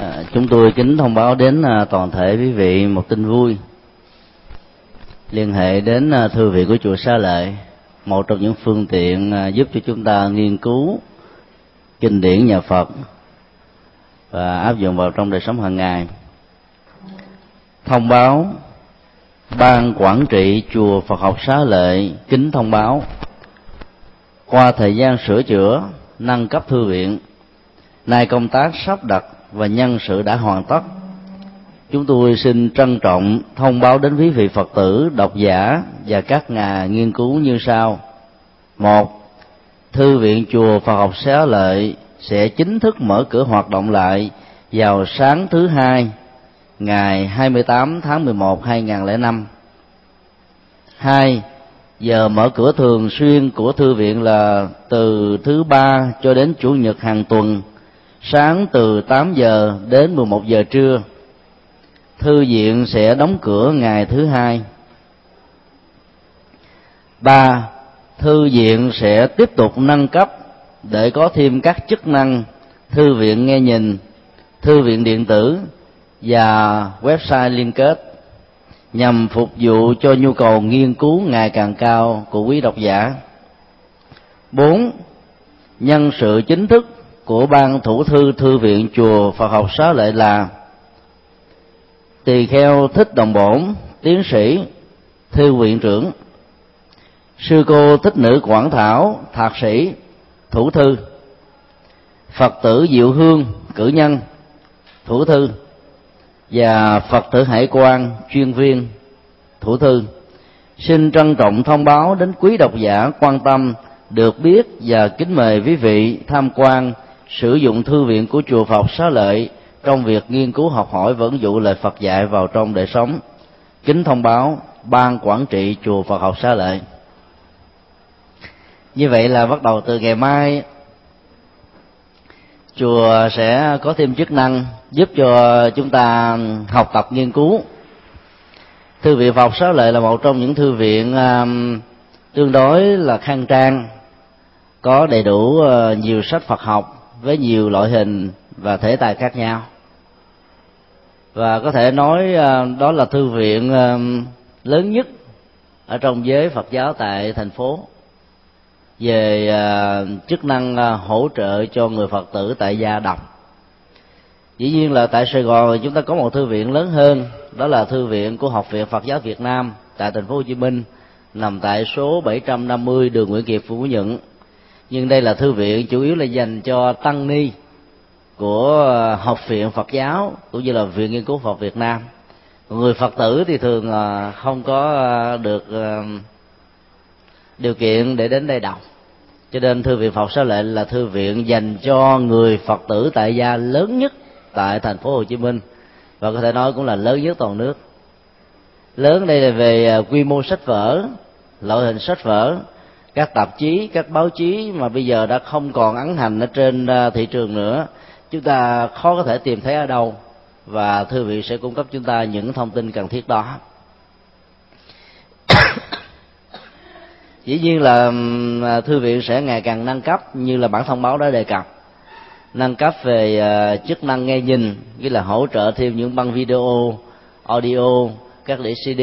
À, chúng tôi kính thông báo đến à, toàn thể quý vị một tin vui liên hệ đến à, thư viện của chùa Sa Lệ, một trong những phương tiện à, giúp cho chúng ta nghiên cứu kinh điển nhà Phật và áp dụng vào trong đời sống hàng ngày. Thông báo ban quản trị chùa Phật học Xá Lợi kính thông báo qua thời gian sửa chữa nâng cấp thư viện nay công tác sắp đặt và nhân sự đã hoàn tất. Chúng tôi xin trân trọng thông báo đến quý vị phật tử độc giả và các nhà nghiên cứu như sau. Một thư viện chùa phật học xá lợi sẽ chính thức mở cửa hoạt động lại vào sáng thứ hai ngày 28 tháng 11 2005. Hai, giờ mở cửa thường xuyên của thư viện là từ thứ ba cho đến chủ nhật hàng tuần sáng từ 8 giờ đến 11 giờ trưa, thư viện sẽ đóng cửa ngày thứ hai ba, thư viện sẽ tiếp tục nâng cấp để có thêm các chức năng thư viện nghe nhìn, thư viện điện tử và website liên kết nhằm phục vụ cho nhu cầu nghiên cứu ngày càng cao của quý độc giả. bốn, Nhân sự chính thức của ban thủ thư thư viện chùa Phật học Xá Lợi là Tỳ kheo thích đồng bổn, tiến sĩ, thư viện trưởng, sư cô thích nữ quảng thảo, thạc sĩ, thủ thư, Phật tử Diệu Hương, cử nhân, thủ thư, và Phật tử Hải quan, chuyên viên, thủ thư. Xin trân trọng thông báo đến quý độc giả quan tâm được biết và kính mời quý vị tham quan sử dụng thư viện của chùa Phật Xá Lợi trong việc nghiên cứu học hỏi vẫn dụ dụng lời Phật dạy vào trong đời sống. Kính thông báo, ban quản trị chùa Phật học Xá Lợi. Như vậy là bắt đầu từ ngày mai, chùa sẽ có thêm chức năng giúp cho chúng ta học tập nghiên cứu thư viện Phật học Xá Lợi là một trong những thư viện um, tương đối là khang trang, có đầy đủ ờ, nhiều sách Phật học với nhiều loại hình và thể tài khác nhau. Và có thể nói à, đó là thư viện à, lớn nhất ở trong giới Phật giáo tại thành phố về à, chức năng hỗ trợ cho người Phật tử tại gia đọc dĩ nhiên là tại Sài Gòn chúng ta có một thư viện lớn hơn, đó là thư viện của Học viện Phật giáo Việt Nam tại thành phố Hồ Chí Minh, nằm tại số 750 đường Nguyễn Kiệt Phú Nhuận nhưng đây là thư viện chủ yếu là dành cho tăng ni của ờ, học viện Phật giáo, cũng như là viện nghiên cứu Phật Việt Nam. Người Phật tử thì thường ờ, không có ờ, được điều kiện để đến đây đọc. Cho nên thư viện Phật Xá Lệ là thư viện dành cho người Phật tử tại gia lớn nhất tại thành phố Hồ Chí Minh, và có thể nói cũng là lớn nhất toàn nước. Lớn đây là về quy mô sách vở, loại hình sách vở các tạp chí, các báo chí mà bây giờ đã không còn ấn hành ở trên à, thị trường nữa, chúng ta khó có thể tìm thấy ở đâu. Và thư viện sẽ cung cấp chúng ta những thông tin cần thiết đó. Dĩ nhiên là à, thư viện sẽ ngày càng nâng cấp như là bản thông báo đã đề cập. Nâng cấp về à, chức năng nghe nhìn, nghĩa là hỗ trợ thêm những băng video, audio, các đĩa cd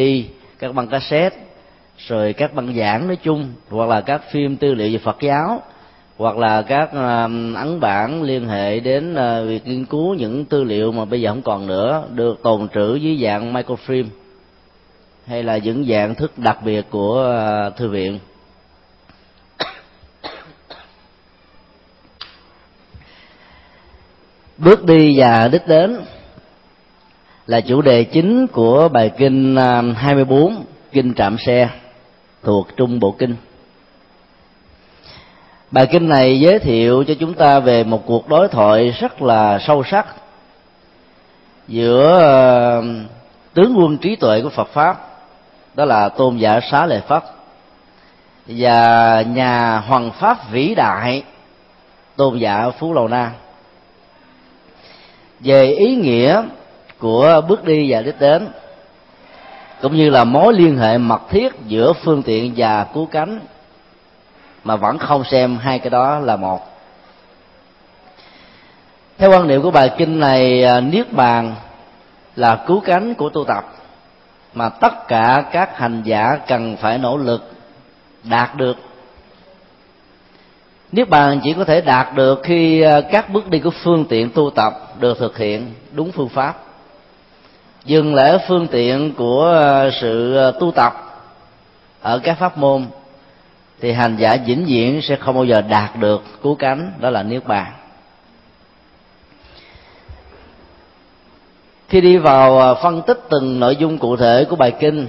các băng cassette rồi các băng giảng nói chung, hoặc là các phim tư liệu về Phật giáo, hoặc là các um, ấn bản liên hệ đến ờ, việc nghiên cứu những tư liệu mà bây giờ không còn nữa, được tồn trữ dưới dạng microfilm, hay là những dạng thức đặc biệt của ờ, thư viện. Bước đi và đích đến là chủ đề chính của bài kinh ờ, 24 kinh trạm xe thuộc trung bộ kinh. Bài kinh này giới thiệu cho chúng ta về một cuộc đối thoại rất là sâu sắc giữa ờ, tướng quân trí tuệ của phật pháp, đó là tôn giả xá lợi phất, và nhà hoàng pháp vĩ đại, tôn giả phú lầu na. Về ý nghĩa của bước đi và đích đến cũng như là mối liên hệ mật thiết giữa phương tiện và cứu cánh, mà vẫn không xem hai cái đó là một. Theo quan niệm của bài kinh này à, niết bàn là cứu cánh của tu tập, mà tất cả các hành giả cần phải nỗ lực đạt được. Niết bàn chỉ có thể đạt được khi à, các bước đi của phương tiện tu tập được thực hiện đúng phương pháp dừng lễ phương tiện của ờ, sự ờ, tu tập ở các pháp môn, thì hành giả vĩnh viễn sẽ không bao giờ đạt được cứu cánh, đó là niết bàn. Khi đi vào ờ, phân tích từng nội dung cụ thể của bài kinh,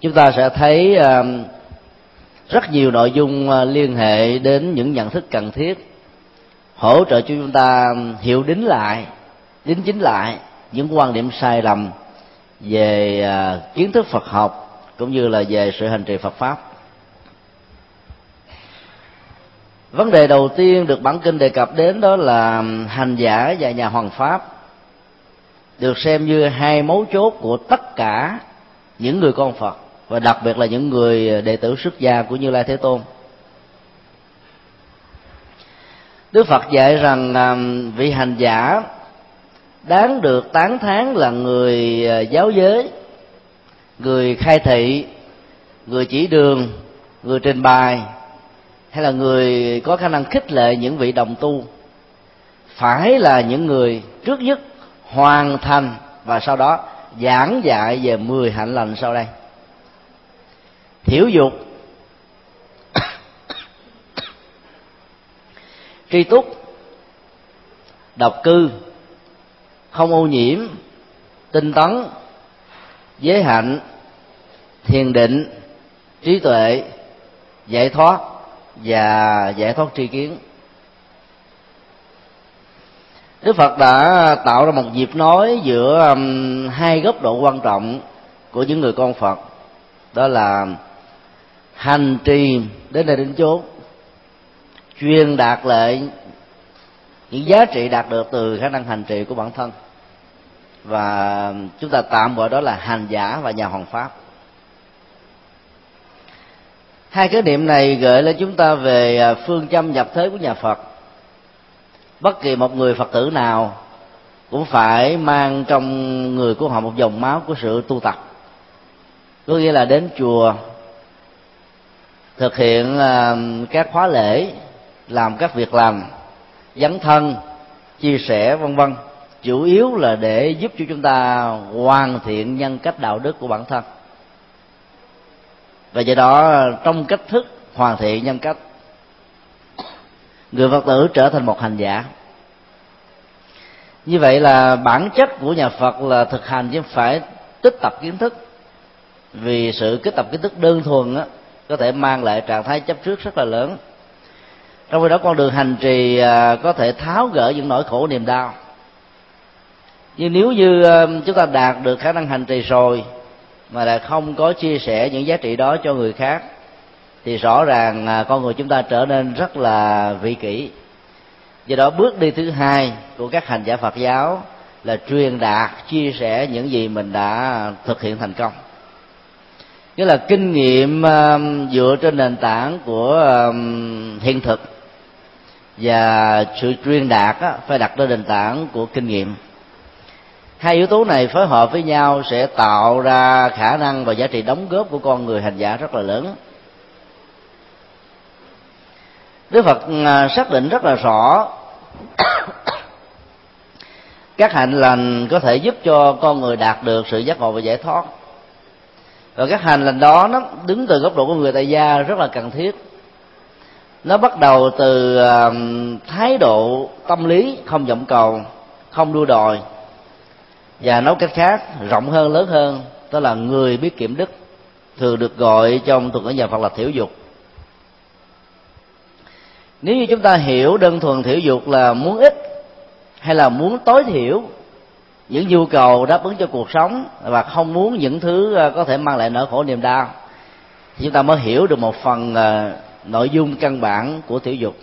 chúng ta sẽ thấy rất nhiều nội dung liên hệ đến những nhận thức cần thiết, hỗ trợ cho chúng ta hiểu đính lại, đính chính lại những quan điểm sai lầm về à, kiến thức Phật học cũng như là về sự hành trì Phật pháp. Vấn đề đầu tiên được bản kinh đề cập đến đó là hành giả và nhà hoàng pháp được xem như hai mấu chốt của tất cả những người con phật và đặc biệt là những người đệ tử xuất gia của như lai thế tôn. Đức phật dạy rằng à, vị hành giả đáng được tán thán là người à, giáo giới, người khai thị, người chỉ đường, người trình bày, hay là người có khả năng khích lệ những vị đồng tu. Phải là những người trước nhất hoàn thành và sau đó giảng dạy về mười hạnh lành sau đây. Thiểu dục. Tri túc. Độc cư không ô nhiễm, tinh tấn, giới hạnh, thiền định, trí tuệ, giải thoát và giải thoát tri kiến. Đức phật đã tạo ra một dịp nói giữa um, hai góc độ quan trọng của những người con phật. Đó là hành trì đến nơi đến chốn chuyên đạt lệ những giá trị đạt được từ khả năng hành trì của bản thân. Và chúng ta tạm gọi đó là hành giả và nhà hoàng pháp. Hai cái niệm này gợi lên chúng ta về à, phương châm nhập thế của nhà phật. Bất kỳ một người phật tử nào cũng phải mang trong người của họ một dòng máu của sự tu tập. Có nghĩa là đến chùa, thực hiện à, các khóa lễ, làm các việc làm dấn thân chia sẻ vân vân. Chủ yếu là để giúp cho chúng ta hoàn thiện nhân cách đạo đức của bản thân. Và do đó trong cách thức hoàn thiện nhân cách người phật tử trở thành một hành giả. Như vậy là bản chất của nhà phật là thực hành chứ phải tích tập kiến thức. Vì sự kết tập kiến thức đơn thuần á, có thể mang lại trạng thái chấp trước rất là lớn trong khi đó con đường hành trì à, có thể tháo gỡ những nỗi khổ niềm đau. Nhưng nếu như à, chúng ta đạt được khả năng hành trì rồi, mà lại không có chia sẻ những giá trị đó cho người khác, thì rõ ràng à, con người chúng ta trở nên rất là vị kỷ. Do đó, bước đi thứ hai của các hành giả phật giáo là truyền đạt, chia sẻ những gì mình đã thực hiện thành công. Nghĩa là kinh nghiệm dựa trên nền tảng của hiện thực và sự truyền đạt á, phải đặt lên nền tảng của kinh nghiệm. Hai yếu tố này phối hợp với nhau sẽ tạo ra khả năng và giá trị đóng góp của con người hành giả rất là lớn. Đức phật à, xác định rất là rõ các hạnh lành có thể giúp cho con người đạt được sự giác ngộ và giải thoát. Và các hành lành đó nó đứng từ góc độ của người tại gia rất là cần thiết nó bắt đầu từ thái độ tâm lý không vọng cầu, không đua đòi. Và nói cách khác, rộng hơn, lớn hơn đó là người biết kiểm đức, thường được gọi trong thuật ngữ nhà phật là thiểu dục. Nếu như chúng ta hiểu đơn thuần thiểu dục là muốn ít hay là muốn tối thiểu những nhu cầu đáp ứng cho cuộc sống và không muốn những thứ ờ, có thể mang lại nỗi khổ niềm đau, thì chúng ta mới hiểu được một phần ờ, nội dung căn bản của tiểu dục.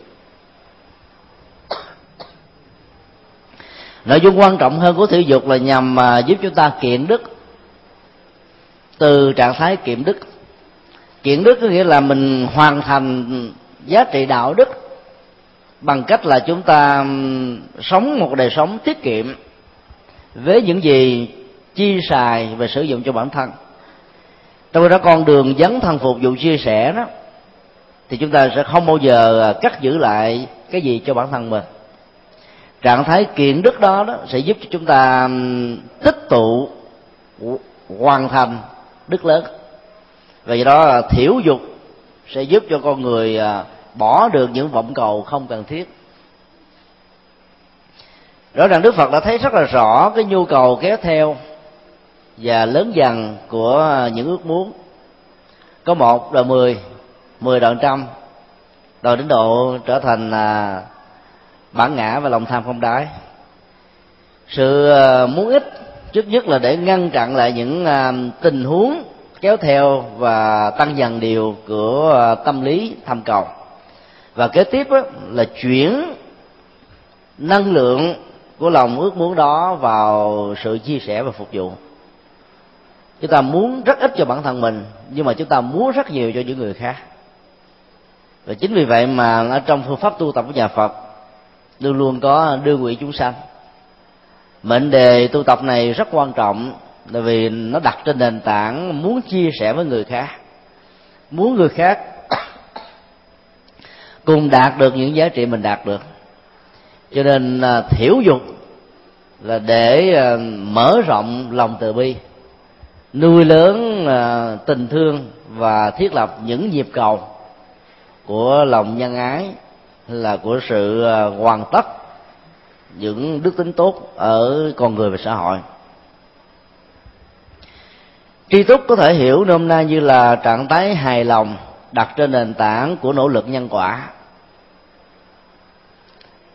Nội dung quan trọng hơn của thể dục là nhằm mà giúp chúng ta kiện đức từ trạng thái kiện đức. Kiện đức có nghĩa là mình hoàn thành giá trị đạo đức bằng cách là chúng ta sống một đời sống tiết kiệm với những gì chi xài và sử dụng cho bản thân. Trong đó, con đường dấn thân phục vụ chia sẻ đó thì chúng ta sẽ không bao giờ à, cắt giữ lại cái gì cho bản thân mình. Trạng thái kiện đức đó đó sẽ giúp cho chúng ta tích tụ hoàn thành đức lớn. Và do đó à, thiểu dục sẽ giúp cho con người à, bỏ được những vọng cầu không cần thiết. Rõ ràng đức phật đã thấy rất là rõ cái nhu cầu kéo theo và lớn dần của những ước muốn. Có một là mười mười đoạn trăm. Rồi đến độ trở thành là bản ngã và lòng tham không đáy. Sự à, muốn ít trước nhất là để ngăn chặn lại những à, tình huống kéo theo và tăng dần điều của à, tâm lý tham cầu. Và kế tiếp là chuyển năng lượng của lòng ước muốn đó vào sự chia sẻ và phục vụ. Chúng ta muốn rất ít cho bản thân mình, nhưng mà chúng ta muốn rất nhiều cho những người khác và chính vì vậy mà ở trong phương pháp tu tập của nhà phật, luôn luôn có đưa quỷ chúng sanh. Mệnh đề tu tập này rất quan trọng, là vì nó đặt trên nền tảng muốn chia sẻ với người khác. Muốn người khác cùng đạt được những giá trị mình đạt được. Cho nên à, thiểu dục là để à, mở rộng lòng từ bi, nuôi lớn à, tình thương và thiết lập những nhịp cầu của lòng nhân ái, là của sự à, hoàn tất những đức tính tốt ở con người và xã hội. Tri túc có thể hiểu nôm na như là trạng thái hài lòng đặt trên nền tảng của nỗ lực nhân quả.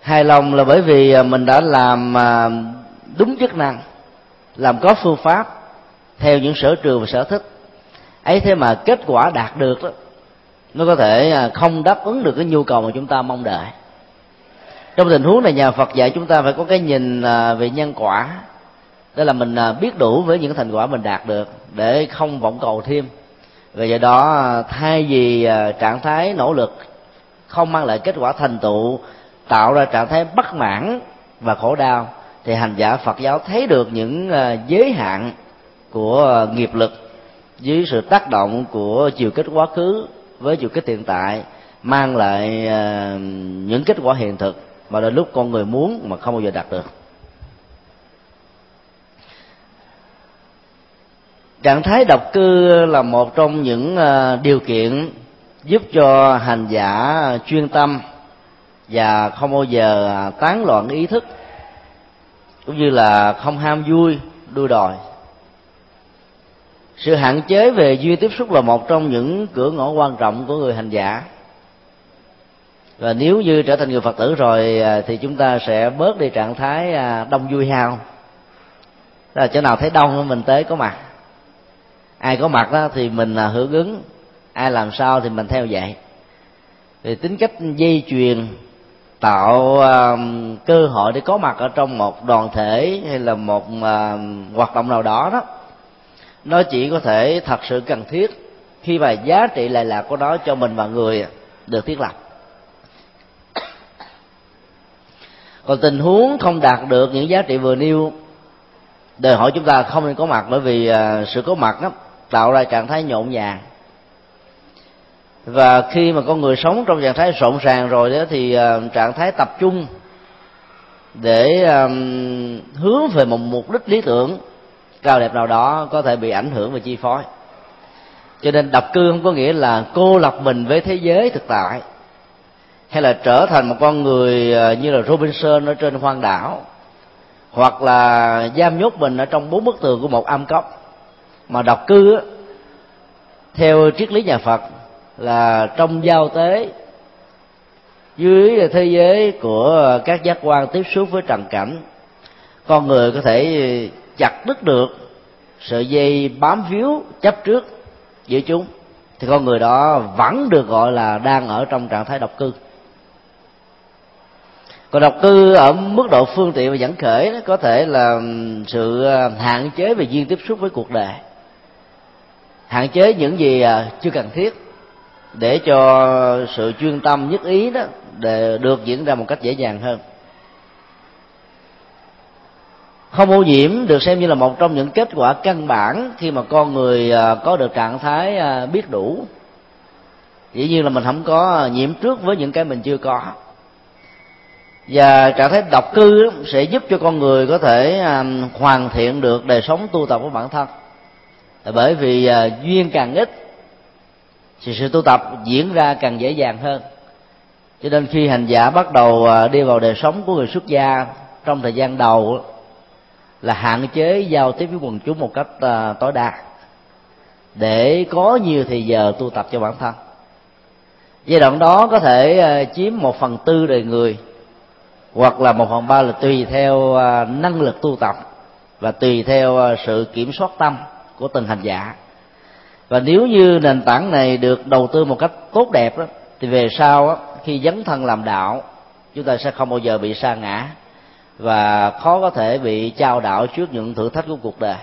Hài lòng là bởi vì à, mình đã làm à, đúng chức năng, làm có phương pháp theo những sở trường và sở thích. Ấy thế mà kết quả đạt được đó nó có thể à, không đáp ứng được cái nhu cầu mà chúng ta mong đợi. Trong tình huống này, nhà Phật dạy chúng ta phải có cái nhìn à, về nhân quả. Đó là mình à, biết đủ với những thành quả mình đạt được để không vọng cầu thêm. Và do đó thay vì trạng thái nỗ lực không mang lại kết quả thành tựu, tạo ra trạng thái bất mãn và khổ đau, thì hành giả Phật giáo thấy được những giới hạn của nghiệp lực dưới sự tác động của chiều kết quá khứ với nhiều cái hiện tại mang lại ờ, những kết quả hiện thực mà đôi lúc con người muốn mà không bao giờ đạt được. Trạng thái độc cư là một trong những ờ, điều kiện giúp cho hành giả chuyên tâm và không bao giờ à, tán loạn ý thức, cũng như là không ham vui, đua đòi sự hạn chế về duy tiếp xúc là một trong những cửa ngõ quan trọng của người hành giả. Và nếu như trở thành người phật tử rồi à, thì chúng ta sẽ bớt đi trạng thái à, đông vui hao. Đó là chỗ nào thấy đông mình tới có mặt. Ai có mặt đó thì mình là hưởng ứng. Ai làm sao thì mình theo vậy thì tính cách dây chuyền tạo uh, cơ hội để có mặt ở trong một đoàn thể hay là một uh, hoạt động nào đó đó nó chỉ có thể thật sự cần thiết khi mà giá trị lệ lạc của nó cho mình và người được thiết lập. Còn tình huống không đạt được những giá trị vừa nêu, đòi hỏi chúng ta không nên có mặt bởi vì à, sự có mặt đó tạo ra trạng thái nhộn nhàng. Và khi mà con người sống trong trạng thái rộn ràng rồi đó thì à, trạng thái tập trung để à, hướng về một mục đích lý tưởng cao đẹp nào đó có thể bị ảnh hưởng và chi phối. Cho nên độc cư không có nghĩa là cô lập mình với thế giới thực tại, hay là trở thành một con người ờ, như là Robinson ở trên hoang đảo, hoặc là giam nhốt mình ở trong bốn bức tường của một am cốc. Mà độc cư theo triết lý nhà Phật là trong giao tế, dưới thế giới của các giác quan tiếp xúc với trần cảnh, con người có thể chặt đứt được sợi dây bám víu chấp trước giữa chúng, thì con người đó vẫn được gọi là đang ở trong trạng thái độc cư. Còn độc cư ở mức độ phương tiện và dẫn khởi có thể là sự ờ, hạn chế về duyên tiếp xúc với cuộc đời. Hạn chế những gì ờ, chưa cần thiết để cho sự chuyên tâm, nhất ý đó, để được diễn ra một cách dễ dàng hơn không ô nhiễm được xem như là một trong những kết quả căn bản khi mà con người à, có được trạng thái à, biết đủ. Dĩ nhiên là mình không có à, nhiễm trước với những cái mình chưa có. Và trạng thái độc cư sẽ giúp cho con người có thể hoàn thiện được đời sống tu tập của bản thân. Bởi vì duyên càng ít thì sự tu tập diễn ra càng dễ dàng hơn. Cho nên khi hành giả bắt đầu đi vào đời sống của người xuất gia trong thời gian đầu là hạn chế giao tiếp với quần chúng một cách uh, tối đa. Để có nhiều thời giờ tu tập cho bản thân. Giai đoạn đó có thể uh, chiếm một phần tư đời người hoặc là một phần ba là tùy theo uh, năng lực tu tập và tùy theo uh, sự kiểm soát tâm của từng hành giả. Và nếu như nền tảng này được đầu tư một cách tốt đẹp đó, thì về sau đó, khi dấn thân làm đạo chúng ta sẽ không bao giờ bị sa ngã và khó có thể bị trao đảo trước những thử thách của cuộc đời.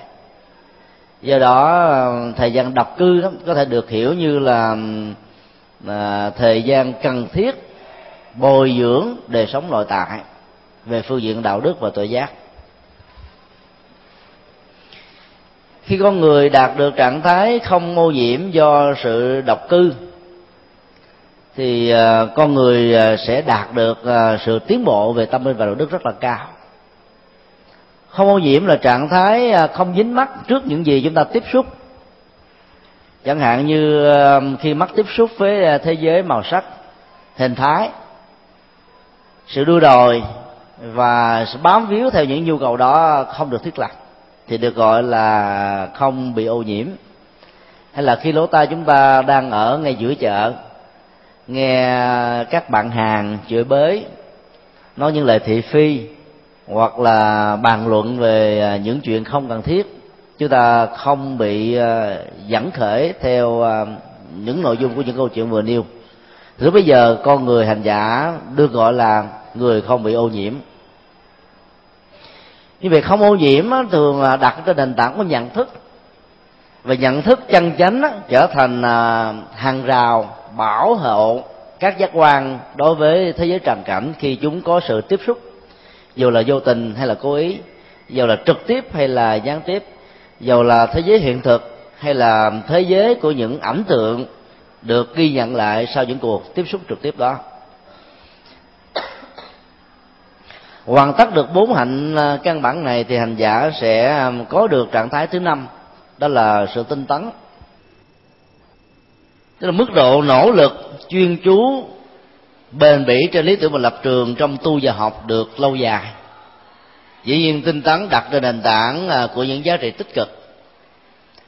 Do đó thời gian độc cư đó có thể được hiểu như là à, thời gian cần thiết bồi dưỡng đời sống nội tại về phương diện đạo đức và tội giác. Khi con người đạt được trạng thái không ô nhiễm do sự độc cư thì ờ, con người ờ, sẽ đạt được ờ, sự tiến bộ về tâm linh và đạo đức rất là cao. Không ô nhiễm là trạng thái không dính mắt trước những gì chúng ta tiếp xúc. Chẳng hạn như khi mắt tiếp xúc với thế giới màu sắc, hình thái, sự đua đòi và bám víu theo những nhu cầu đó không được thiết lập, thì được gọi là không bị ô nhiễm. Hay là khi lỗ tai chúng ta đang ở ngay giữa chợ nghe các bạn hàng chửi bới, nói những lời thị phi, hoặc là bàn luận về à, những chuyện không cần thiết, chúng ta không bị à, dẫn khởi theo à, những nội dung của những câu chuyện vừa nêu. Lúc bây giờ, con người hành giả được gọi là người không bị ô nhiễm. Như vậy không ô nhiễm thường đặt trên nền tảng của nhận thức. Và nhận thức chân chánh trở thành hàng rào bảo hộ các giác quan đối với thế giới trần cảnh khi chúng có sự tiếp xúc, dù là vô tình hay là cố ý, dù là trực tiếp hay là gián tiếp, dù là thế giới hiện thực hay là thế giới của những ảnh tượng được ghi nhận lại sau những cuộc tiếp xúc trực tiếp đó. Hoàn tất được bốn hạnh à, căn bản này thì hành giả sẽ à, có được trạng thái thứ năm, đó là sự tinh tấn tức là mức độ nỗ lực, chuyên chú, bền bỉ trên lý tưởng và lập trường trong tu và học được lâu dài. Dĩ nhiên tinh tấn đặt trên nền tảng à, của những giá trị tích cực.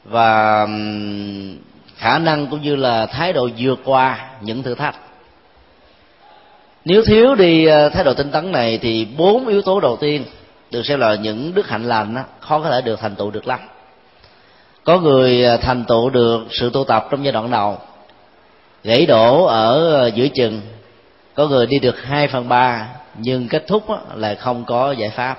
Và khả năng cũng như là thái độ vượt qua những thử thách. Nếu thiếu đi à, thái độ tinh tấn này thì bốn yếu tố đầu tiên được xem là những đức hạnh lành khó có thể được thành tựu được lắm. Có người à, thành tựu được sự tu tập trong giai đoạn đầu gãy đổ ở ờ, giữa chừng. Có người đi được hai phần ba, nhưng kết thúc là không có giải pháp.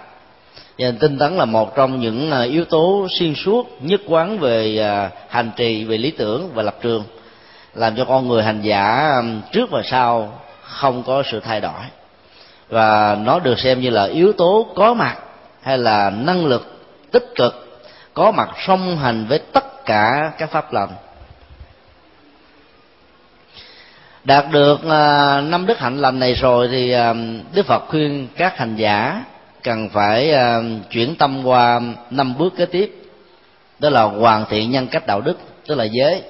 Cho nên tinh tấn là một trong những ờ, yếu tố xuyên suốt nhất quán về ờ, hành trì, về lý tưởng và lập trường, làm cho con người hành giả trước và sau không có sự thay đổi. Và nó được xem như là yếu tố có mặt hay là năng lực tích cực, có mặt song hành với tất cả các pháp lành. Đạt được à, năm đức hạnh lành này rồi thì à, đức phật khuyên các hành giả cần phải à, chuyển tâm qua năm bước kế tiếp. Đó là hoàn thiện nhân cách đạo đức tức là giới.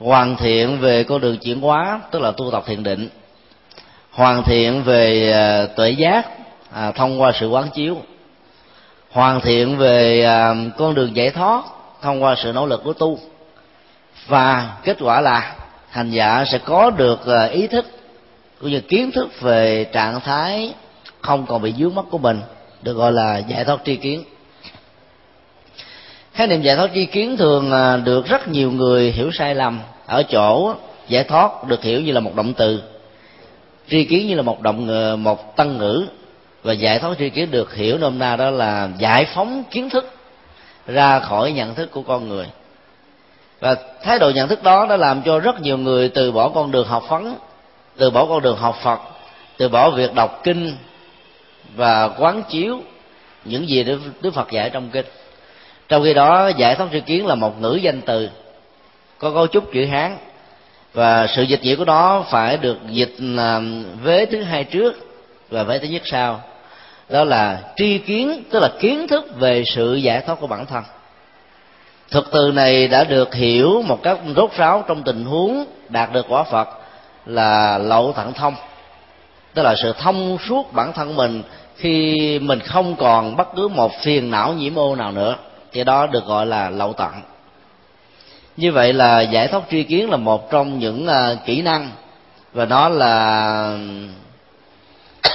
Hoàn thiện về con đường chuyển hóa tức là tu tập thiền định. Hoàn thiện về tuệ giác à, thông qua sự quán chiếu. Hoàn thiện về à, con đường giải thoát thông qua sự nỗ lực của tu. Và kết quả là hành giả sẽ có được ờ, ý thức cũng như kiến thức về trạng thái không còn bị dướng mắt của mình, được gọi là giải thoát tri kiến. Khái niệm giải thoát tri kiến thường ờ, được rất nhiều người hiểu sai lầm ở chỗ giải thoát được hiểu như là một động từ, tri kiến như là một động ờ, một tân ngữ, và giải thoát tri kiến được hiểu nôm na đó là giải phóng kiến thức ra khỏi nhận thức của con người và thái độ nhận thức đó đã làm cho rất nhiều người từ bỏ con đường học phấn từ bỏ con đường học phật từ bỏ việc đọc kinh và quán chiếu những gì đức, phật dạy trong kinh. Trong khi đó giải thoát tri kiến là một ngữ danh từ có cấu trúc chữ hán. Và sự dịch nghĩa của nó phải được dịch vế thứ hai trước và vế thứ nhất sau. Đó là tri kiến tức là kiến thức về sự giải thoát của bản thân thuật từ này đã được hiểu một cách rốt ráo trong tình huống đạt được quả phật là lậu thẳng thông. Tức là sự thông suốt bản thân mình khi mình không còn bất cứ một phiền não nhiễm ô nào nữa thì đó được gọi là lậu tận như vậy là giải thoát tri kiến là một trong những uh, kỹ năng và nó là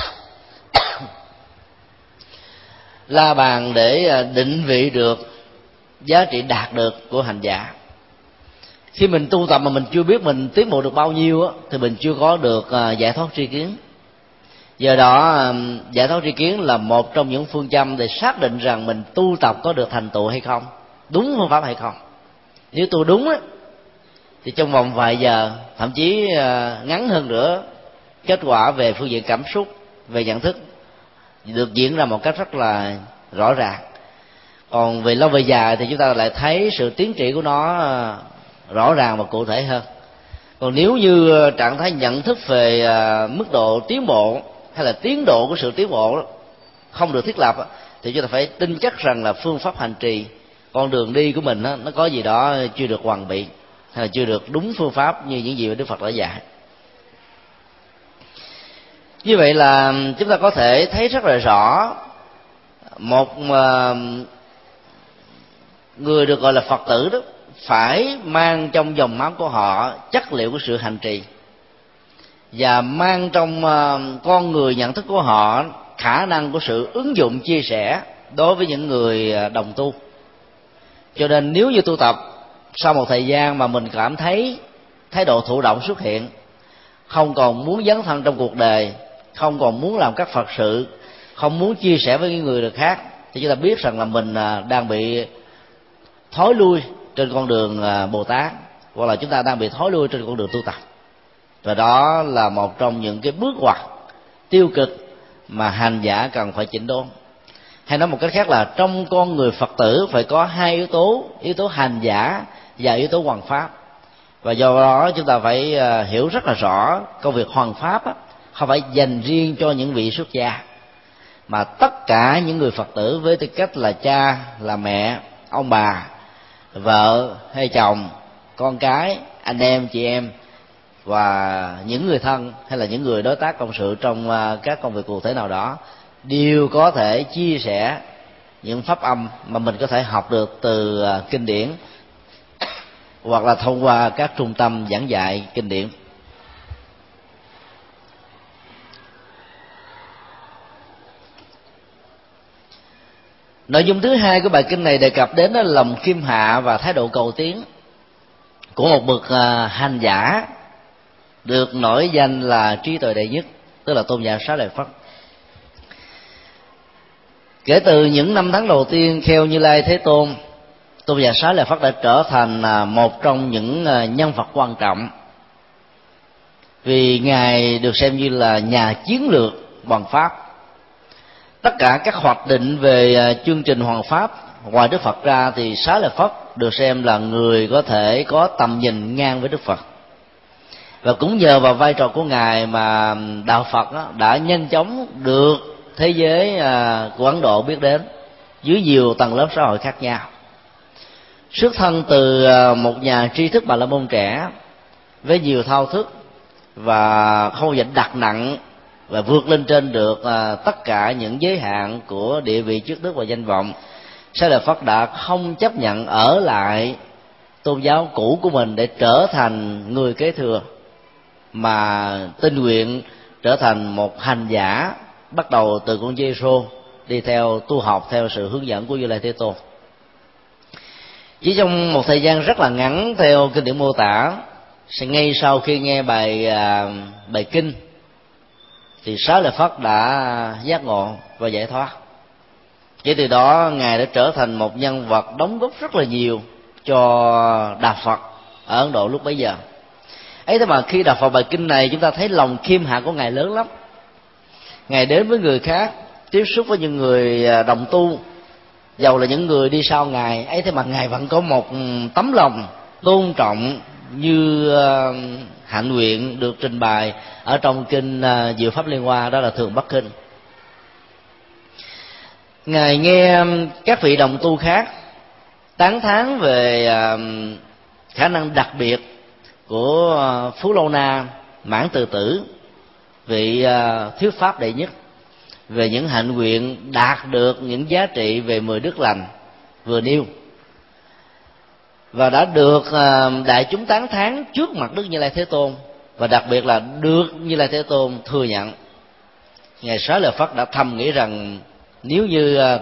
la bàn để à, định vị được giá trị đạt được của hành giả. Khi mình tu tập mà mình chưa biết mình tiến bộ được bao nhiêu á, thì mình chưa có được à, giải thoát tri kiến. Do đó à, giải thoát tri kiến là một trong những phương châm để xác định rằng mình tu tập có được thành tựu hay không, đúng phương pháp hay không. Nếu tu đúng á, thì trong vòng vài giờ, thậm chí à, ngắn hơn nữa, kết quả về phương diện cảm xúc, về nhận thức được diễn ra một cách rất là rõ ràng còn về lâu về dài thì chúng ta lại thấy sự tiến triển của nó à, rõ ràng và cụ thể hơn. Còn nếu như à, trạng thái nhận thức về à, mức độ tiến bộ hay là tiến độ của sự tiến bộ không được thiết lập thì chúng ta phải tin chắc rằng là phương pháp hành trì, con đường đi của mình nó có gì đó chưa được hoàn bị hay là chưa được đúng phương pháp như những gì mà đức phật đã dạy. Như vậy là chúng ta có thể thấy rất là rõ một người được gọi là phật tử đó phải mang trong dòng máu của họ chất liệu của sự hành trì. Và mang trong ờ, con người nhận thức của họ khả năng của sự ứng dụng, chia sẻ đối với những người ờ, đồng tu. Cho nên nếu như tu tập, sau một thời gian mà mình cảm thấy thái độ thụ động xuất hiện, không còn muốn dấn thân trong cuộc đời, không còn muốn làm các phật sự, không muốn chia sẻ với những người được khác, thì chúng ta biết rằng là mình ờ, đang bị thối lui trên con đường à, bồ tát, hoặc là chúng ta đang bị thối lui trên con đường tu tập. Và đó là một trong những cái bước ngoặt tiêu cực mà hành giả cần phải chỉnh đốn. Hay nói một cách khác là trong con người phật tử phải có hai yếu tố yếu tố hành giả và yếu tố hoàn pháp. Và do đó chúng ta phải à, hiểu rất là rõ công việc hoàn pháp không phải dành riêng cho những vị xuất gia, mà tất cả những người phật tử với tư cách là cha, là mẹ, ông bà vợ hay chồng, con cái, anh em, chị em, và những người thân hay là những người đối tác cộng sự trong à, các công việc cụ thể nào đó đều có thể chia sẻ những pháp âm mà mình có thể học được từ à, kinh điển hoặc là thông qua các trung tâm giảng dạy kinh điển. Nội dung thứ hai của bài kinh này đề cập đến là lòng khiêm hạ và thái độ cầu tiến của một bậc à, hành giả được nổi danh là trí tuệ đệ nhất, tức là tôn giả xá lợi phất. Kể từ những năm tháng đầu tiên theo như lai thế tôn tôn giả xá lợi phất đã trở thành à, một trong những à, nhân vật quan trọng vì ngài được xem như là nhà chiến lược bằng pháp tất cả các hoạch định về à, chương trình hoàng pháp, ngoài đức phật ra thì xá lợi phất được xem là người có thể có tầm nhìn ngang với đức phật. Và cũng nhờ vào vai trò của ngài mà đạo phật đó đã nhanh chóng được thế giới à, của ấn độ biết đến dưới nhiều tầng lớp xã hội khác nhau. Xuất thân từ à, một nhà tri thức bà la môn trẻ với nhiều thao thức và không dành đặt nặng và vượt lên trên được à, tất cả những giới hạn của địa vị trước đức và danh vọng sa lợi phất đã không chấp nhận ở lại tôn giáo cũ của mình để trở thành người kế thừa mà tinh nguyện trở thành một hành giả bắt đầu từ con Giêsu đi theo tu học theo sự hướng dẫn của Như Lai Thế Tôn. Chỉ trong một thời gian rất là ngắn theo kinh điển mô tả, sẽ ngay sau khi nghe bài à, bài kinh thì Xá Lợi Phất đã giác ngộ và giải thoát. Chỉ từ đó, ngài đã trở thành một nhân vật đóng góp rất là nhiều cho đạo phật ở ấn độ lúc bấy giờ ấy thế mà khi đọc vào bài kinh này, chúng ta thấy lòng khiêm hạ của ngài lớn lắm ngài đến với người khác, tiếp xúc với những người à, đồng tu, dầu là những người đi sau ngài, ấy thế mà ngài vẫn có một tấm lòng tôn trọng như ờ, hạnh nguyện được trình bày ở trong kinh ờ, diệu pháp liên hoa, đó là thường bắc kinh. Ngài nghe các vị đồng tu khác tán thán về khả năng đặc biệt của ờ, phú lâu na, mãn từ tử, vị thuyết pháp đệ nhất, về những hạnh nguyện đạt được những giá trị về mười đức lành vừa nêu và đã được à, đại chúng tán thán trước mặt đức như lai thế tôn. Và đặc biệt là được như lai thế tôn thừa nhận. Ngài xá lợi phất đã thầm nghĩ rằng nếu như à,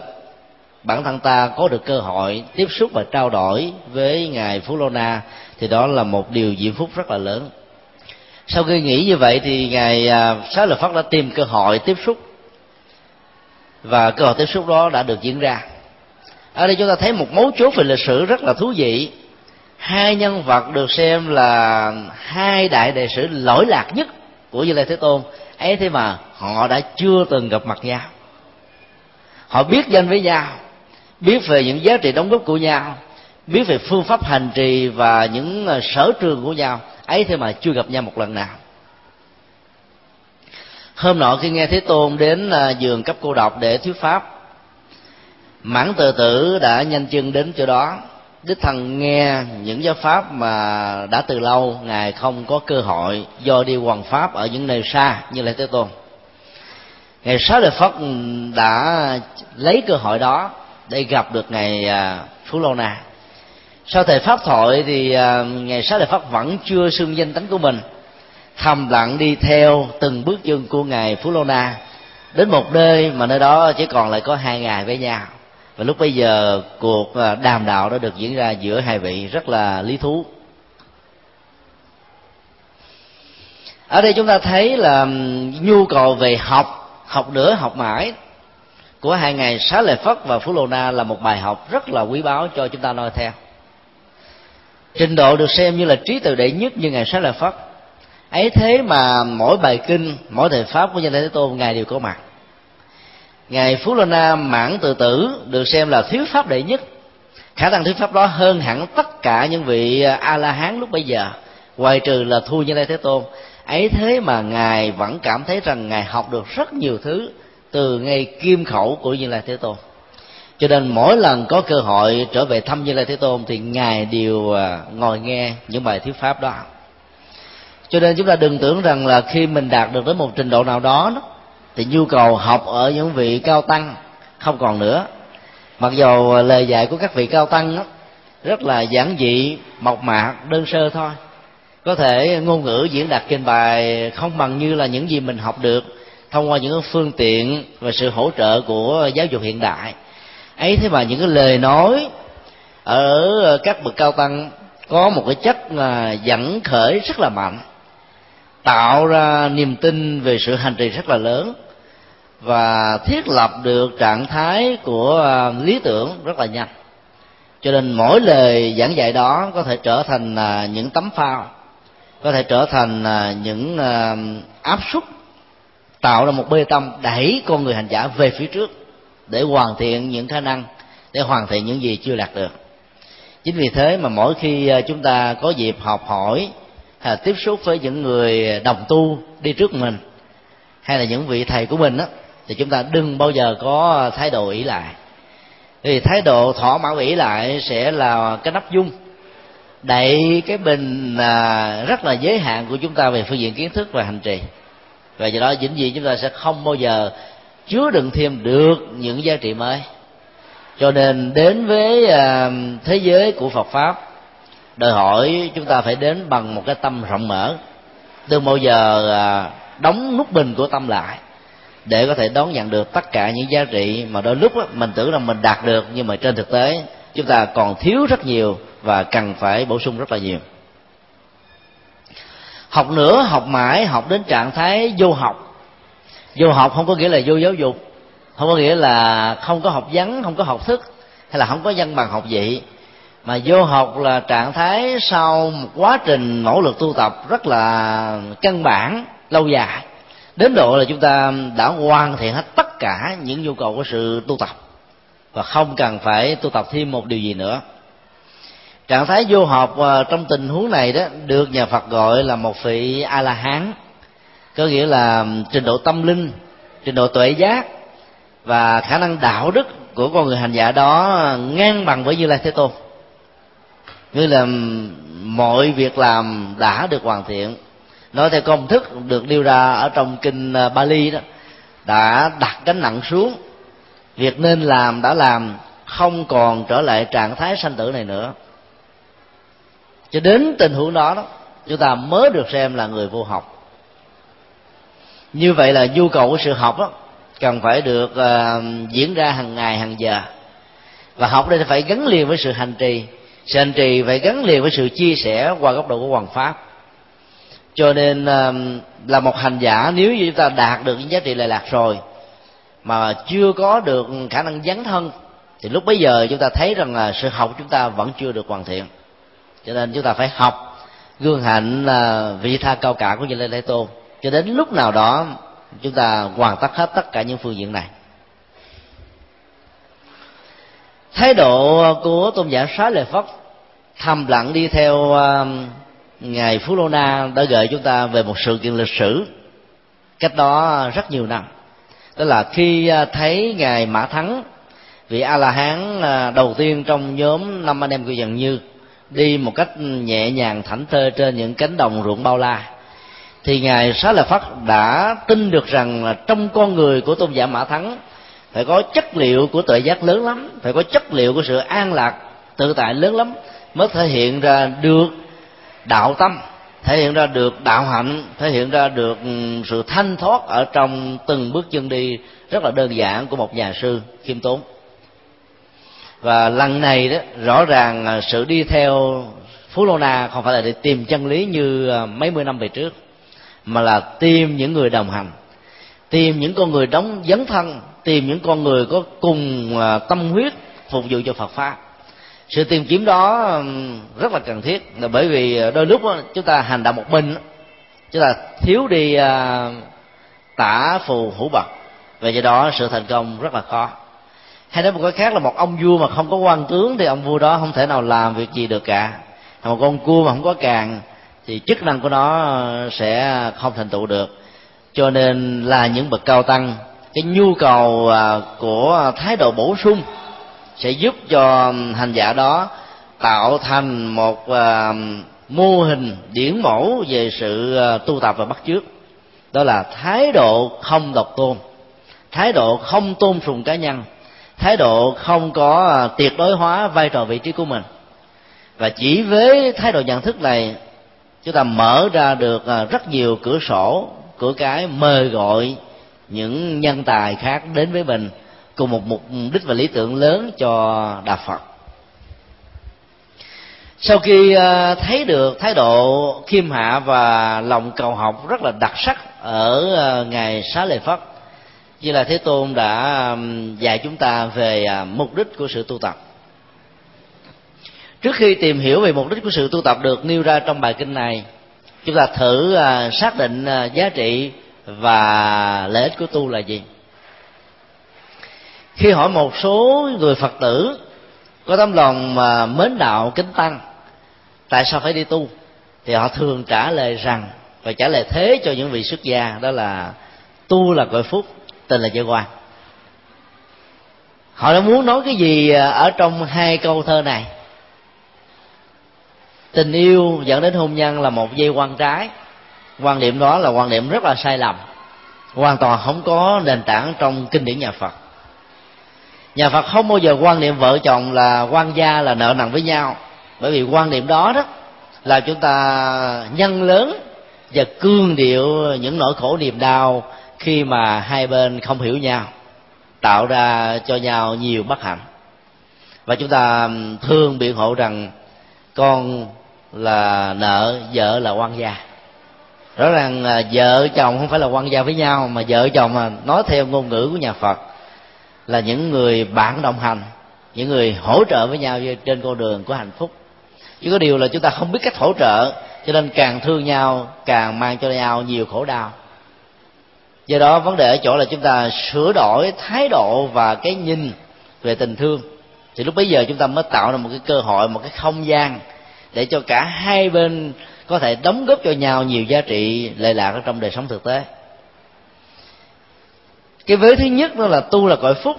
bản thân ta có được cơ hội tiếp xúc và trao đổi với ngài phú lô na, thì đó là một điều diễm phúc rất là lớn. Sau khi nghĩ như vậy thì ngài à, xá lợi phất đã tìm cơ hội tiếp xúc. Và cơ hội tiếp xúc đó đã được diễn ra ở đây chúng ta thấy một mấu chốt về lịch sử rất là thú vị. Hai nhân vật được xem là hai đại đệ sử lỗi lạc nhất của như lai thế tôn. Ấy thế mà họ đã chưa từng gặp mặt nhau. Họ biết danh với nhau, biết về những giá trị đóng góp của nhau, biết về phương pháp hành trì và những ờ, sở trường của nhau. Ấy thế mà chưa gặp nhau một lần nào. Hôm nọ khi nghe thế tôn đến ờ, giường cấp cô độc để thuyết pháp mãn tự tử đã nhanh chân đến chỗ đó. Đích thần nghe những giáo pháp mà đã từ lâu, ngài không có cơ hội do đi hoàng pháp ở những nơi xa như là thế tôn. Ngài sáu lợi phất đã lấy cơ hội đó để gặp được ngài à, phú lô na. Sau thời pháp thoại thì à, ngày ngài sáu lợi phất vẫn chưa xưng danh tánh của mình. Thầm lặng đi theo từng bước chân của ngài phú lô na. Đến một nơi mà nơi đó chỉ còn lại có hai ngày với nhau và lúc bây giờ cuộc à, đàm đạo đã được diễn ra giữa hai vị rất là lý thú. Ở đây chúng ta thấy là nhu cầu về học học nữa, học mãi của hai ngày xá lợi phất và phú lô na là một bài học rất là quý báu cho chúng ta noi theo. Trình độ được xem như là trí tuệ đệ nhất như ngày xá lợi phất. Ấy thế mà mỗi bài kinh, mỗi thời pháp của nhân thế tôn ngài đều có mặt ngài phú lô na mãn tự tử được xem là thuyết pháp đệ nhất. Khả năng thuyết pháp đó hơn hẳn tất cả những vị à, a la hán lúc bây giờ. Ngoài trừ là thu như lai thế tôn. Ấy thế mà ngài vẫn cảm thấy rằng ngài học được rất nhiều thứ từ ngay kim khẩu của như lai thế tôn. Cho nên mỗi lần có cơ hội trở về thăm như lai thế tôn thì ngài đều à, ngồi nghe những bài thuyết pháp đó. Cho nên chúng ta đừng tưởng rằng là khi mình đạt được đến một trình độ nào đó thì nhu cầu học ở những vị cao tăng không còn nữa. Mặc dù lời dạy của các vị cao tăng đó, rất là giản dị mộc mạc đơn sơ thôi. Có thể ngôn ngữ diễn đạt trên bài không bằng như là những gì mình học được thông qua những phương tiện và sự hỗ trợ của giáo dục hiện đại. Ấy thế mà những cái lời nói ở các bậc cao tăng có một cái chất là dẫn khởi rất là mạnh tạo ra niềm tin về sự hành trì rất là lớn và thiết lập được trạng thái của à, lý tưởng rất là nhanh. Cho nên mỗi lời giảng dạy đó có thể trở thành à, những tấm phao, có thể trở thành à, những áp suất, tạo ra một bê tông đẩy con người hành giả về phía trước để hoàn thiện những khả năng, để hoàn thiện những gì chưa đạt được. Chính vì thế mà mỗi khi chúng ta có dịp học hỏi hay tiếp xúc với những người đồng tu đi trước mình hay là những vị thầy của mình á thì chúng ta đừng bao giờ có thái độ ỷ lại. Thì thái độ thỏa mãn ỷ lại sẽ là cái nắp dung đẩy cái bình à, rất là giới hạn của chúng ta về phương diện kiến thức và hành trì. Và do đó vĩnh viễn chúng ta sẽ không bao giờ chứa đựng thêm được những giá trị mới. Cho nên đến với à, thế giới của phật pháp đòi hỏi chúng ta phải đến bằng một cái tâm rộng mở. Đừng bao giờ à, đóng nút bình của tâm lại để có thể đón nhận được tất cả những giá trị mà đôi lúc mình tưởng rằng mình đạt được, nhưng mà trên thực tế, chúng ta còn thiếu rất nhiều và cần phải bổ sung rất là nhiều. Học nữa, học mãi, học đến trạng thái vô học. Vô học không có nghĩa là vô giáo dục, không có nghĩa là không có học vấn không có học thức, hay là không có văn bằng học vị mà vô học là trạng thái sau một quá trình nỗ lực tu tập rất là căn bản, lâu dài. Đến độ là chúng ta đã hoàn thiện hết tất cả những nhu cầu của sự tu tập. Và không cần phải tu tập thêm một điều gì nữa. Trạng thái vô học à, trong tình huống này đó, được nhà Phật gọi là một vị a la hán có nghĩa là trình độ tâm linh, trình độ tuệ giác và khả năng đạo đức của con người hành giả đó ngang bằng với như lai thế tôn như là mọi việc làm đã được hoàn thiện. Nói theo công thức được nêu ra ở trong kinh à, Bali đó đã đặt gánh nặng xuống. Việc nên làm đã làm không còn trở lại trạng thái sanh tử này nữa. Cho đến tình huống đó đó chúng ta mới được xem là người vô học. Như vậy là nhu cầu của sự học đó, cần phải được uh, diễn ra hàng ngày hàng giờ. Và học đây phải gắn liền với sự hành trì sanh trì phải gắn liền với sự chia sẻ qua góc độ của hoàng pháp. Cho nên um, là một hành giả, nếu như chúng ta đạt được những giá trị lệ lạc rồi, mà chưa có được khả năng dấn thân, thì lúc bấy giờ chúng ta thấy rằng là sự học chúng ta vẫn chưa được hoàn thiện. Cho nên chúng ta phải học gương hạnh à, vị tha cao cả của như lê thế tôn. Cho đến lúc nào đó, chúng ta hoàn tất hết tất cả những phương diện này. Thái độ của tôn giả xá lợi phất thầm lặng đi theo um, ngài phú lô na đã gợi chúng ta về một sự kiện lịch sử cách đó rất nhiều năm. Đó là khi à, thấy ngài mã thắng, vị a la hán à, đầu tiên trong nhóm năm anh em của dần như, đi một cách nhẹ nhàng thảnh thơi trên những cánh đồng ruộng bao la, thì ngài xá lợi phất đã tin được rằng là trong con người của tôn giả mã thắng phải có chất liệu của tuệ giác lớn lắm, phải có chất liệu của sự an lạc tự tại lớn lắm mới thể hiện ra được đạo tâm, thể hiện ra được đạo hạnh, thể hiện ra được ừ, sự thanh thoát ở trong từng bước chân đi rất là đơn giản của một nhà sư khiêm tốn. Và lần này đó, rõ ràng à, sự đi theo phú lô na không phải là để tìm chân lý như à, mấy mươi năm về trước, mà là tìm những người đồng hành, tìm những con người đóng dấn thân, tìm những con người có cùng à, tâm huyết phục vụ cho phật pháp sự tìm kiếm đó rất là cần thiết. Là bởi vì ờ, đôi lúc chúng ta hành động một mình chúng ta thiếu đi ờ, tả phù hữu bậc. Và do đó, sự thành công rất là khó. Hay nói một cái khác là một ông vua mà không có quan tướng thì ông vua đó không thể nào làm việc gì được cả. Một con cua mà không có càng thì chức năng của nó ờ, sẽ không thành tựu được. Cho nên là những bậc cao tăng, cái nhu cầu của thái độ bổ sung sẽ giúp cho hành giả đó tạo thành một uh, mô hình điển mẫu về sự uh, tu tập và bắt chước. Đó là thái độ không độc tôn thái độ không tôn sùng cá nhân thái độ không có ờ, tuyệt đối hóa vai trò vị trí của mình. Và chỉ với thái độ nhận thức này chúng ta mở ra được uh, rất nhiều cửa sổ cửa cái mời gọi những nhân tài khác đến với mình cùng một mục đích và lý tưởng lớn cho đạo phật. Sau khi ờ, thấy được thái độ khiêm hạ và lòng cầu học rất là đặc sắc ở ờ, ngày xá lợi phất, như là thế tôn đã dạy chúng ta về à, mục đích của sự tu tập. Trước khi tìm hiểu về mục đích của sự tu tập được nêu ra trong bài kinh này, chúng ta thử à, xác định à, giá trị và lợi ích của tu là gì khi hỏi một số người phật tử có tấm lòng mà mến đạo kính tăng, tại sao phải đi tu? Thì họ thường trả lời rằng và trả lời thế cho những vị xuất gia, đó là tu là cội phúc tình là giới quan họ đã muốn nói cái gì ở trong hai câu thơ này? Tình yêu dẫn đến hôn nhân là một dây quan trái. Quan điểm đó là quan điểm rất là sai lầm, hoàn toàn không có nền tảng trong kinh điển nhà phật nhà phật không bao giờ quan niệm vợ chồng là quan gia là nợ nần với nhau. Bởi vì quan niệm đó đó là chúng ta nhân lớn và cương điệu những nỗi khổ niềm đau khi mà hai bên không hiểu nhau, tạo ra cho nhau nhiều bất hạnh. Và chúng ta thường biện hộ rằng con là nợ, vợ là quan gia. Rõ ràng là vợ chồng không phải là quan gia với nhau, mà vợ chồng mà nói theo ngôn ngữ của nhà phật là những người bạn đồng hành, những người hỗ trợ với nhau trên con đường của hạnh phúc. Chỉ có điều là chúng ta không biết cách hỗ trợ, cho nên càng thương nhau, càng mang cho nhau nhiều khổ đau. Do đó, vấn đề ở chỗ là chúng ta sửa đổi thái độ và cái nhìn về tình thương. Thì lúc bấy giờ chúng ta mới tạo ra một cái cơ hội, một cái không gian để cho cả hai bên có thể đóng góp cho nhau nhiều giá trị lệ lạc ở trong đời sống thực tế cái vế thứ nhất đó là tu là cõi phúc.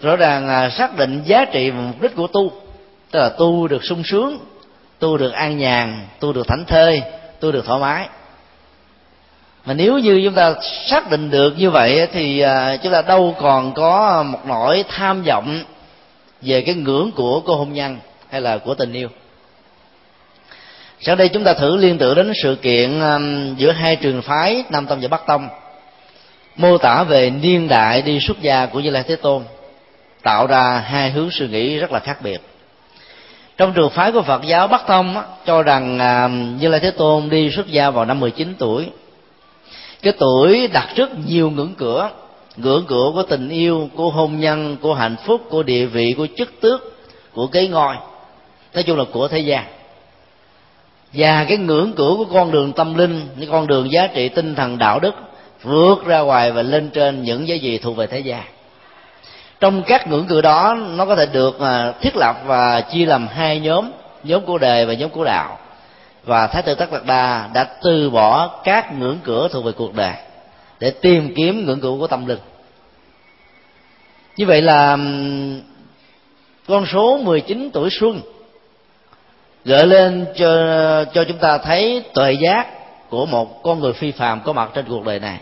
Rõ ràng là xác định giá trị và mục đích của tu. Tức là tu được sung sướng, tu được an nhàn, tu được thảnh thơi, tu được thoải mái. Mà nếu như chúng ta xác định được như vậy thì à, chúng ta đâu còn có một nỗi tham vọng về cái ngưỡng của cô hôn nhân hay là của tình yêu. Sau đây chúng ta thử liên tưởng đến sự kiện giữa hai trường phái, nam tông và bắc tông mô tả về niên đại đi xuất gia của như lai thế tôn, tạo ra hai hướng suy nghĩ rất là khác biệt. Trong trường phái của phật giáo bắc tông cho rằng à, như lai thế tôn đi xuất gia vào năm 19 tuổi. Cái tuổi đặt rất nhiều ngưỡng cửa ngưỡng cửa của tình yêu, của hôn nhân, của hạnh phúc, của địa vị, của chức tước, của cái ngôi, nói chung là của thế gian. Và cái ngưỡng cửa của con đường tâm linh, cái con đường giá trị tinh thần đạo đức vượt ra ngoài và lên trên những cái gì thuộc về thế gian. Trong các ngưỡng cửa đó, nó có thể được à, thiết lập và chia làm hai nhóm nhóm của đề và nhóm của đạo. Và thái tử tất đạt đa đã từ bỏ các ngưỡng cửa thuộc về cuộc đời để tìm kiếm ngưỡng cửa của tâm linh. Như vậy là con số 19 tuổi xuân gợi lên cho cho chúng ta thấy tuệ giác của một con người phi phàm có mặt trên cuộc đời này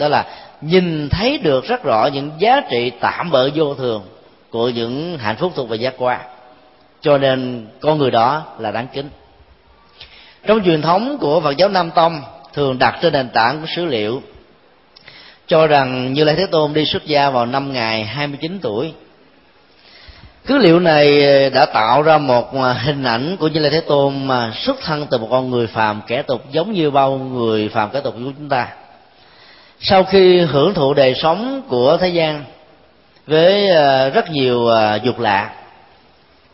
đó là nhìn thấy được rất rõ những giá trị tạm bợ vô thường của những hạnh phúc thuộc về giác quan. Cho nên con người đó là đáng kính. Trong truyền thống của phật giáo nam tông, thường đặt trên nền tảng của sử liệu, cho rằng như lai thế tôn đi xuất gia vào năm ngày 29 tuổi. Cứ liệu này đã tạo ra một hình ảnh của như lai thế tôn mà xuất thân từ một con người phàm kẻ tục giống như bao người phàm kẻ tục của chúng ta sau khi hưởng thụ đời sống của thế gian với ờ, rất nhiều ờ, dục lạc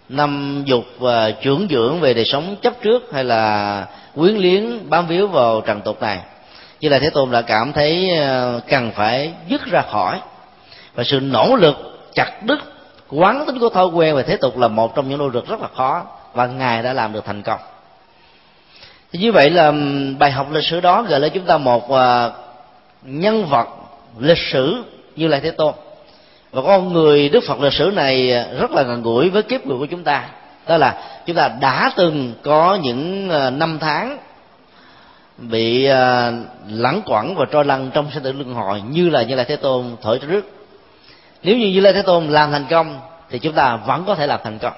năm dục và trưởng dưỡng về đời sống chấp trước hay là quyến liếng bám víu vào trần tục này, như là thế tôn đã cảm thấy cần phải dứt ra khỏi. Và sự nỗ lực chặt đứt, quán tính của thói quen và thế tục là một trong những nỗ lực rất là khó và ngài đã làm được thành công. Thì như vậy là bài học lịch sử đó gợi lên chúng ta một nhân vật, lịch sử như là thế tôn. Và con người đức phật lịch sử này rất là gần gũi với kiếp người của chúng ta. Đó là chúng ta đã từng có những ờ, năm tháng bị lãng lẳng quẩn và trôi lăn trong sinh tử luân hồi như là như là thế tôn thổi trước. Nếu như như lai thế tôn làm thành công thì chúng ta vẫn có thể làm thành công.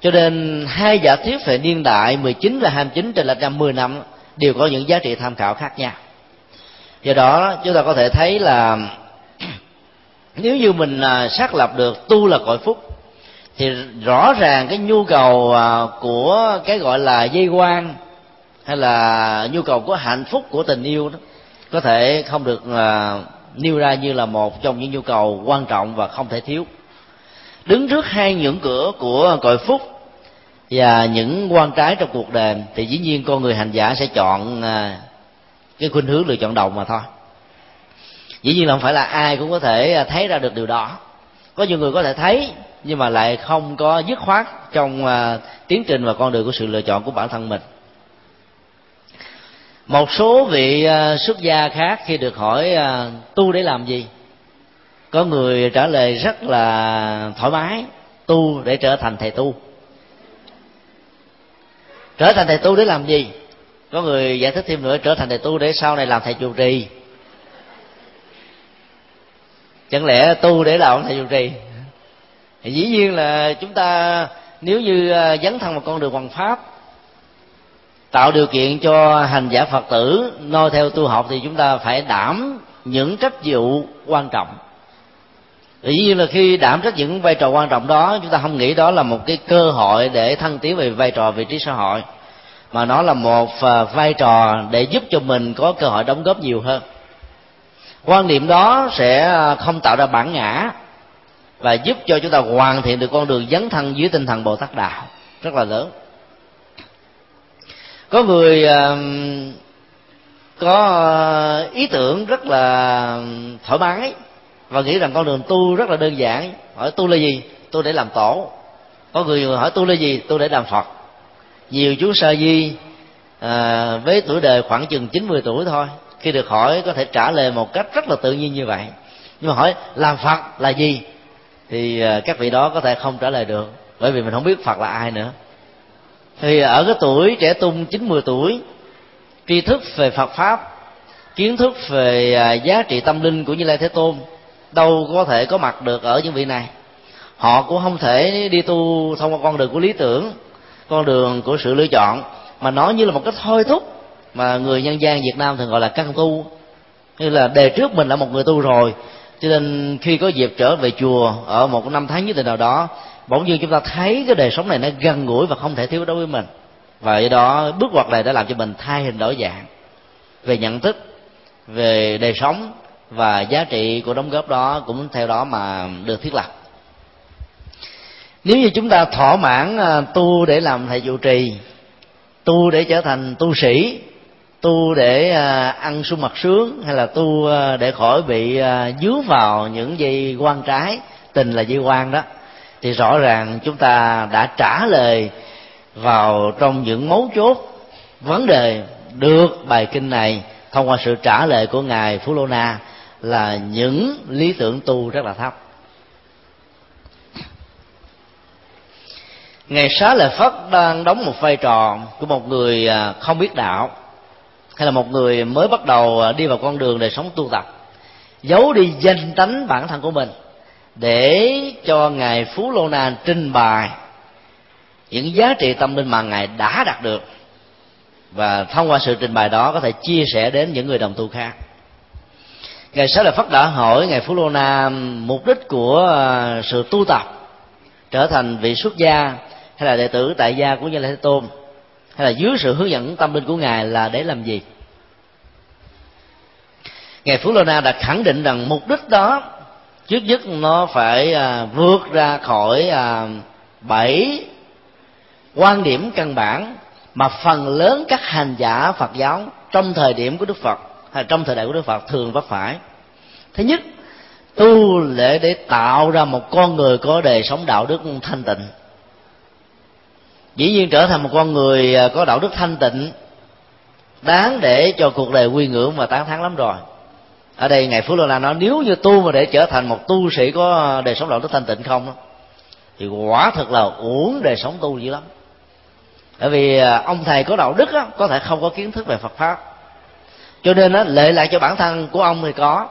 Cho nên hai giả thuyết về niên đại 19 và 29 trên là năm 10 năm đều có những giá trị tham khảo khác nhau do đó, chúng ta có thể thấy là nếu như mình à, xác lập được tu là cội phúc, thì rõ ràng cái nhu cầu à, của cái gọi là dây quan hay là nhu cầu của hạnh phúc, của tình yêu đó, có thể không được à, nêu ra như là một trong những nhu cầu quan trọng và không thể thiếu. Đứng trước hai những cửa của cội phúc và những quan trái trong cuộc đời, thì dĩ nhiên con người hành giả sẽ chọn cái khuynh hướng lựa chọn đầu mà thôi. Dĩ nhiên là không phải là ai cũng có thể à, thấy ra được điều đó. Có nhiều người có thể thấy nhưng mà lại không có dứt khoát trong à, tiến trình và con đường của sự lựa chọn của bản thân mình. Một số vị uh, xuất gia khác khi được hỏi uh, tu để làm gì có người trả lời rất là thoải mái tu để trở thành thầy tu. Trở thành thầy tu để làm gì? Có người giải thích thêm nữa, trở thành thầy tu để sau này làm thầy chủ trì. Chẳng lẽ tu để làm thầy chủ trì? Thì dĩ nhiên là chúng ta, nếu như à, dấn thân vào con đường bằng pháp, tạo điều kiện cho hành giả phật tử noi theo tu học thì chúng ta phải đảm những trách vụ quan trọng. Dĩ nhiên là khi đảm trách những vai trò quan trọng đó, chúng ta không nghĩ đó là một cái cơ hội để thăng tiến về vai trò vị trí xã hội mà nó là một à, vai trò để giúp cho mình có cơ hội đóng góp nhiều hơn. Quan niệm đó sẽ à, không tạo ra bản ngã và giúp cho chúng ta hoàn thiện được con đường dấn thân dưới tinh thần bồ tát đạo. Rất là lớn. Có người à, có ý tưởng rất là thoải mái và nghĩ rằng con đường tu rất là đơn giản. Hỏi tu là gì? Tu để làm tổ. Có người hỏi tu là gì? Tu để làm phật nhiều chú sơ di à, với tuổi đời khoảng chừng 90 tuổi thôi khi được hỏi có thể trả lời một cách rất là tự nhiên như vậy. Nhưng mà hỏi làm phật là gì? Thì à, các vị đó có thể không trả lời được bởi vì mình không biết phật là ai nữa. Thì ở cái tuổi trẻ tung chín mười tuổi tri thức về phật pháp kiến thức về à, giá trị tâm linh của như lai thế tôn đâu có thể có mặt được ở những vị này. Họ cũng không thể đi tu thông qua con đường của lý tưởng con đường của sự lựa chọn, mà nó như là một cái thôi thúc mà người nhân gian việt nam thường gọi là căn tu. Như là đề trước mình là một người tu rồi, cho nên khi có dịp trở về chùa ở một năm tháng nhất định nào đó, bỗng nhiên chúng ta thấy cái đời sống này nó gần gũi và không thể thiếu đối với mình. Và do đó, bước ngoặt này đã làm cho mình thay hình đổi dạng về nhận thức, về đời sống và giá trị của đóng góp đó cũng theo đó mà được thiết lập nếu như chúng ta thỏa mãn à, tu để làm thầy trụ trì, tu để trở thành tu sĩ, tu để à, ăn sung mặt sướng, hay là tu à, để khỏi bị dướng vào những dây quan trái, tình là dây quan đó, thì rõ ràng chúng ta đã trả lời vào trong những mấu chốt vấn đề được bài kinh này thông qua sự trả lời của ngài phú lô na là những lý tưởng tu rất là thấp. Ngày xá lợi phất đang đóng một vai trò của một người à, không biết đạo, hay là một người mới bắt đầu à, đi vào con đường đời sống tu tập. Giấu đi danh tánh bản thân của mình để cho ngài phú lô na trình bày những giá trị tâm linh mà ngài đã đạt được. Và thông qua sự trình bày đó có thể chia sẻ đến những người đồng tu khác. Ngài sẽ là phát đã hỏi ngài phú lô na mục đích của à, sự tu tập trở thành vị xuất gia hay là đệ tử tại gia của như lai thế tôn? Hay là dưới sự hướng dẫn tâm linh của ngài là để làm gì? Ngài phú lô na đã khẳng định rằng mục đích đó trước nhất nó phải à, vượt ra khỏi à, bảy quan điểm căn bản mà phần lớn các hành giả phật giáo trong thời điểm của đức phật hay trong thời đại của đức phật thường vấp phải. Thứ nhất tu lễ để tạo ra một con người có đời sống đạo đức thanh tịnh dĩ nhiên trở thành một con người à, có đạo đức thanh tịnh đáng để cho cuộc đời quy ngưỡng và tán thán lắm rồi. Ở đây ngài phú lô la nói nếu như tu mà để trở thành một tu sĩ có đời sống đạo đức thanh tịnh không thì quả thật là uổng đời sống tu dữ lắm. Bởi vì à, ông thầy có đạo đức á, có thể không có kiến thức về phật pháp. Cho nên á, lệ lại cho bản thân của ông thì có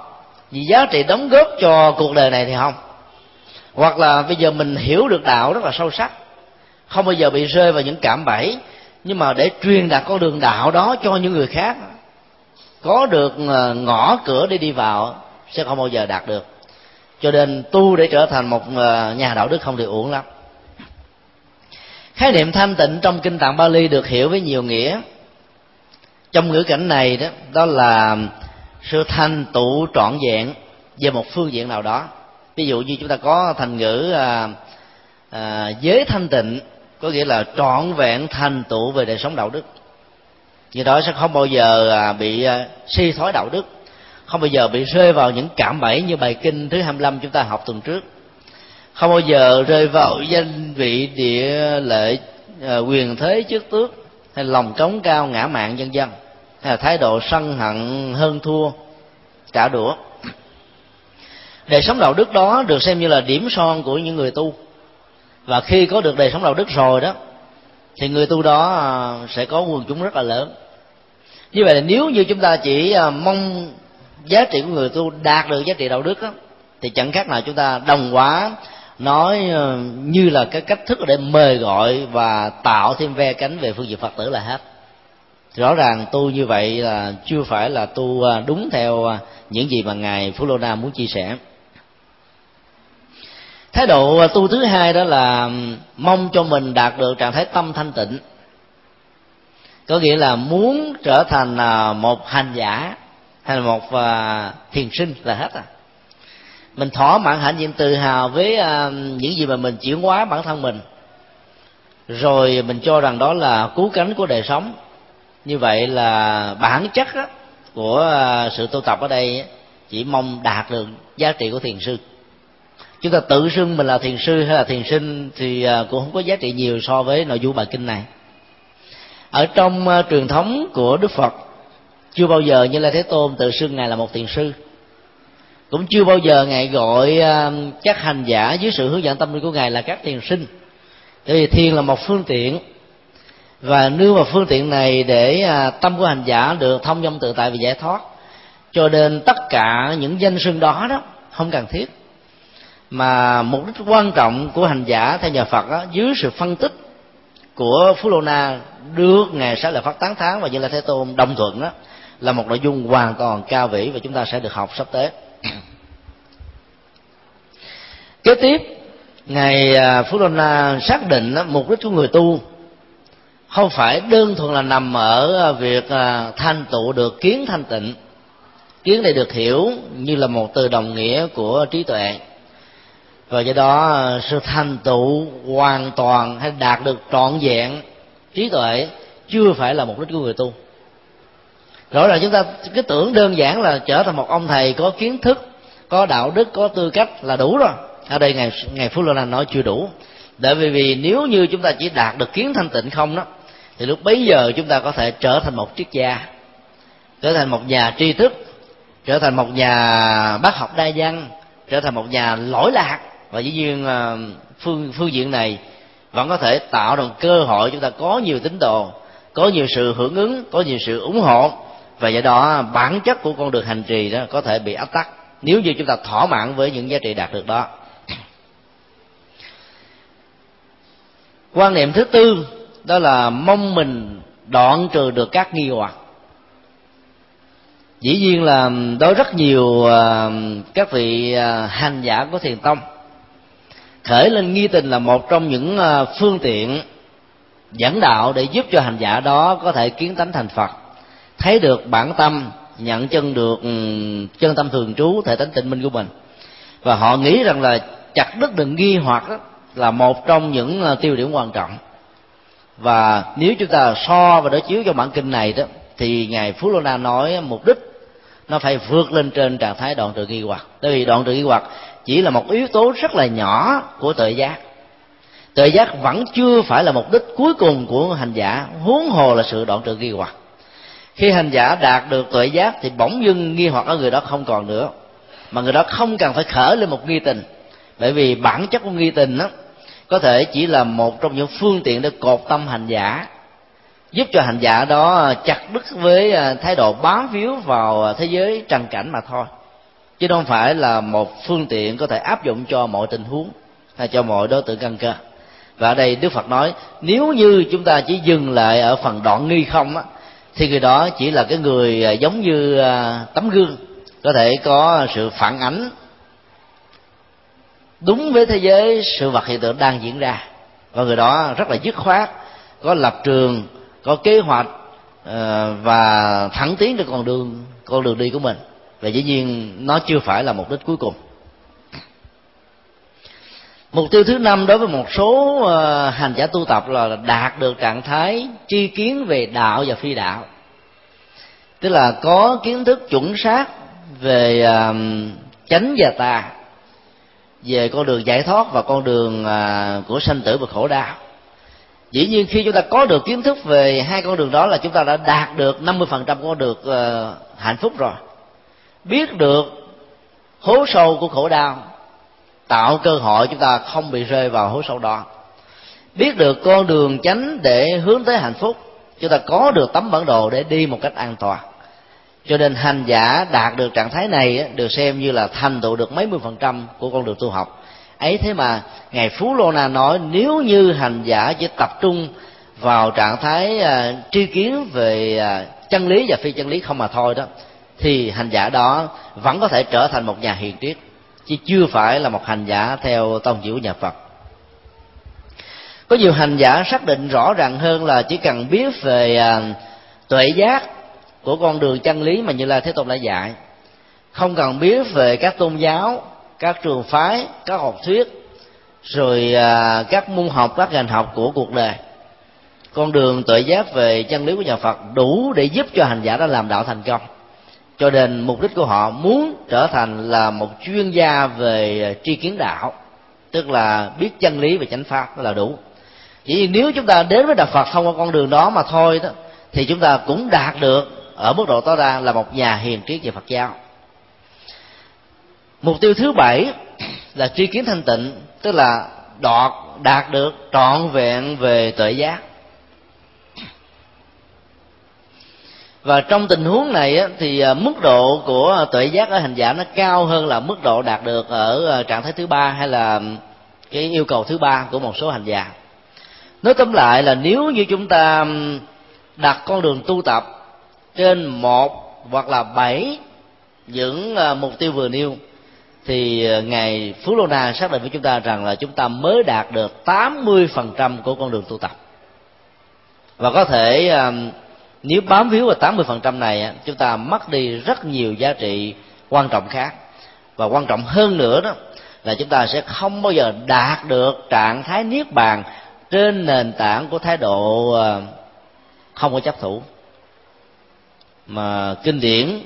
vì giá trị đóng góp cho cuộc đời này thì không. Hoặc là bây giờ mình hiểu được đạo rất là sâu sắc không bao giờ bị rơi vào những cảm bẫy nhưng mà để truyền đạt con đường đạo đó cho những người khác có được ờ, ngõ cửa để đi vào sẽ không bao giờ đạt được. Cho nên tu để trở thành một ờ, nhà đạo đức không thì uổng lắm. Khái niệm thanh tịnh trong kinh tạng Bali được hiểu với nhiều nghĩa. Trong ngữ cảnh này đó đó là sự thanh tụ trọn vẹn về một phương diện nào đó. Ví dụ như chúng ta có thành ngữ à, à, giới thanh tịnh có nghĩa là trọn vẹn thành tựu về đời sống đạo đức. Như đó sẽ không bao giờ à, bị suy suy thoái đạo đức. Không bao giờ bị rơi vào những cảm bẫy như bài kinh thứ 25 chúng ta học tuần trước. Không bao giờ rơi vào danh vị địa lệ à, quyền thế trước tước hay lòng trống cao ngã mạng dân dân hay là thái độ sân hận, hơn thua, trả đũa. Đời sống đạo đức đó được xem như là điểm son của những người tu và khi có được đời sống đạo đức rồi đó thì người tu đó à, sẽ có quần chúng rất là lớn. Như vậy là nếu như chúng ta chỉ à, mong giá trị của người tu đạt được giá trị đạo đức đó, thì chẳng khác nào chúng ta đồng hóa nói à, như là cái cách thức để mời gọi và tạo thêm ve cánh về phương diện phật tử là hết. Rõ ràng tu như vậy là chưa phải là tu đúng theo những gì mà ngài phú lô na muốn chia sẻ thái độ à, tu thứ hai đó là mong cho mình đạt được trạng thái tâm thanh tịnh. Có nghĩa là muốn trở thành à, một hành giả, hay là một à, thiền sinh là hết à. Mình thỏa mãn hạnh diện tự hào với những gì mà mình chuyển hóa bản thân mình. Rồi mình cho rằng đó là cứu cánh của đời sống. Như vậy là bản chất của sự tu tập ở đây chỉ mong đạt được giá trị của thiền sư chúng ta tự xưng mình là thiền sư hay là thiền sinh thì à, cũng không có giá trị nhiều so với nội dung bài kinh này. Ở trong uh, truyền thống của đức phật chưa bao giờ như lai thế tôn tự xưng ngài là một thiền sư. Cũng chưa bao giờ ngài gọi uh, các hành giả dưới sự hướng dẫn tâm linh của ngài là các thiền sinh. Tại vì thiền là một phương tiện. Và nương vào phương tiện này để uh, tâm của hành giả được thông dong tự tại và giải thoát. Cho nên tất cả những danh xưng đó đó không cần thiết mà mục đích quan trọng của hành giả theo nhà Phật đó, dưới sự phân tích của Phú Lô Na được ngài sẽ là phát tán tháng và như là thế tôn đồng thuận đó là một nội dung hoàn toàn cao vĩ và chúng ta sẽ được học sắp tới. Kế tiếp ngài à, Phú Lô Na xác định mục đích của người tu không phải đơn thuần là nằm ở à, việc à, thanh tụ được kiến thanh tịnh. Kiến này được hiểu như là một từ đồng nghĩa của trí tuệ và do đó ờ, sự thành tựu hoàn toàn hay đạt được trọn vẹn trí tuệ chưa phải là mục đích của người tu. Rõ ràng chúng ta cứ tưởng đơn giản là trở thành một ông thầy có kiến thức, có đạo đức, có tư cách là đủ rồi. Ở đây ngày ngày phú lô nói chưa đủ. Bởi vì vì nếu như chúng ta chỉ đạt được kiến thanh tịnh không đó, thì lúc bấy giờ chúng ta có thể trở thành một triết gia, trở thành một nhà tri thức, trở thành một nhà bác học đa văn, trở thành một nhà lỗi lạc và dĩ nhiên à, phương phương diện này vẫn có thể tạo được cơ hội chúng ta có nhiều tín đồ, có nhiều sự hưởng ứng, có nhiều sự ủng hộ. Và do đó, bản chất của con đường hành trì đó có thể bị áp tắc nếu như chúng ta thỏa mãn với những giá trị đạt được đó. Quan niệm thứ tư, đó là mong mình đoạn trừ được các nghi hoặc. Dĩ nhiên là đối rất nhiều à, các vị à, hành giả của thiền tông khởi lên nghi tình là một trong những ờ, phương tiện dẫn đạo để giúp cho hành giả đó có thể kiến tánh thành phật. Thấy được bản tâm, nhận chân được ừ, chân tâm thường trú, thể tánh tịnh minh của mình. Và họ nghĩ rằng là chặt đứt đường nghi hoặc là một trong những ờ, tiêu điểm quan trọng. Và nếu chúng ta so và đối chiếu cho bản kinh này đó, thì ngài phú lô na nói mục đích nó phải vượt lên trên trạng thái đoạn trừ nghi hoặc. Tại vì đoạn trừ nghi hoặc chỉ là một yếu tố rất là nhỏ của tự giác. Tự giác vẫn chưa phải là mục đích cuối cùng của hành giả, huống hồ là sự đoạn trừ nghi hoặc. Khi hành giả đạt được tuệ giác thì bỗng dưng nghi hoặc ở người đó không còn nữa, mà người đó không cần phải khởi lên một nghi tình. Bởi vì bản chất của nghi tình đó có thể chỉ là một trong những phương tiện để cột tâm hành giả, giúp cho hành giả đó chặt đứt với à, thái độ bám víu vào à, thế giới trần cảnh mà thôi chứ không phải là một phương tiện có thể áp dụng cho mọi tình huống hay cho mọi đối tượng căn cơ và ở đây đức phật nói, nếu như chúng ta chỉ dừng lại ở phần đoạn nghi không á, thì người đó chỉ là cái người à, giống như à, tấm gương, có thể có sự phản ánh đúng với thế giới, sự vật hiện tượng đang diễn ra. Và người đó rất là dứt khoát, có lập trường, có kế hoạch à, và thẳng tiến trên con đường con đường đi của mình và dĩ nhiên, nó chưa phải là mục đích cuối cùng. Mục tiêu thứ năm đối với một số ờ, hành giả tu tập là đạt được trạng thái tri kiến về đạo và phi đạo. Tức là có kiến thức chuẩn xác về chánh và tà, về con đường giải thoát và con đường ờ, của sanh tử và khổ đau. Dĩ nhiên khi chúng ta có được kiến thức về hai con đường đó là chúng ta đã đạt được 50% con được ờ, hạnh phúc rồi biết được hố sâu của khổ đau tạo cơ hội chúng ta không bị rơi vào hố sâu đó. Biết được con đường tránh để hướng tới hạnh phúc chúng ta có được tấm bản đồ để đi một cách an toàn. Cho nên hành giả đạt được trạng thái này được xem như là thành tựu được mấy mươi phần trăm của con đường tu học. Ấy thế mà ngài phú lô na nói nếu như hành giả chỉ tập trung vào trạng thái uh, tri kiến về uh, chân lý và phi chân lý không mà thôi đó thì hành giả đó vẫn có thể trở thành một nhà hiền triết, chứ chưa phải là một hành giả theo tông chỉ của nhà phật. Có nhiều hành giả xác định rõ ràng hơn là chỉ cần biết về à, tuệ giác của con đường chân lý mà như là thế tôn đã dạy. Không cần biết về các tôn giáo, các trường phái, các học thuyết, rồi à, các môn học, các ngành học của cuộc đời. Con đường tuệ giác về chân lý của nhà phật đủ để giúp cho hành giả đã làm đạo thành công cho nên mục đích của họ muốn trở thành là một chuyên gia về tri kiến đạo, tức là biết chân lý về chánh pháp đó là đủ. Chỉ vì nếu chúng ta đến với đạo phật thông qua con đường đó mà thôi đó, thì chúng ta cũng đạt được ở mức độ tối đa là một nhà hiền triết về phật giáo. Mục tiêu thứ bảy là tri kiến thanh tịnh, tức là đọt, đạt được trọn vẹn về tuệ giác. Và trong tình huống này thì à, mức độ của à, tuệ giác ở hành giả nó cao hơn là mức độ đạt được ở à, trạng thái thứ ba hay là cái yêu cầu thứ ba của một số hành giả. Nói tóm lại là nếu như chúng ta đặt con đường tu tập trên một hoặc là bảy những mục tiêu vừa nêu, thì ngài Phú Lô Na xác định với chúng ta rằng là chúng ta mới đạt được 80% của con đường tu tập. Và có thể nếu bám víu vào 80% này chúng ta mất đi rất nhiều giá trị quan trọng khác. Và quan trọng hơn nữa đó là chúng ta sẽ không bao giờ đạt được trạng thái niết bàn trên nền tảng của thái độ ờ, không có chấp thủ. Mà kinh điển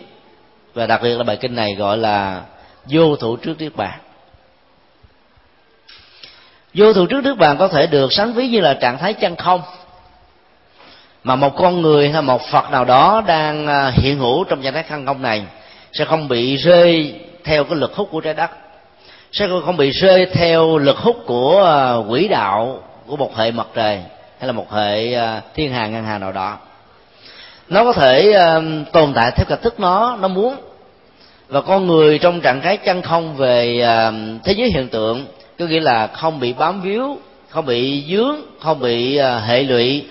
và đặc biệt là bài kinh này gọi là vô thủ trước niết bàn. Vô thủ trước niết bàn có thể được sánh ví như là trạng thái chân không mà một con người hay một phật nào đó đang à, hiện hữu trong trạng thái khăn công này sẽ không bị rơi theo cái lực hút của trái đất, sẽ không bị rơi theo lực hút của à, quỹ đạo của một hệ mặt trời hay là một hệ à, thiên hà, ngân hà nào đó. Nó có thể tồn tại theo cách thức nó nó muốn. Và con người trong trạng thái chân không về thế giới hiện tượng, có nghĩa là không bị bám víu, không bị dướng, không bị hệ lụy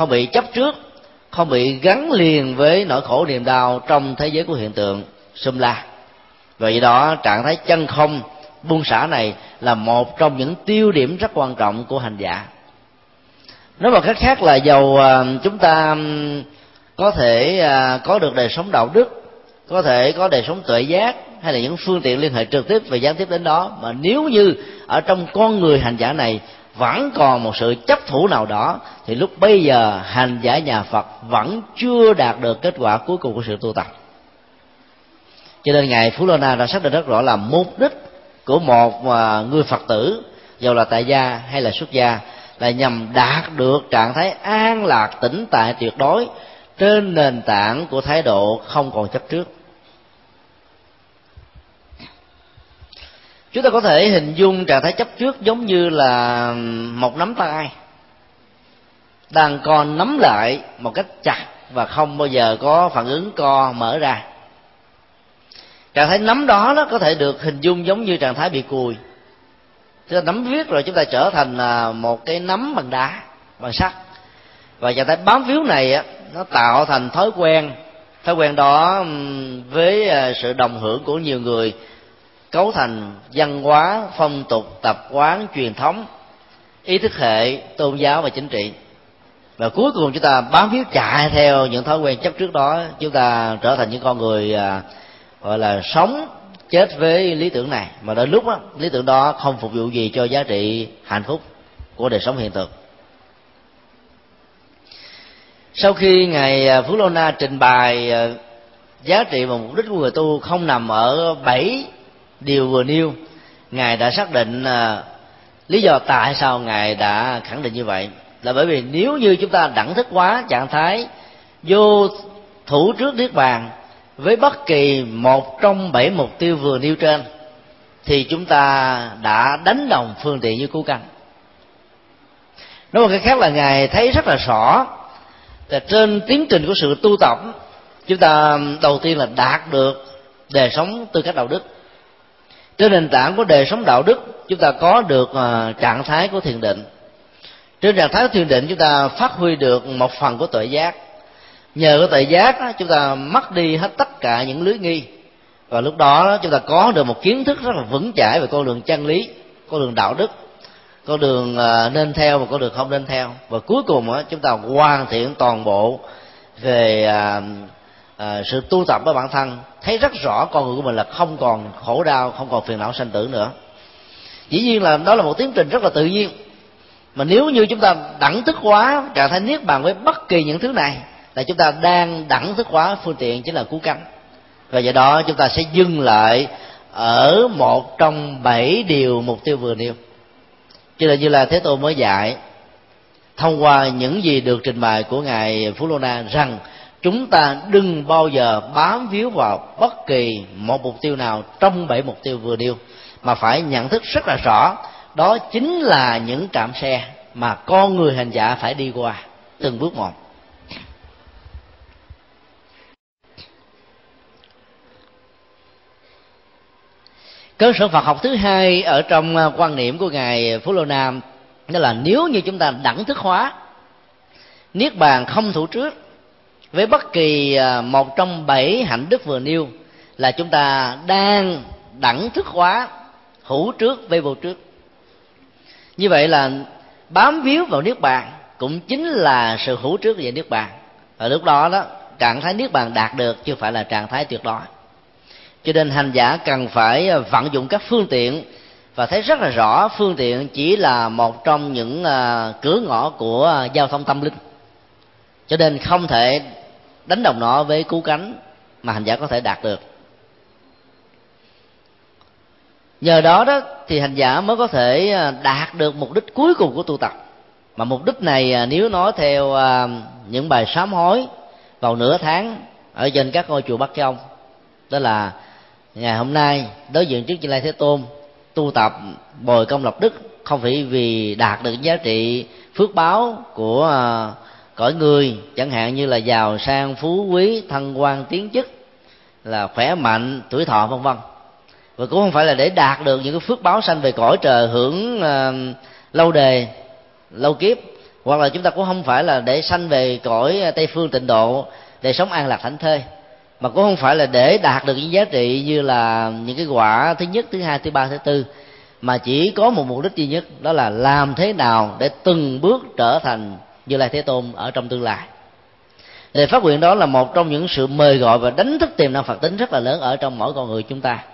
không bị chấp trước, không bị gắn liền với nỗi khổ niềm đau trong thế giới của hiện tượng sum la. Vậy đó, trạng thái chân không buông xả này là một trong những tiêu điểm rất quan trọng của hành giả. Nói một cách khác là dầu à, chúng ta có thể à, có được đời sống đạo đức, có thể có đời sống tuệ giác hay là những phương tiện liên hệ trực tiếp và gián tiếp đến đó, mà nếu như ở trong con người hành giả này vẫn còn một sự chấp thủ nào đó, thì lúc bây giờ hành giả nhà phật vẫn chưa đạt được kết quả cuối cùng của sự tu tập. Cho nên ngài phú lô na đã xác định rất rõ là mục đích của một à, người phật tử, dù là tại gia hay là xuất gia, là nhằm đạt được trạng thái an lạc, tĩnh tại, tuyệt đối trên nền tảng của thái độ không còn chấp trước. Chúng ta có thể hình dung trạng thái chấp trước giống như là một nắm tay, đang còn nắm lại một cách chặt và không bao giờ có phản ứng co mở ra. Trạng thái nắm đó nó có thể được hình dung giống như trạng thái bị cùi. Chúng ta nắm viết rồi chúng ta trở thành à, một cái nắm bằng đá, bằng sắt. Và trạng thái bám víu này á, nó tạo thành thói quen thói quen đó với à, sự đồng hưởng của nhiều người cấu thành văn hóa phong tục tập quán truyền thống ý thức hệ tôn giáo và chính trị. Và cuối cùng chúng ta bám víu chạy theo những thói quen chấp trước đó chúng ta trở thành những con người à, gọi là sống chết với lý tưởng này. Mà đến lúc đó, lý tưởng đó không phục vụ gì cho giá trị hạnh phúc của đời sống hiện thực. Sau khi ngài à, phú lô na trình bày à, giá trị và mục đích của người tu không nằm ở bảy điều vừa nêu ngài đã xác định uh, lý do tại sao ngài đã khẳng định như vậy là bởi vì nếu như chúng ta đẳng thức quá trạng thái vô thủ trước niết bàn với bất kỳ một trong bảy mục tiêu vừa nêu trên thì chúng ta đã đánh đồng phương tiện như cú căn. nói một cái khác là ngài thấy rất là rõ là trên tiến trình của sự tu tập chúng ta đầu tiên là đạt được đời sống tư cách đạo đức trên nền tảng của đời sống đạo đức chúng ta có được à, trạng thái của thiền định. Trên trạng thái của thiền định chúng ta phát huy được một phần của tuệ giác. Nhờ có tuệ giác đó, chúng ta mất đi hết tất cả những lưới nghi. Và lúc đó chúng ta có được một kiến thức rất là vững chãi về con đường chân lý con đường đạo đức. Con đường à, nên theo và con đường không nên theo. Và cuối cùng chúng ta hoàn thiện toàn bộ về à, à, sự tu tập của bản thân thấy rất rõ con người của mình là không còn khổ đau không còn phiền não sanh tử nữa. Dĩ nhiên là đó là một tiến trình rất là tự nhiên. Mà nếu như chúng ta đẳng thức hóa trạng thái niết bàn với bất kỳ những thứ này là chúng ta đang đẳng thức hóa phương tiện chính là cứu cánh. Và do đó chúng ta sẽ dừng lại ở một trong bảy điều mục tiêu vừa nêu. Cho nên như là thế tôn mới dạy thông qua những gì được trình bày của ngài phú lô na rằng chúng ta đừng bao giờ bám víu vào bất kỳ một mục tiêu nào trong bảy mục tiêu vừa nêu, mà phải nhận thức rất là rõ, đó chính là những trạm xe mà con người hành giả phải đi qua từng bước một. Cơ sở Phật học thứ hai ở trong à, quan niệm của ngài Phú Lô Nam, đó là nếu như chúng ta đẳng thức hóa, niết bàn không thủ trước với bất kỳ à, một trong bảy hạnh đức vừa nêu là chúng ta đang đẳng thức hóa, hữu trước với vô trước. Như vậy là bám víu vào niết bàn cũng chính là sự hữu trước về niết bàn. Ở lúc đó đó, trạng thái niết bàn đạt được chưa phải là trạng thái tuyệt đối. Cho nên hành giả cần phải à, vận dụng các phương tiện và thấy rất là rõ phương tiện chỉ là một trong những à, cửa ngõ của giao thông tâm linh. Cho nên không thể đánh đồng nó với cú cánh mà hành giả có thể đạt được. Nhờ đó đó thì hành giả mới có thể à, đạt được mục đích cuối cùng của tu tập. Mà mục đích này à, nếu nói theo à, những bài sám hối vào nửa tháng ở trên các ngôi chùa Bắc Châu, đó là ngày hôm nay đối diện trước như lai thế tôn tu tập bồi công lập đức không phải vì đạt được giá trị phước báo của cõi người chẳng hạn như là giàu sang phú quý thân quan tiến chức là khỏe mạnh tuổi thọ vân vân. Và cũng không phải là để đạt được những cái phước báo sanh về cõi trời hưởng uh, lâu đề lâu kiếp hoặc là chúng ta cũng không phải là để sanh về cõi tây phương tịnh độ để sống an lạc thảnh thơi mà cũng không phải là để đạt được những giá trị như là những cái quả thứ nhất thứ hai thứ ba thứ tư mà chỉ có một mục đích duy nhất đó là làm thế nào để từng bước trở thành như lai thế tôn ở trong tương lai. Lời phát nguyện đó là một trong những sự mời gọi và đánh thức tiềm năng phật tính rất là lớn ở trong mỗi con người chúng ta.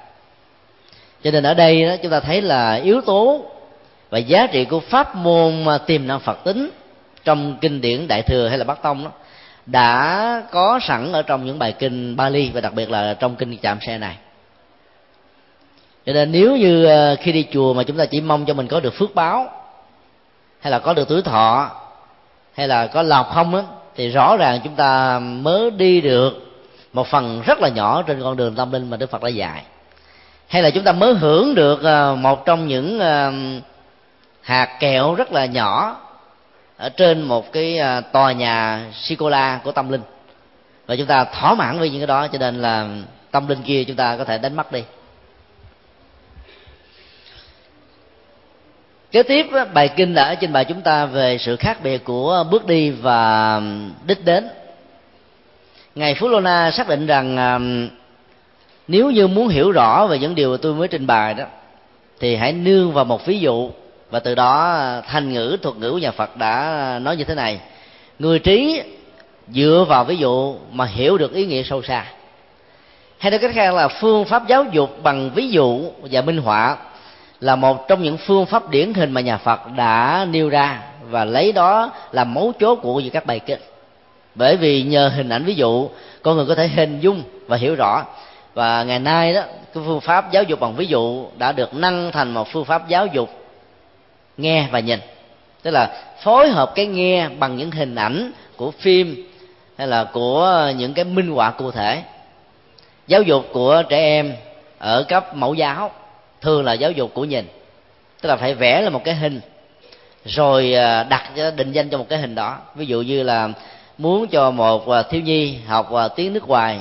Cho nên ở đây đó, chúng ta thấy là yếu tố và giá trị của pháp môn tiềm năng phật tính trong kinh điển đại thừa hay là bắc tông đó đã có sẵn ở trong những bài kinh Bali và đặc biệt là trong kinh chạm xe này. Cho nên nếu như ờ, khi đi chùa mà chúng ta chỉ mong cho mình có được phước báo hay là có được tuổi thọ hay là có lọc không á, thì rõ ràng chúng ta mới đi được một phần rất là nhỏ trên con đường tâm linh mà Đức Phật đã dạy. Hay là chúng ta mới hưởng được ờ, một trong những ờ, hạt kẹo rất là nhỏ ở trên một cái ờ, tòa nhà Sikola của tâm linh. Và chúng ta thỏa mãn với những cái đó, cho nên là tâm linh kia chúng ta có thể đánh mất đi. Kế tiếp bài kinh đã trình bày chúng ta về sự khác biệt của bước đi và đích đến. Ngài phú lô na xác định rằng nếu như muốn hiểu rõ về những điều tôi mới trình bày đó, thì hãy nương vào một ví dụ và từ đó à, thành ngữ, thuật ngữ của nhà phật đã nói như thế này. Người trí dựa vào ví dụ mà hiểu được ý nghĩa sâu xa. Hay nói cách khác là phương pháp giáo dục bằng ví dụ và minh họa là một trong những phương pháp điển hình mà nhà phật đã nêu ra và lấy đó làm mấu chốt của các bài kinh. Bởi vì nhờ hình ảnh ví dụ, con người có thể hình dung và hiểu rõ. Và ngày nay đó, cái phương pháp giáo dục bằng ví dụ đã được nâng thành một phương pháp giáo dục nghe và nhìn. Tức là phối hợp cái nghe bằng những hình ảnh của phim hay là của những cái minh họa cụ thể. Giáo dục của trẻ em ở cấp mẫu giáo thường là giáo dục của nhìn. Tức là phải vẽ là một cái hình, rồi à, đặt định danh cho một cái hình đó. Ví dụ như là muốn cho một à, thiếu nhi học à, tiếng nước ngoài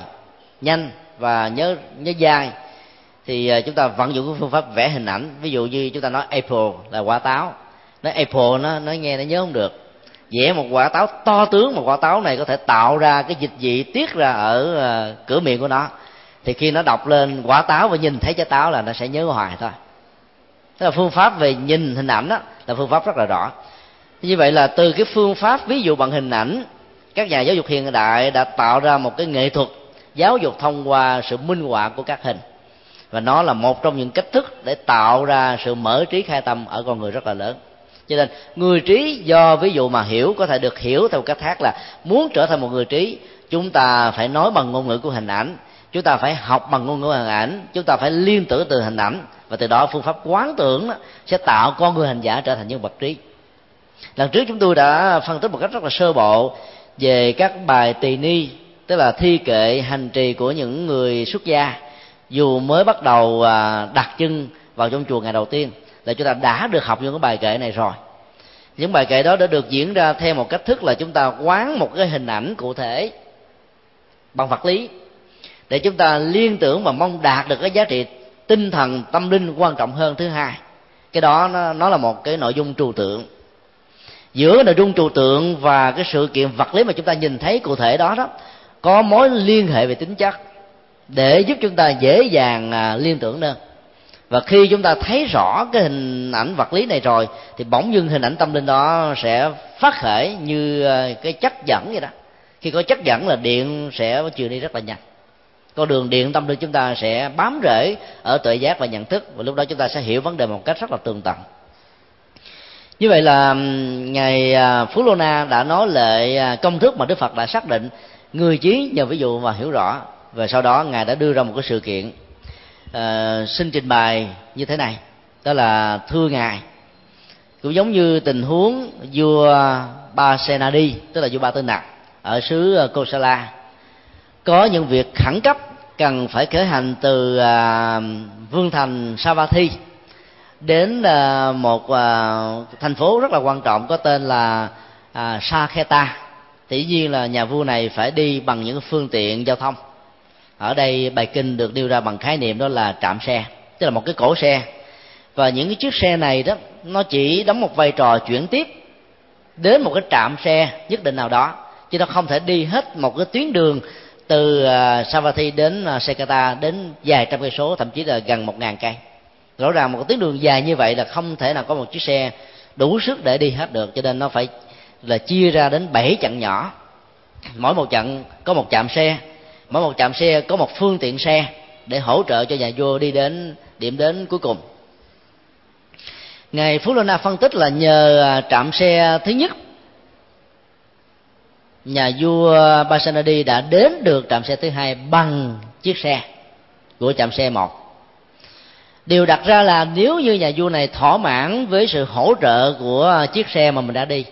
nhanh và nhớ nhớ dai, thì chúng ta vận dụng cái phương pháp vẽ hình ảnh. Ví dụ như chúng ta nói apple là quả táo. Nói apple nó nó nghe nó nhớ không được. Vẽ một quả táo, to tướng một quả táo này có thể tạo ra cái dịch vị tiết ra ở cửa miệng của nó thì khi nó đọc lên quả táo và nhìn thấy trái táo là nó sẽ nhớ hoài thôi. Tức là phương pháp về nhìn hình ảnh đó là phương pháp rất là rõ. Như vậy là từ cái phương pháp ví dụ bằng hình ảnh, các nhà giáo dục hiện đại đã tạo ra một cái nghệ thuật giáo dục thông qua sự minh họa của các hình. Và nó là một trong những cách thức để tạo ra sự mở trí khai tâm ở con người rất là lớn. Cho nên, người trí do ví dụ mà hiểu có thể được hiểu theo cách khác là muốn trở thành một người trí, chúng ta phải nói bằng ngôn ngữ của hình ảnh chúng ta phải học bằng ngôn ngữ hình ảnh, chúng ta phải liên tưởng từ hình ảnh, và từ đó phương pháp quán tưởng sẽ tạo con người hành giả trở thành nhân vật trí. Lần trước chúng tôi đã phân tích một cách rất là sơ bộ về các bài tỳ ni, tức là thi kệ hành trì của những người xuất gia, dù mới bắt đầu à, đặt chân vào trong chùa ngày đầu tiên, là chúng ta đã được học những cái bài kệ này rồi. Những bài kệ đó đã được diễn ra theo một cách thức là chúng ta quán một cái hình ảnh cụ thể bằng vật lý để chúng ta liên tưởng và mong đạt được cái giá trị tinh thần tâm linh quan trọng hơn thứ hai. Cái đó nó, nó là một cái nội dung trừu tượng. Giữa nội dung trừu tượng và cái sự kiện vật lý mà chúng ta nhìn thấy cụ thể đó đó có mối liên hệ về tính chất để giúp chúng ta dễ dàng à, liên tưởng hơn và khi chúng ta thấy rõ cái hình ảnh vật lý này rồi thì bỗng dưng hình ảnh tâm linh đó sẽ phát khởi như à, cái chất dẫn vậy đó. Khi có chất dẫn là điện sẽ truyền đi rất là nhanh con đường điện tâm linh chúng ta sẽ bám rễ ở tuệ giác và nhận thức và lúc đó chúng ta sẽ hiểu vấn đề một cách rất là tường tận. Như vậy là ngài à, phú lô na đã nói lệ à, công thức mà đức phật đã xác định. Người trí nhờ ví dụ mà hiểu rõ. Và sau đó ngài đã đưa ra một cái sự kiện uh, xin trình bày như thế này. Đó là thưa ngài. Cũng giống như tình huống vua ba senadi tức là vua ba tư nặc ở xứ ờ, kosala có những việc khẩn cấp cần phải khởi hành từ à, vương thành Savatthi đến à, một à, thành phố rất là quan trọng có tên là à, Sakheta. Tỷ nhiên là nhà vua này phải đi bằng những phương tiện giao thông. Ở đây bài kinh được đưa ra bằng khái niệm đó là trạm xe tức là một cái cổ xe. Và những cái chiếc xe này đó nó chỉ đóng một vai trò chuyển tiếp đến một cái trạm xe nhất định nào đó chứ nó không thể đi hết một cái tuyến đường từ uh, Savatthi đến à, uh, Sekata đến vài trăm cây số thậm chí là gần một ngàn cây. Rõ ràng một cái tuyến đường dài như vậy là không thể nào có một chiếc xe đủ sức để đi hết được cho nên nó phải là chia ra đến bảy chặng nhỏ. Mỗi một chặng có một chạm xe mỗi một chạm xe có một phương tiện xe để hỗ trợ cho nhà vua đi đến điểm đến cuối cùng. Ngài phú lô na phân tích là nhờ à, trạm xe thứ nhất nhà vua Basanadi đã đến được trạm xe thứ hai bằng chiếc xe của trạm xe một. Điều đặt ra là nếu như nhà vua này thỏa mãn với sự hỗ trợ của chiếc xe mà mình đã đi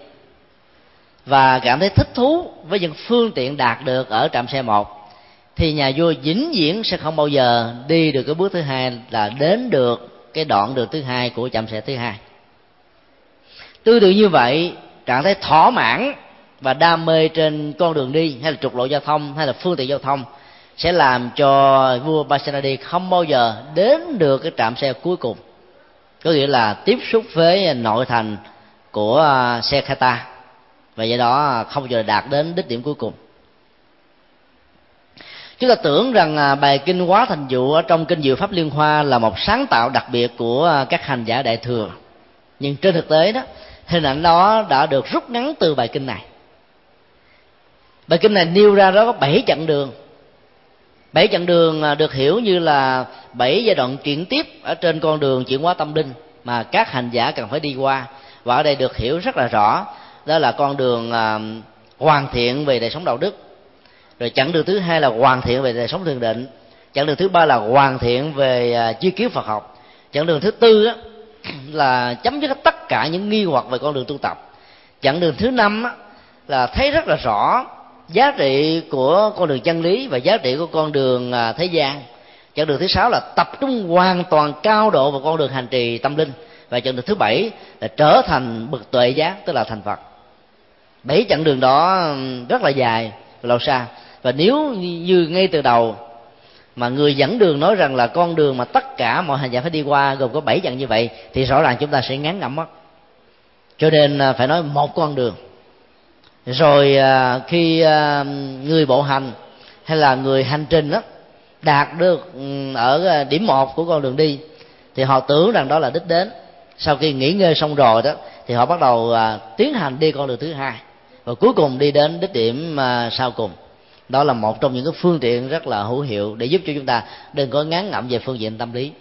và cảm thấy thích thú với những phương tiện đạt được ở trạm xe một, thì nhà vua vĩnh viễn sẽ không bao giờ đi được cái bước thứ hai là đến được cái đoạn đường thứ hai của trạm xe thứ hai. Tương tự như vậy, trạng thái thỏa mãn và đam mê trên con đường đi hay là trục lộ giao thông hay là phương tiện giao thông sẽ làm cho vua Basanadi không bao giờ đến được cái trạm xe cuối cùng. Có nghĩa là tiếp xúc với nội thành của à, xe Khata. Và do đó không bao giờ đạt đến đích điểm cuối cùng. Chúng ta tưởng rằng à, bài kinh hóa thành dụ ở trong kinh diệu pháp liên hoa là một sáng tạo đặc biệt của à, các hành giả đại thừa. Nhưng trên thực tế đó hình ảnh đó đã được rút ngắn từ bài kinh này bài kinh này nêu ra đó có bảy chặng đường. Bảy chặng đường à, được hiểu như là bảy giai đoạn chuyển tiếp ở trên con đường chuyển hóa tâm linh mà các hành giả cần phải đi qua. Và ở đây được hiểu rất là rõ đó là con đường à, hoàn thiện về đời sống đạo đức. Rồi chặng đường thứ hai là hoàn thiện về đời sống thiền định. Chặng đường thứ ba là hoàn thiện về à, chi kiến phật học. Chặng đường thứ tư á, là chấm dứt tất cả những nghi hoặc về con đường tu tập. Chặng đường thứ năm á, là thấy rất là rõ giá trị của con đường chân lý và giá trị của con đường à, thế gian. Chặng đường thứ sáu là tập trung hoàn toàn cao độ vào con đường hành trì tâm linh. Và chặng đường thứ bảy là trở thành bậc tuệ giác, tức là thành phật. Bảy chặng đường đó rất là dài và lâu xa. Và nếu như ngay từ đầu mà người dẫn đường nói rằng là con đường mà tất cả mọi hành giả phải đi qua gồm có bảy dặn như vậy, thì rõ ràng chúng ta sẽ ngán ngẩm mất. Cho nên à, phải nói một con đường rồi à, khi à, người bộ hành hay là người hành trình đó đạt được ừ, ở à, điểm một của con đường đi, thì họ tưởng rằng đó là đích đến. Sau khi nghỉ ngơi xong rồi đó, thì họ bắt đầu tiến hành đi con đường thứ hai và cuối cùng đi đến đích điểm sau cùng. Đó là một trong những cái phương tiện rất là hữu hiệu để giúp cho chúng ta đừng có ngán ngẩm về phương diện tâm lý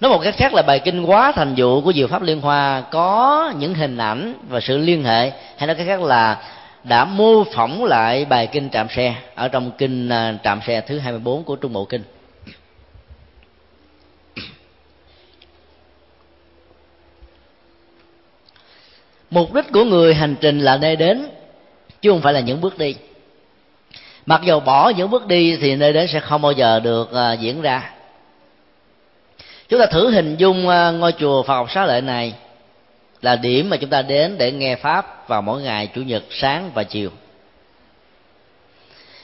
nói một cách khác là bài kinh quá thành vụ của diệu pháp liên hoa có những hình ảnh và sự liên hệ. Hay nói cách khác là đã mô phỏng lại bài kinh trạm xe ở trong kinh à, trạm xe thứ 24 của trung bộ kinh. Mục đích của người hành trình là nơi đến, chứ không phải là những bước đi. Mặc dù bỏ những bước đi thì nơi đến sẽ không bao giờ được à, diễn ra chúng ta thử hình dung à, ngôi chùa Phật học xá lợi này là điểm mà chúng ta đến để nghe pháp vào mỗi ngày, chủ nhật, sáng và chiều.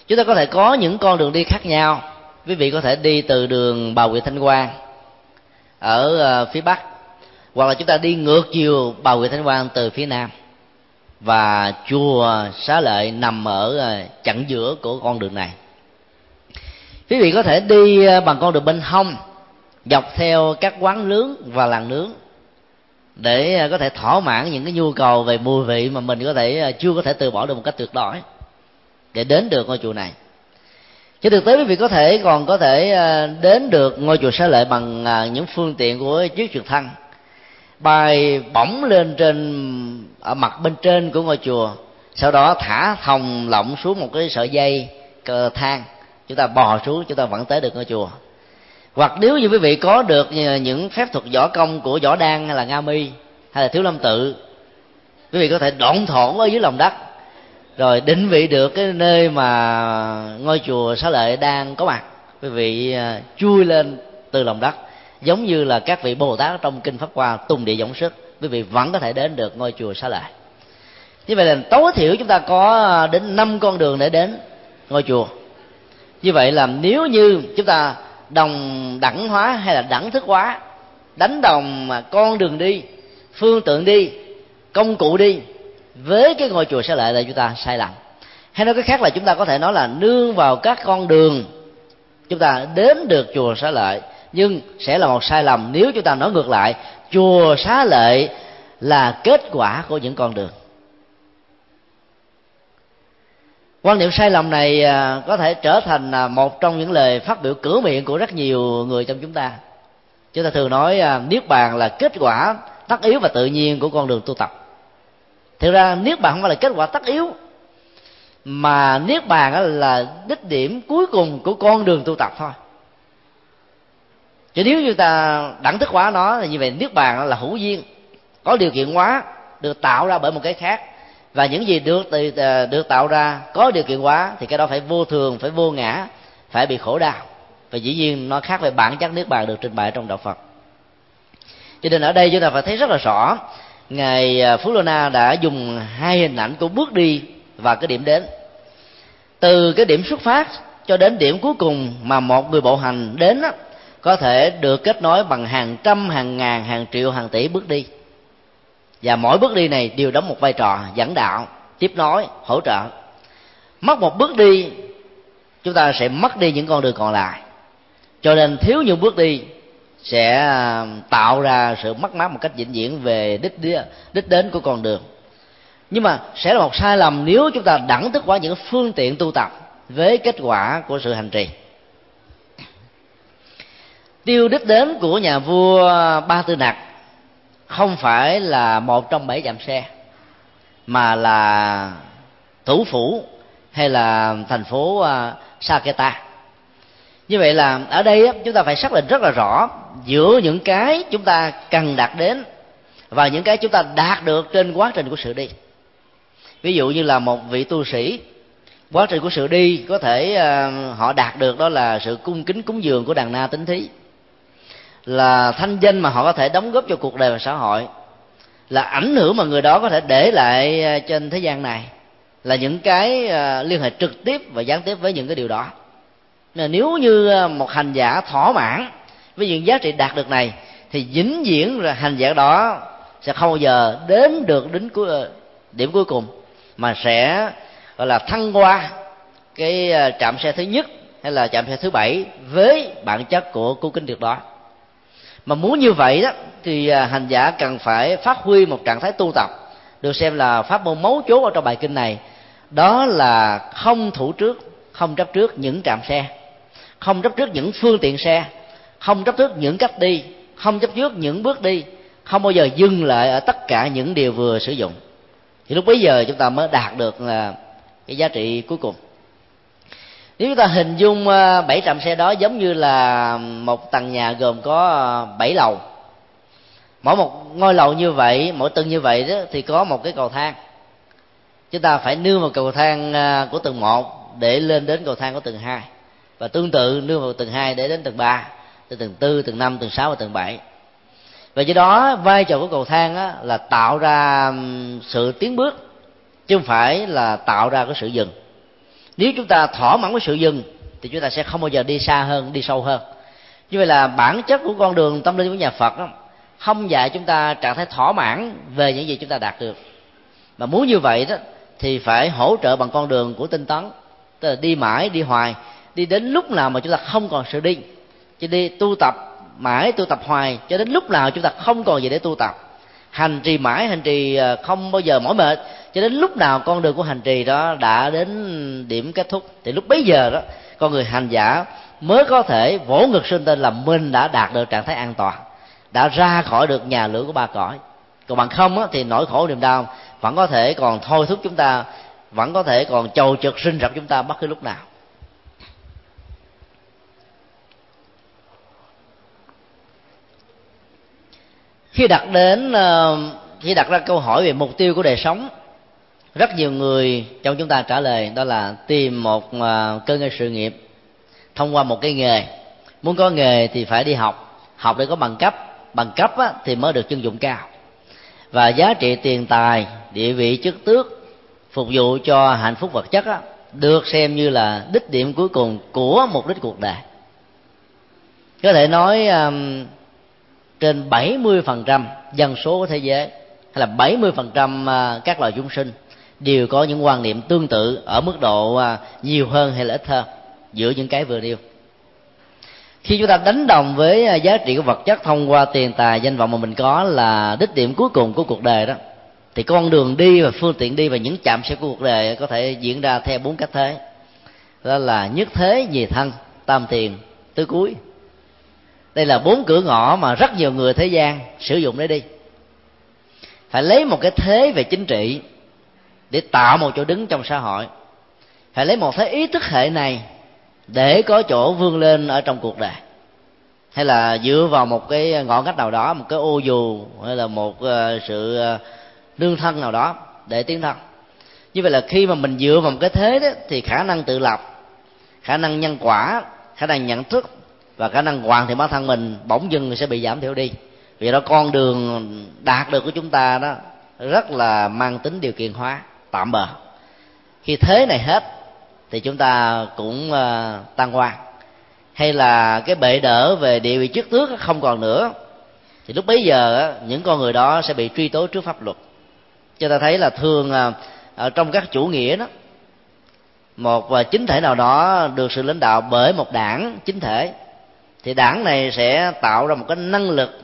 Chúng ta có thể có những con đường đi khác nhau. Quý vị có thể đi từ đường bà huyện thanh quang ở à, phía bắc, hoặc là chúng ta đi ngược chiều bà huyện thanh quang từ phía nam. Và chùa xá lợi nằm ở à, chặng giữa của con đường này. Quý vị có thể đi bằng con đường bên hông dọc theo các quán nướng và làng nướng để à, có thể thỏa mãn những cái nhu cầu về mùi vị mà mình có thể à, chưa có thể từ bỏ được một cách tuyệt đối để đến được ngôi chùa này. Chứ thực tế quý vị có thể còn có thể à, đến được ngôi chùa xá lợi bằng những phương tiện của chiếc trực thăng bay bổng lên trên, ở mặt bên trên của ngôi chùa, sau đó thả thòng lọng xuống một cái sợi dây cờ thang, chúng ta bò xuống, chúng ta vẫn tới được ngôi chùa hoặc nếu như quý vị có được những phép thuật võ công của võ đan hay là nga mi hay là thiếu lâm tự, quý vị có thể đoạn thổ ở dưới lòng đất. Rồi định vị được cái nơi mà ngôi chùa xá lợi đang có mặt, quý vị à, chui lên từ lòng đất. Giống như là các vị bồ tát trong kinh pháp hoa tùng địa dũng sức, quý vị vẫn có thể đến được ngôi chùa xá lợi như vậy là tối thiểu chúng ta có à, đến năm con đường để đến ngôi chùa. Như vậy là nếu như chúng ta đồng đẳng hóa hay là đẳng thức hóa, đánh đồng mà con đường đi, phương tượng đi, công cụ đi, với cái ngôi chùa xá lợi là chúng ta sai lầm. Hay nói cái khác là chúng ta có thể nói là nương vào các con đường, chúng ta đến được chùa xá lợi nhưng sẽ là một sai lầm nếu chúng ta nói ngược lại, chùa xá lợi là kết quả của những con đường. Quan niệm sai lầm này à, có thể trở thành à, một trong những lời phát biểu cửa miệng của rất nhiều người trong chúng ta. Chúng ta thường nói à, niết bàn là kết quả tất yếu và tự nhiên của con đường tu tập. Thực ra, niết bàn không phải là kết quả tất yếu, mà niết bàn là đích điểm cuối cùng của con đường tu tập thôi. Chứ nếu như ta đẳng thức hóa nó, thì như vậy niết bàn là hữu duyên, có điều kiện hóa, được tạo ra bởi một cái khác và những gì được ờ, được tạo ra có điều kiện quá thì cái đó phải vô thường phải vô ngã phải bị khổ đau. Và dĩ nhiên nó khác về bản chất niết bàn được trình bày trong đạo phật. Cho nên ở đây chúng ta phải thấy rất là rõ ngài ờ, phú lô na đã dùng hai hình ảnh của bước đi và cái điểm đến. Từ cái điểm xuất phát cho đến điểm cuối cùng mà một người bộ hành đến đó, có thể được kết nối bằng hàng trăm hàng ngàn hàng triệu hàng tỷ bước đi và mỗi bước đi này đều đóng một vai trò dẫn đạo, tiếp nối, hỗ trợ. Mất một bước đi, chúng ta sẽ mất đi những con đường còn lại. Cho nên thiếu những bước đi sẽ à, tạo ra sự mất mát một cách vĩnh viễn về đích đích đến của con đường. Nhưng mà sẽ là một sai lầm nếu chúng ta đẳng thức quá những phương tiện tu tập với kết quả của sự hành trì. Tiêu đích đến của nhà vua ba tư nặc không phải là một trong bảy dặm xe, mà là thủ phủ hay là thành phố à, Saketa như vậy là ở đây chúng ta phải xác định rất là rõ giữa những cái chúng ta cần đạt đến và những cái chúng ta đạt được trên quá trình của sự đi. Ví dụ như là một vị tu sĩ, quá trình của sự đi có thể à, họ đạt được đó là sự cung kính cúng dường của đàn na tính thí là thanh danh mà họ có thể đóng góp cho cuộc đời và xã hội, là ảnh hưởng mà người đó có thể để lại ờ, trên thế gian này, là những cái ờ, liên hệ trực tiếp và gián tiếp với những cái điều đó. Nên nếu như ờ, một hành giả thỏa mãn với những giá trị đạt được này, thì dính diễn là hành giả đó sẽ không bao giờ đến được đến cuối điểm cuối cùng, mà sẽ, gọi là, thăng qua cái trạm xe thứ nhất hay là trạm xe thứ bảy với bản chất của cú kính được đó mà muốn như vậy đó, thì à, hành giả cần phải phát huy một trạng thái tu tập, được xem là pháp môn mấu chốt ở trong bài kinh này. Đó là không thủ trước, không chấp trước những trạm xe, không chấp trước những phương tiện xe, không chấp trước những cách đi, không chấp trước những bước đi, không bao giờ dừng lại ở tất cả những điều vừa sử dụng. Thì lúc bấy giờ chúng ta mới đạt được là cái giá trị cuối cùng nếu chúng ta hình dung ờ, bảy trạm xe đó giống như là một tầng nhà gồm có ờ, bảy lầu. Mỗi một ngôi lầu như vậy mỗi tầng như vậy đó thì có một cái cầu thang. Chúng ta phải nương vào cầu thang ờ, của tầng một để lên đến cầu thang của tầng hai. Và tương tự nương vào tầng hai để đến tầng ba từ tầng tư tầng năm tầng sáu và tầng bảy. Và do đó vai trò của cầu thang á, là tạo ra sự tiến bước chứ không phải là tạo ra cái sự dừng nếu chúng ta thỏa mãn với sự dừng thì chúng ta sẽ không bao giờ đi xa hơn đi sâu hơn. Như vậy là bản chất của con đường tâm linh của nhà phật đó, không dạy chúng ta trạng thái thỏa mãn về những gì chúng ta đạt được. Mà muốn như vậy đó thì phải hỗ trợ bằng con đường của tinh tấn tức là đi mãi đi hoài đi đến lúc nào mà chúng ta không còn sự đi. Chứ đi tu tập mãi tu tập hoài cho đến lúc nào chúng ta không còn gì để tu tập. Hành trì mãi hành trì ờ, không bao giờ mỏi mệt cho đến lúc nào con đường của hành trì đó đã đến điểm kết thúc thì lúc bấy giờ đó con người hành giả mới có thể vỗ ngực sinh tên là mình đã đạt được trạng thái an toàn đã ra khỏi được nhà lửa của ba cõi. Còn bằng không á, thì nỗi khổ niềm đau vẫn có thể còn thôi thúc chúng ta vẫn có thể còn chầu trực sinh rập chúng ta bất cứ lúc nào. Khi đặt đến ờ, khi đặt ra câu hỏi về mục tiêu của đời sống rất nhiều người trong chúng ta trả lời đó là tìm một à, cơ ngơi sự nghiệp thông qua một cái nghề. Muốn có nghề thì phải đi học. Học để có bằng cấp. Bằng cấp á, thì mới được chân dụng cao. Và giá trị tiền tài địa vị chức tước phục vụ cho hạnh phúc vật chất á, được xem như là đích điểm cuối cùng của mục đích cuộc đời. Có thể nói um, trên 70% dân số của thế giới hay là 70% à, các loài chúng sinh đều có những quan niệm tương tự ở mức độ à, nhiều hơn hay là ít hơn, giữa những cái vừa nêu. Khi chúng ta đánh đồng với à, giá trị của vật chất thông qua tiền tài, danh vọng mà mình có là đích điểm cuối cùng của cuộc đời đó, thì con đường đi và phương tiện đi và những chạm xe của cuộc đời có thể diễn ra theo bốn cách thế. Đó là nhất thế nhì thân, tam tiền, tứ cuối. Đây là bốn cửa ngõ mà rất nhiều người thế gian sử dụng để đi. Phải lấy một cái thế về chính trị để tạo một chỗ đứng trong xã hội. Phải lấy một thế ý thức hệ này để có chỗ vươn lên ở trong cuộc đời. Hay là dựa vào một cái ngọn cách nào đó, một cái ô dù, hay là một ờ, sự ờ, nương thân nào đó để tiến thân. Như vậy là khi mà mình dựa vào một cái thế đó, thì khả năng tự lập, khả năng nhân quả, khả năng nhận thức và khả năng hoàn thiện bản thân mình bỗng dưng sẽ bị giảm thiểu đi. Vì đó, con đường đạt được của chúng ta đó rất là mang tính điều kiện hóa tạm bờ khi thế này hết thì chúng ta cũng ờ, uh, tan quan hay là cái bệ đỡ về địa vị chức tước không còn nữa thì lúc bấy giờ những con người đó sẽ bị truy tố trước pháp luật. Cho ta thấy là thường ờ, ở trong các chủ nghĩa đó một ờ, chính thể nào đó được sự lãnh đạo bởi một đảng chính thể thì đảng này sẽ tạo ra một cái năng lực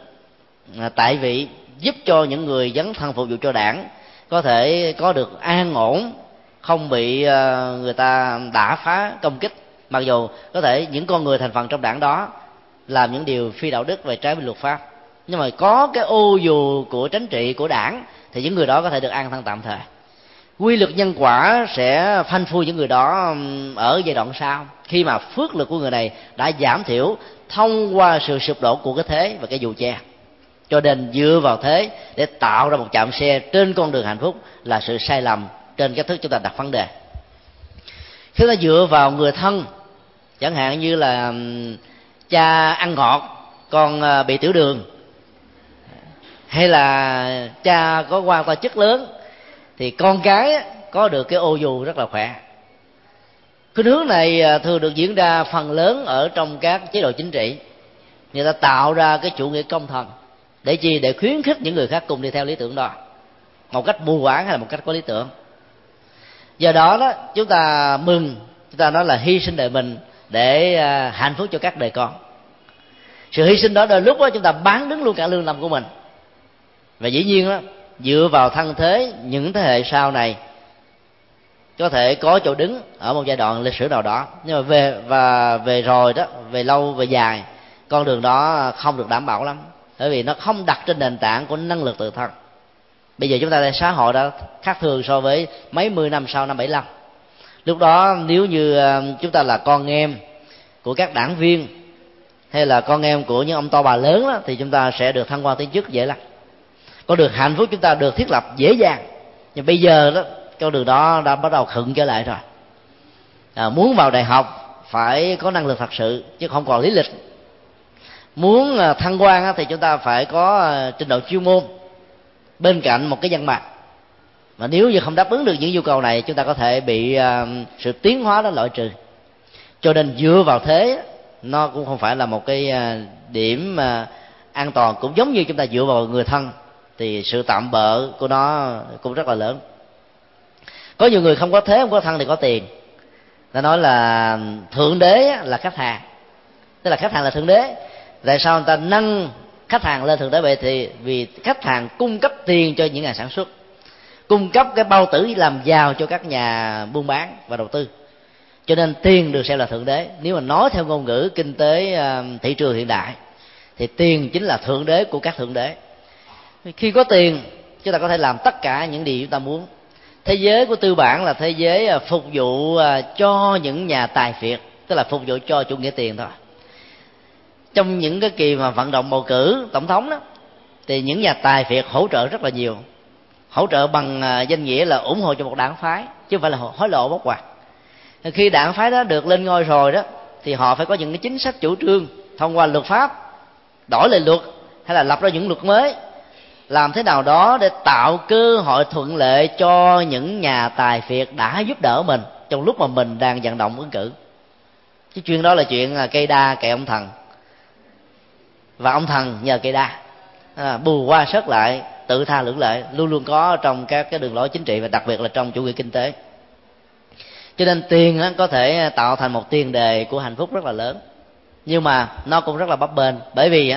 tại vị giúp cho những người dấn thân phục vụ cho đảng có thể có được an ổn, không bị ờ, người ta đả phá công kích. Mặc dù có thể những con người thành phần trong đảng đó làm những điều phi đạo đức về trái với luật pháp, nhưng mà có cái ô dù của chính trị, của đảng, thì những người đó có thể được an thân tạm thời. Quy luật nhân quả sẽ phanh phui những người đó ở giai đoạn sau, khi mà phước lực của người này đã giảm thiểu thông qua sự sụp đổ của cái thế và cái dù che cho nên dựa vào thế để tạo ra một chạm xe trên con đường hạnh phúc là sự sai lầm trên cách thức chúng ta đặt vấn đề. Khi ta dựa vào người thân, chẳng hạn như là cha ăn ngọt, con ờ, bị tiểu đường, hay là cha có quan qua chất lớn, thì con cái có được cái ô dù rất là khỏe. Cái hướng này ờ, thường được diễn ra phần lớn ở trong các chế độ chính trị. Người ta tạo ra cái chủ nghĩa công thần để chi? Để khuyến khích những người khác cùng đi theo lý tưởng đó. Một cách mù quáng hay là một cách có lý tưởng. Do đó đó, chúng ta mừng, chúng ta nói là hy sinh đời mình để à, hạnh phúc cho các đời con. Sự hy sinh đó đôi lúc đó chúng ta bán đứng luôn cả lương tâm của mình. Và dĩ nhiên đó, dựa vào thân thế, những thế hệ sau này có thể có chỗ đứng ở một giai đoạn lịch sử nào đó. Nhưng mà về, và về rồi đó, về lâu, về dài, con đường đó không được đảm bảo lắm bởi vì nó không đặt trên nền tảng của năng lực tự thân. Bây giờ chúng ta xã hội đã khác thường so với mấy mươi năm sau năm 75 lúc đó nếu như ờ, chúng ta là con em của các đảng viên hay là con em của những ông to bà lớn đó, thì chúng ta sẽ được thăng quan tiến chức dễ lắm. Con đường hạnh phúc chúng ta được thiết lập dễ dàng. Nhưng bây giờ đó con đường đó đã bắt đầu khựng trở lại rồi. À, muốn vào đại học phải có năng lực thật sự chứ không còn lý lịch muốn à, thăng quan thì chúng ta phải có à, trình độ chuyên môn bên cạnh một cái văn mặt mà nếu như không đáp ứng được những nhu cầu này, chúng ta có thể bị à, sự tiến hóa đó loại trừ. Cho nên dựa vào thế, nó cũng không phải là một cái điểm an toàn. Cũng giống như chúng ta dựa vào người thân, thì sự tạm bỡ của nó cũng rất là lớn. Có nhiều người không có thế, không có thân thì có tiền. Ta nói là thượng đế là khách hàng. Tức là khách hàng là thượng đế tại sao người ta nâng khách hàng lên thượng đế vậy? Thì vì khách hàng cung cấp tiền cho những nhà sản xuất, cung cấp cái bao tử làm giàu cho các nhà buôn bán và đầu tư. Cho nên tiền được xem là thượng đế. Nếu mà nói theo ngôn ngữ kinh tế um, thị trường hiện đại, thì tiền chính là thượng đế của các thượng đế. Khi có tiền, chúng ta có thể làm tất cả những điều chúng ta muốn. Thế giới của tư bản là thế giới à, phục vụ à, cho những nhà tài phiệt, tức là phục vụ cho chủ nghĩa tiền thôi trong những cái kỳ mà vận động bầu cử tổng thống đó, thì những nhà tài phiệt hỗ trợ rất là nhiều. Hỗ trợ bằng à, danh nghĩa là ủng hộ cho một đảng phái, chứ không phải là hối lộ bóc quạt. Khi đảng phái đó được lên ngôi rồi đó, thì họ phải có những cái chính sách chủ trương thông qua luật pháp, đổi lại luật, hay là lập ra những luật mới, làm thế nào đó để tạo cơ hội thuận lợi cho những nhà tài phiệt đã giúp đỡ mình trong lúc mà mình đang vận động ứng cử. Chứ chuyện đó là chuyện à, cây đa cây ông thần và ông thần nhờ cây đa à, bù qua sớt lại tự tha lưỡng lệ luôn luôn có trong các cái đường lối chính trị và đặc biệt là trong chủ nghĩa kinh tế. Cho nên tiền có thể tạo thành một tiền đề của hạnh phúc rất là lớn. Nhưng mà nó cũng rất là bấp bênh bởi vì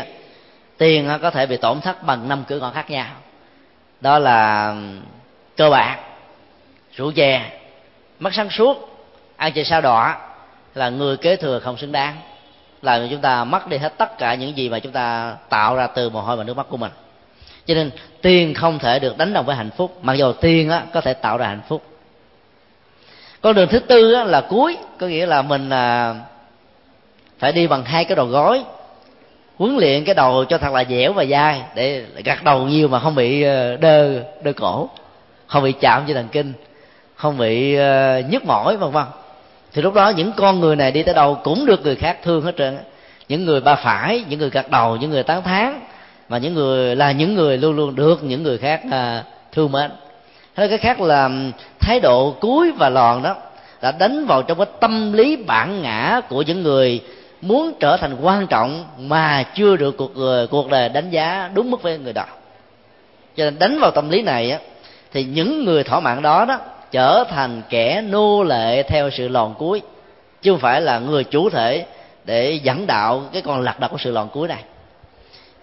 tiền có thể bị tổn thất bằng năm cửa ngõ khác nhau. Đó là cơ bản rượu chè mất sáng suốt ăn chơi sao đỏ là người kế thừa không xứng đáng làm cho chúng ta mất đi hết tất cả những gì mà chúng ta tạo ra từ mồ hôi và nước mắt của mình. Cho nên tiền không thể được đánh đồng với hạnh phúc mặc dù tiền á, có thể tạo ra hạnh phúc. Con đường thứ tư á, là cuối có nghĩa là mình à, phải đi bằng hai cái đầu gối huấn luyện cái đầu cho thật là dẻo và dai để gặt đầu nhiều mà không bị ờ, đơ đơ cổ không bị chạm cho thần kinh không bị ờ, nhức mỏi vân vân thì lúc đó những con người này đi tới đâu cũng được người khác thương hết trơn những người ba phải những người gật đầu những người tán thán và những người là những người luôn luôn được những người khác à, thương mến. Thế cái khác là thái độ cuối và lòn đó đã đánh vào trong cái tâm lý bản ngã của những người muốn trở thành quan trọng mà chưa được cuộc đời, cuộc đời đánh giá đúng mức với người đó. Cho nên đánh vào tâm lý này á thì những người thỏa mãn đó đó trở thành kẻ nô lệ theo sự lòn cuối, chứ không phải là người chủ thể để dẫn đạo cái con lạc đật của sự lòn cuối này.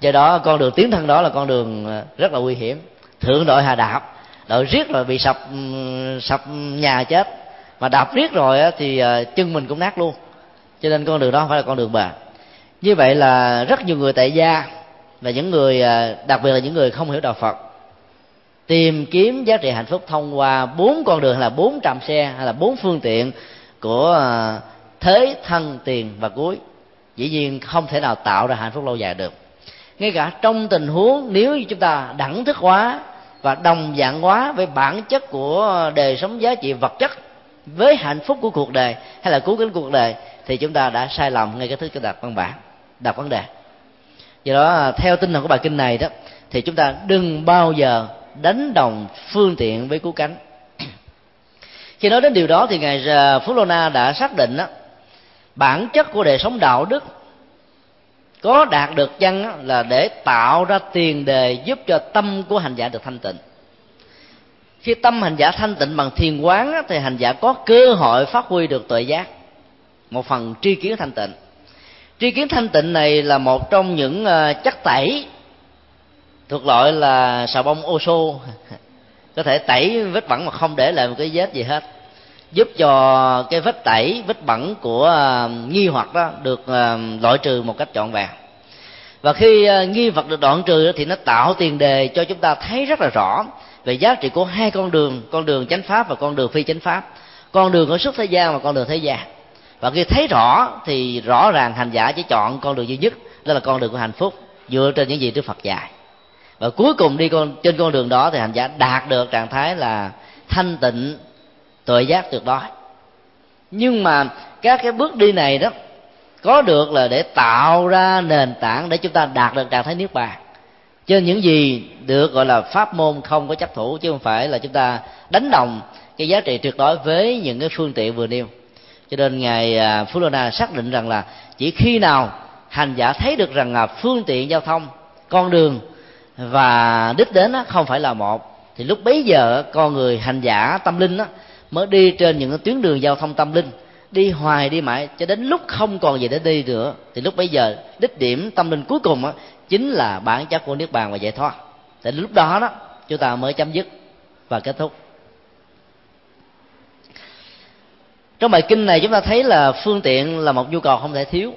Do đó, con đường tiến thân đó là con đường ờ, rất là nguy hiểm. Thượng đội hà đạp, đội riết rồi bị sập sập nhà chết. Mà đạp riết rồi thì ờ, chân mình cũng nát luôn. Cho nên con đường đó không phải là con đường bền. Như vậy là rất nhiều người tại gia và những người ờ, đặc biệt là những người không hiểu đạo phật tìm kiếm giá trị hạnh phúc thông qua bốn con đường, hay là bốn trạm xe, hay là bốn phương tiện của à, thế thân, tiền và cuối. Dĩ nhiên không thể nào tạo ra hạnh phúc lâu dài được. Ngay cả trong tình huống nếu như chúng ta đẳng thức hóa và đồng dạng hóa với bản chất của đời sống giá trị vật chất với hạnh phúc của cuộc đời hay là cứu cánh cuộc đời, thì chúng ta đã sai lầm ngay cái thứ cái đặt văn bản đặt vấn đề. Do đó à, theo tinh thần của bài kinh này đó, thì chúng ta đừng bao giờ đánh đồng phương tiện với cứu cánh. Khi nói đến điều đó thì ngài phú lô na đã xác định đó, bản chất của đời sống đạo đức có đạt được chăng là để tạo ra tiền đề giúp cho tâm của hành giả được thanh tịnh. Khi tâm hành giả thanh tịnh bằng thiền quán thì hành giả có cơ hội phát huy được tuệ giác một phần tri kiến thanh tịnh. Tri kiến thanh tịnh này là một trong những ờ, chất tẩy thuộc loại là xà bông ô xô. Có thể tẩy vết bẩn mà không để lại một cái vết gì hết. Giúp cho cái vết tẩy, vết bẩn của à, nghi hoặc đó được à, loại trừ một cách trọn vẹn. Và khi à, nghi vật được đoạn trừ thì nó tạo tiền đề cho chúng ta thấy rất là rõ về giá trị của hai con đường con đường chánh pháp và con đường phi chánh pháp. Con đường ở xuất thế gian và con đường thế gian. Và khi thấy rõ thì rõ ràng hành giả chỉ chọn con đường duy nhất, đó là con đường của hạnh phúc, dựa trên những gì Đức Phật dạy và cuối cùng đi con, trên con đường đó thì hành giả đạt được trạng thái là thanh tịnh, tuệ giác tuyệt đối. Nhưng mà các cái bước đi này đó, có được là để tạo ra nền tảng để chúng ta đạt được trạng thái niết bàn. Trên những gì được gọi là pháp môn không có chấp thủ, chứ không phải là chúng ta đánh đồng cái giá trị tuyệt đối với những cái phương tiện vừa nêu. Cho nên ngài à, Phú Lô Na xác định rằng là chỉ khi nào hành giả thấy được rằng là phương tiện giao thông, con đường và đích đến không phải là một. Thì lúc bấy giờ con người hành giả tâm linh mới đi trên những tuyến đường giao thông tâm linh, đi hoài đi mãi, cho đến lúc không còn gì để đi nữa. Thì lúc bấy giờ, đích điểm tâm linh cuối cùng chính là bản chất của niết bàn và giải thoát. Thì lúc đó đó, chúng ta mới chấm dứt và kết thúc. Trong bài kinh này, chúng ta thấy là phương tiện là một nhu cầu không thể thiếu.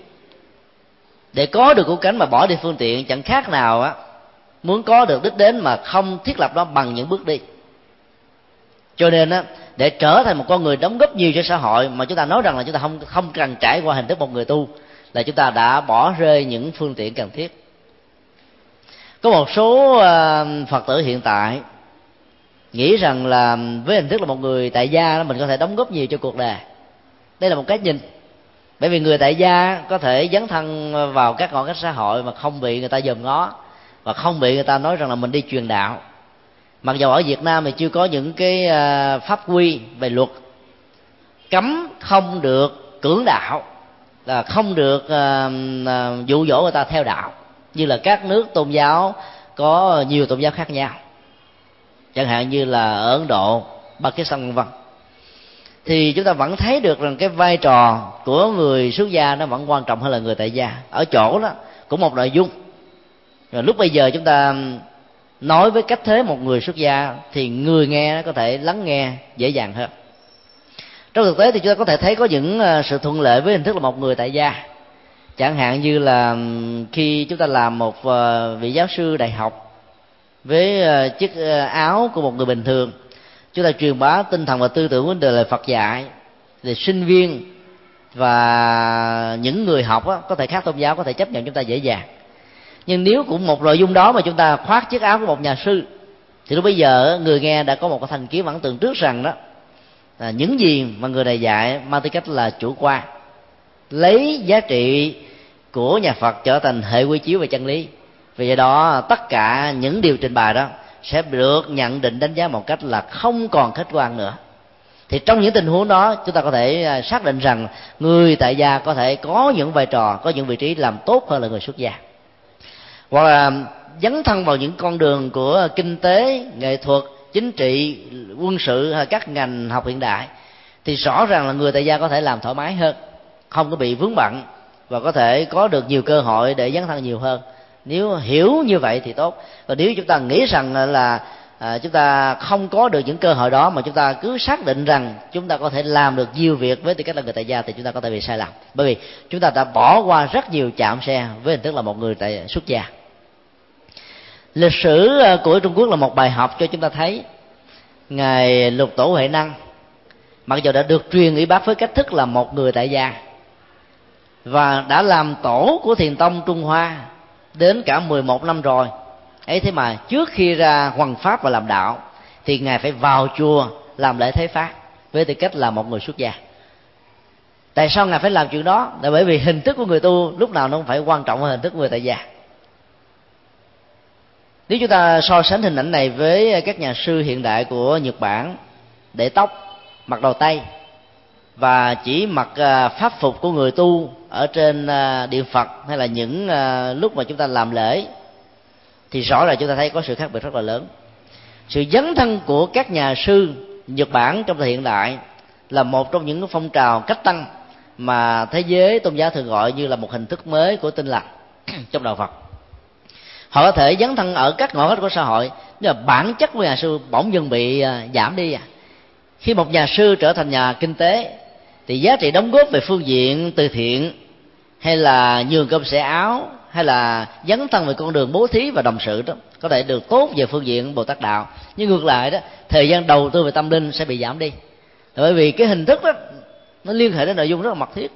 Để có được củ cánh mà bỏ đi phương tiện, chẳng khác nào á muốn có được đích đến mà không thiết lập nó bằng những bước đi. Cho nên á, để trở thành một con người đóng góp nhiều cho xã hội mà chúng ta nói rằng là chúng ta không không cần trải qua hình thức một người tu, là chúng ta đã bỏ rơi những phương tiện cần thiết. Có một số ờ, phật tử hiện tại nghĩ rằng là với hình thức là một người tại gia mình có thể đóng góp nhiều cho cuộc đời. Đây là một cách nhìn. Bởi vì người tại gia có thể dấn thân vào các ngõ cách xã hội mà không bị người ta dòm ngó và không bị người ta nói rằng là mình đi truyền đạo. Mặc dù ở việt nam thì chưa có những cái à, pháp quy về luật. Cấm không được cưỡng đạo, là không được à, à, dụ dỗ người ta theo đạo. Như là các nước tôn giáo có nhiều tôn giáo khác nhau. Chẳng hạn như là ở ấn độ, pakistan, vân vân. Thì chúng ta vẫn thấy được rằng cái vai trò của người xuất gia nó vẫn quan trọng hơn là người tại gia. Ở chỗ đó cũng một nội dung rồi lúc bây giờ chúng ta nói với cách thế một người xuất gia thì người nghe có thể lắng nghe dễ dàng hơn. Trong thực tế thì chúng ta có thể thấy có những ờ, sự thuận lợi với hình thức là một người tại gia. Chẳng hạn như là khi chúng ta làm một ờ, vị giáo sư đại học với ờ, chiếc áo của một người bình thường, chúng ta truyền bá tinh thần và tư tưởng vấn đề lời Phật dạy thì sinh viên và những người học có thể khác tôn giáo, có thể chấp nhận chúng ta dễ dàng nhưng nếu cũng một nội dung đó mà chúng ta khoác chiếc áo của một nhà sư, thì lúc bây giờ người nghe đã có một cái thành kiến vẫn tưởng trước rằng đó, là những gì mà người này dạy mang tư cách là chủ quan, lấy giá trị của nhà Phật trở thành hệ quy chiếu về chân lý. Vì vậy đó, tất cả những điều trình bày đó sẽ được nhận định đánh giá một cách là không còn khách quan nữa. Thì trong những tình huống đó, chúng ta có thể à, xác định rằng người tại gia có thể có những vai trò, có những vị trí làm tốt hơn là người xuất gia hoặc là dấn thân vào những con đường của kinh tế nghệ thuật chính trị quân sự hay các ngành học hiện đại thì rõ ràng là người tại gia có thể làm thoải mái hơn không có bị vướng bận và có thể có được nhiều cơ hội để dấn thân nhiều hơn. Nếu hiểu như vậy thì tốt. Còn nếu chúng ta nghĩ rằng là à, chúng ta không có được những cơ hội đó mà chúng ta cứ xác định rằng chúng ta có thể làm được nhiều việc với tư cách là người tại gia thì chúng ta có thể bị sai lầm. Bởi vì chúng ta đã bỏ qua rất nhiều chạm xe với hình thức là một người tại xuất gia lịch sử ờ, của trung quốc là một bài học cho chúng ta thấy ngài lục tổ huệ năng, mặc dù đã được truyền ủy bác với cách thức là một người tại gia, và đã làm tổ của thiền tông trung hoa đến cả 11 năm rồi. Ấy thế mà trước khi ra hoàng pháp và làm đạo, thì ngài phải vào chùa làm lễ thế pháp với tư cách là một người xuất gia. Tại sao ngài phải làm chuyện đó? Là bởi vì hình thức của người tu lúc nào nó cũng phải quan trọng hơn hình thức của người tại gia nếu chúng ta so sánh hình ảnh này với các nhà sư hiện đại của nhật bản để tóc, mặc đầu tay và chỉ mặc à, pháp phục của người tu ở trên à, điện phật hay là những à, lúc mà chúng ta làm lễ, thì rõ là chúng ta thấy có sự khác biệt rất là lớn. Sự dấn thân của các nhà sư nhật bản trong thời hiện đại là một trong những phong trào cách tăng mà thế giới tôn giáo thường gọi như là một hình thức mới của tinh lành, trong đạo phật họ có thể dấn thân ở các ngõ ngách của xã hội, nhưng mà bản chất của nhà sư bỗng dưng bị à, giảm đi à. Khi một nhà sư trở thành nhà kinh tế, thì giá trị đóng góp về phương diện từ thiện, hay là nhường cơm sẻ áo, hay là dấn thân về con đường bố thí và đồng sự đó, có thể được tốt về phương diện bồ tát đạo. Nhưng ngược lại đó, thời gian đầu tư về tâm linh sẽ bị giảm đi. Bởi vì cái hình thức đó, nó liên hệ đến nội dung rất là mật thiết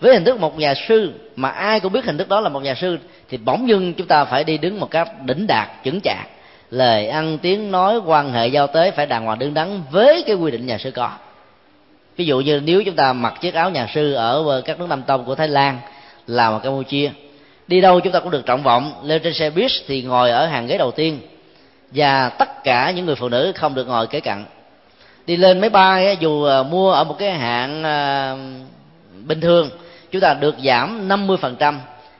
với hình thức một nhà sư, mà ai cũng biết hình thức đó là một nhà sư, thì bỗng dưng chúng ta phải đi đứng một cách đỉnh đạt, chững chạc. Lời ăn tiếng nói, quan hệ giao tế phải đàng hoàng đứng đắn với cái quy định nhà sư có. Ví dụ như nếu chúng ta mặc chiếc áo nhà sư ở các nước nam tông của thái lan, lào và campuchia, đi đâu chúng ta cũng được trọng vọng. Lên trên xe buýt thì ngồi ở hàng ghế đầu tiên, và tất cả những người phụ nữ không được ngồi kế cạnh. Đi lên máy bay dù à, mua ở một cái hạng à, bình thường chúng ta được giảm 50%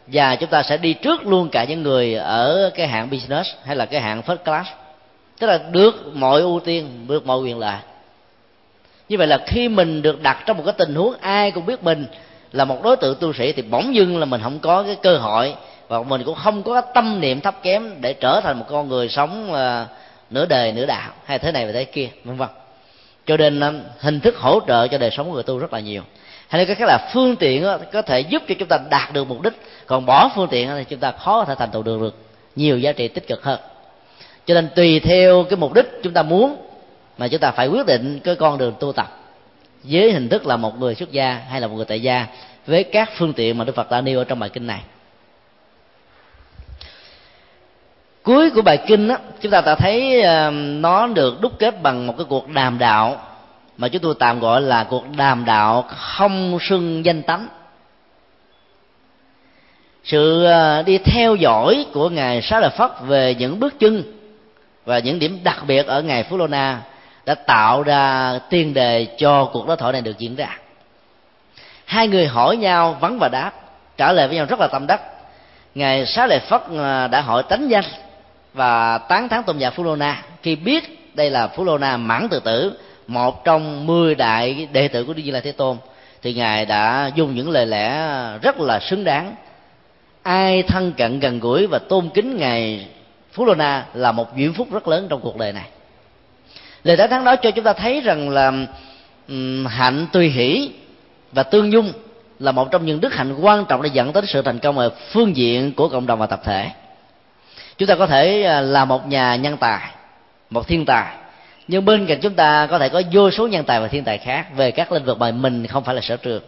và chúng ta sẽ đi trước luôn cả những người ở cái hạng business hay là cái hạng first class. Tức là được mọi ưu tiên, được mọi quyền lợi. Như vậy là khi mình được đặt trong một cái tình huống ai cũng biết mình là một đối tượng tu sĩ thì bỗng dưng là mình không có cái cơ hội và mình cũng không có cái tâm niệm thấp kém để trở thành một con người sống ờ, nửa đời, nửa đạo hay thế này và thế kia, vân vân. Cho nên ờ, hình thức hỗ trợ cho đời sống của người tu rất là nhiều hay nói cách khác là phương tiện có thể giúp cho chúng ta đạt được mục đích. Còn bỏ phương tiện thì chúng ta khó có thể thành tựu được được nhiều giá trị tích cực hơn. Cho nên tùy theo cái mục đích chúng ta muốn mà chúng ta phải quyết định cái con đường tu tập với hình thức là một người xuất gia hay là một người tại gia với các phương tiện mà đức phật đã nêu ở trong bài kinh này. Cuối của bài kinh đó, chúng ta đã thấy ờ, nó được đúc kết bằng một cái cuộc đàm đạo mà chúng tôi tạm gọi là cuộc đàm đạo không xưng danh tánh. Sự ờ, đi theo dõi của ngài xá lợi phất về những bước chân và những điểm đặc biệt ở ngài phú lô na đã tạo ra tiền đề cho cuộc đối thoại này được diễn ra. Hai người hỏi nhau vắng và đáp, trả lời với nhau rất là tâm đắc. Ngài xá lợi phất ờ, đã hỏi tánh danh và tán thán tôn giả phú lô na. Khi biết đây là phú lô na mãn tự tử một trong mười đại đệ tử của đức như lai thế tôn thì ngài đã dùng những lời lẽ rất là xứng đáng. Ai thân cận gần gũi và tôn kính ngài phú lô na là một duyên phúc rất lớn trong cuộc đời này. Lời tán thán đó cho chúng ta thấy rằng là um, hạnh tùy hỷ và tương dung là một trong những đức hạnh quan trọng để dẫn tới sự thành công ở phương diện của cộng đồng và tập thể. Chúng ta có thể à, là một nhà nhân tài một thiên tài nhưng bên cạnh chúng ta có thể có vô số nhân tài và thiên tài khác về các lĩnh vực mà mình không phải là sở trường.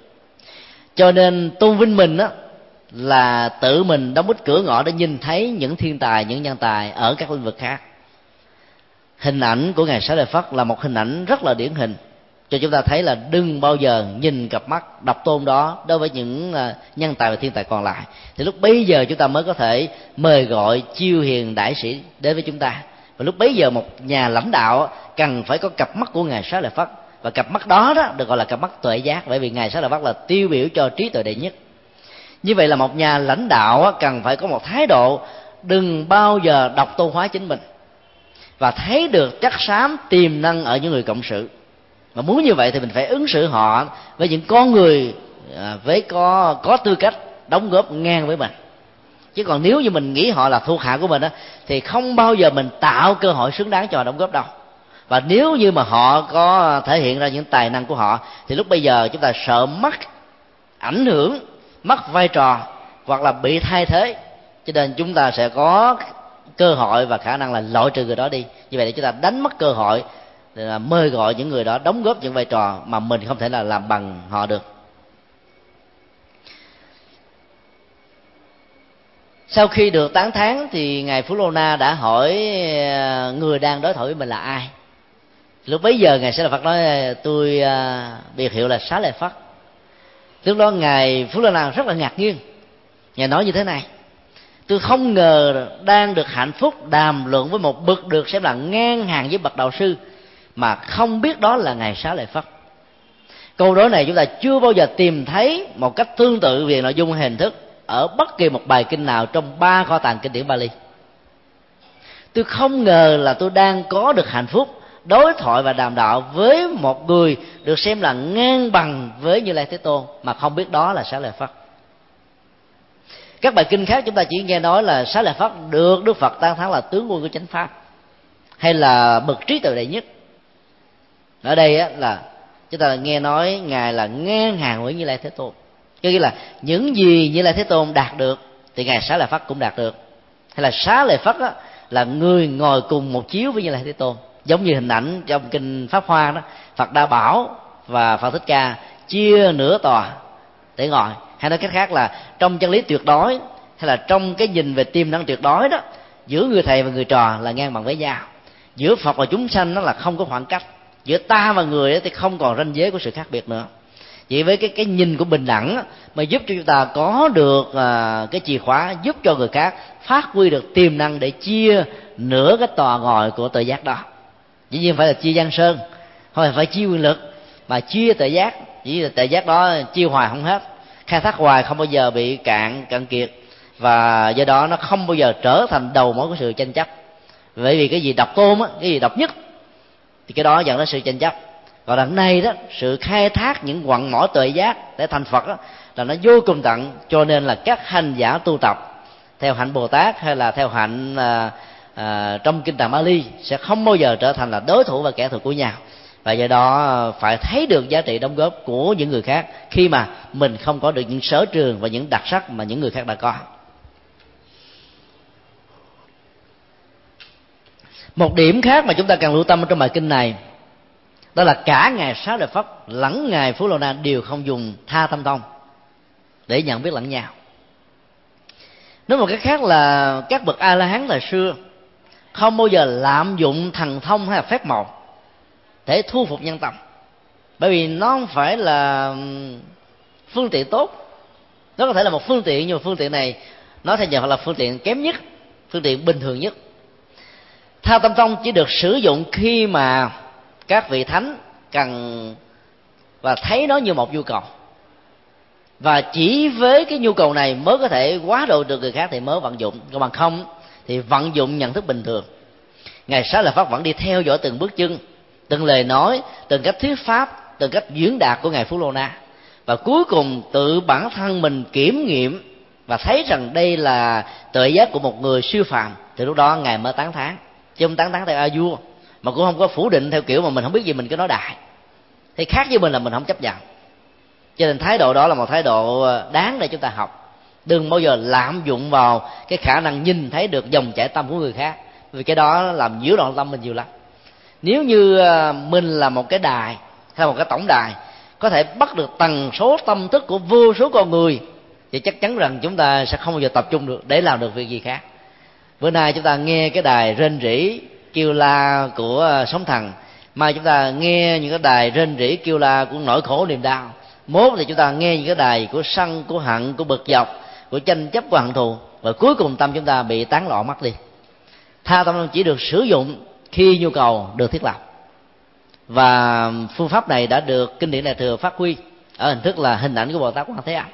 Cho nên tôn vinh mình đó là tự mình đóng bít cửa ngõ để nhìn thấy những thiên tài, những nhân tài ở các lĩnh vực khác. Hình ảnh của ngài xá lợi phất là một hình ảnh rất là điển hình. Cho chúng ta thấy là đừng bao giờ nhìn cặp mắt đọc tôn đó đối với những à, nhân tài và thiên tài còn lại. Thì lúc bây giờ chúng ta mới có thể mời gọi chiêu hiền đại sĩ đến với chúng ta và lúc bấy giờ một nhà lãnh đạo cần phải có cặp mắt của ngài xá lợi phất. Và cặp mắt đó đó được gọi là cặp mắt tuệ giác, bởi vì ngài xá lợi phất là tiêu biểu cho trí tuệ đệ nhất. Như vậy là một nhà lãnh đạo cần phải có một thái độ đừng bao giờ độc tôn hóa chính mình. Và thấy được chắc xám tiềm năng ở những người cộng sự. Mà muốn như vậy thì mình phải ứng xử họ với những con người à, với có có tư cách đóng góp ngang với mình chứ còn nếu như mình nghĩ họ là thuộc hạ của mình á, thì không bao giờ mình tạo cơ hội xứng đáng cho họ đóng góp đâu. Và nếu như mà họ có thể hiện ra những tài năng của họ, thì lúc bây giờ chúng ta sợ mất ảnh hưởng mất vai trò, hoặc là bị thay thế. Cho nên chúng ta sẽ có cơ hội và khả năng là loại trừ người đó đi. Như vậy để chúng ta đánh mất cơ hội, là mời gọi những người đó đóng góp những vai trò mà mình không thể là làm bằng họ được. Sau khi được tán thán thì ngài phú lô na đã hỏi ờ, người đang đối thoại với mình là ai? Lúc bấy giờ ngài sẽ là phật nói ờ, tôi ờ, biệt hiệu là xá lợi phất lúc đó ngài phú lô na rất là ngạc nhiên. Ngài nói như thế này, tôi không ngờ đang được hạnh phúc đàm luận với một bậc được xem là ngang hàng với bậc đạo sư, mà không biết đó là ngày xá lợi phất câu đối này chúng ta chưa bao giờ tìm thấy một cách tương tự về nội dung hình thức ở bất kỳ một bài kinh nào trong ba kho tàng kinh điển Bali. Tôi không ngờ là tôi đang có được hạnh phúc đối thoại và đàm đạo với một người được xem là ngang bằng với như lai thế tôn mà không biết đó là xá lợi phất. Các bài kinh khác chúng ta chỉ nghe nói là xá lợi phất được đức phật tan thắng là tướng quân của chánh pháp hay là bậc trí tuệ đệ nhất. Ở đây á, là chúng ta nghe nói ngài là ngang hàng với như lai thế tôn có nghĩa là những gì như lai thế tôn đạt được thì ngài xá lợi phất cũng đạt được. Hay là xá lợi phất á, là người ngồi cùng một chiếu với như lai thế tôn. Giống như hình ảnh trong kinh pháp hoa đó phật đa bảo và phật thích ca chia nửa tòa để ngồi. Hay nói cách khác là trong chân lý tuyệt đối hay là trong cái nhìn về tiềm năng tuyệt đối đó giữa người thầy và người trò là ngang bằng với nhau. Giữa phật và chúng sanh nó là không có khoảng cách. Giữa ta và người thì không còn ranh giới của sự khác biệt nữa chỉ với cái cái nhìn của bình đẳng mà giúp cho chúng ta có được à, cái chìa khóa giúp cho người khác phát huy được tiềm năng để chia nửa cái tòa ngồi của tự giác đó. Dĩ nhiên phải là chia giang sơn không phải chia quyền lực mà chia tự giác. Chỉ là tự giác đó chia hoài không hết khai thác hoài không bao giờ bị cạn cạn kiệt và do đó nó không bao giờ trở thành đầu mối của sự tranh chấp. Bởi vì cái gì độc tôn á cái gì độc nhất thì cái đó dẫn đến sự tranh chấp còn đằng này đó sự khai thác những quặng mỏ tuệ giác để thành phật đó, là nó vô cùng tận cho nên là các hành giả tu tập theo hạnh bồ tát hay là theo hạnh à, à, trong kinh tạng bali sẽ không bao giờ trở thành là đối thủ và kẻ thù của nhau. Và do đó à, phải thấy được giá trị đóng góp của những người khác khi mà mình không có được những sở trường và những đặc sắc mà những người khác đã có. Một điểm khác mà chúng ta cần lưu tâm trong bài kinh này đó là cả ngày sáu đại phất lẫn ngài phú lô na đều không dùng tha tâm thông để nhận biết lẫn nhau. Nói một cách khác là các bậc a la hán thời xưa không bao giờ lạm dụng thần thông hay là phép màu để thu phục nhân tâm bởi vì nó không phải là phương tiện tốt. Nó có thể là một phương tiện nhưng mà phương tiện này nó theo giờ là phương tiện kém nhất, phương tiện bình thường nhất. Tha tâm tông chỉ được sử dụng khi mà các vị thánh cần và thấy nó như một nhu cầu. Và chỉ với cái nhu cầu này mới có thể quá độ được người khác thì mới vận dụng. Còn bằng không thì vận dụng nhận thức bình thường. Ngày sáng là pháp vẫn đi theo dõi từng bước chân, từng lời nói, từng cách thuyết pháp, từng cách diễn đạt của ngài phú lô na. Và cuối cùng tự bản thân mình kiểm nghiệm và thấy rằng đây là tự giác của một người siêu phàm. Thì lúc đó ngài mới tán thán. Chứ không tán thán theo a vua mà cũng không có phủ định theo kiểu mà mình không biết gì mình cứ nói đại. Thì khác với mình là mình không chấp nhận. Cho nên thái độ đó là một thái độ ờ, đáng để chúng ta học. Đừng bao giờ lạm dụng vào cái khả năng nhìn thấy được dòng chảy tâm của người khác. Vì cái đó làm nhiễu loạn tâm mình nhiều lắm. Nếu như ờ, mình là một cái đài hay một cái tổng đài, có thể bắt được tần số tâm thức của vô số con người, thì chắc chắn rằng chúng ta sẽ không bao giờ tập trung được để làm được việc gì khác. Bữa nay chúng ta nghe cái đài rên rỉ kêu la của ờ, sóng thần. Mà chúng ta nghe những cái đài rên rỉ kêu la của nỗi khổ niềm đau. Mốt thì chúng ta nghe những cái đài của sân, của hận, của bực dọc, của tranh chấp, của hận thù. Và cuối cùng tâm chúng ta bị tán lọ mất đi. Tha tâm chỉ được sử dụng khi nhu cầu được thiết lập. Và phương pháp này đã được kinh điển đại thừa phát huy ở hình thức là hình ảnh của bồ tát quan thế âm.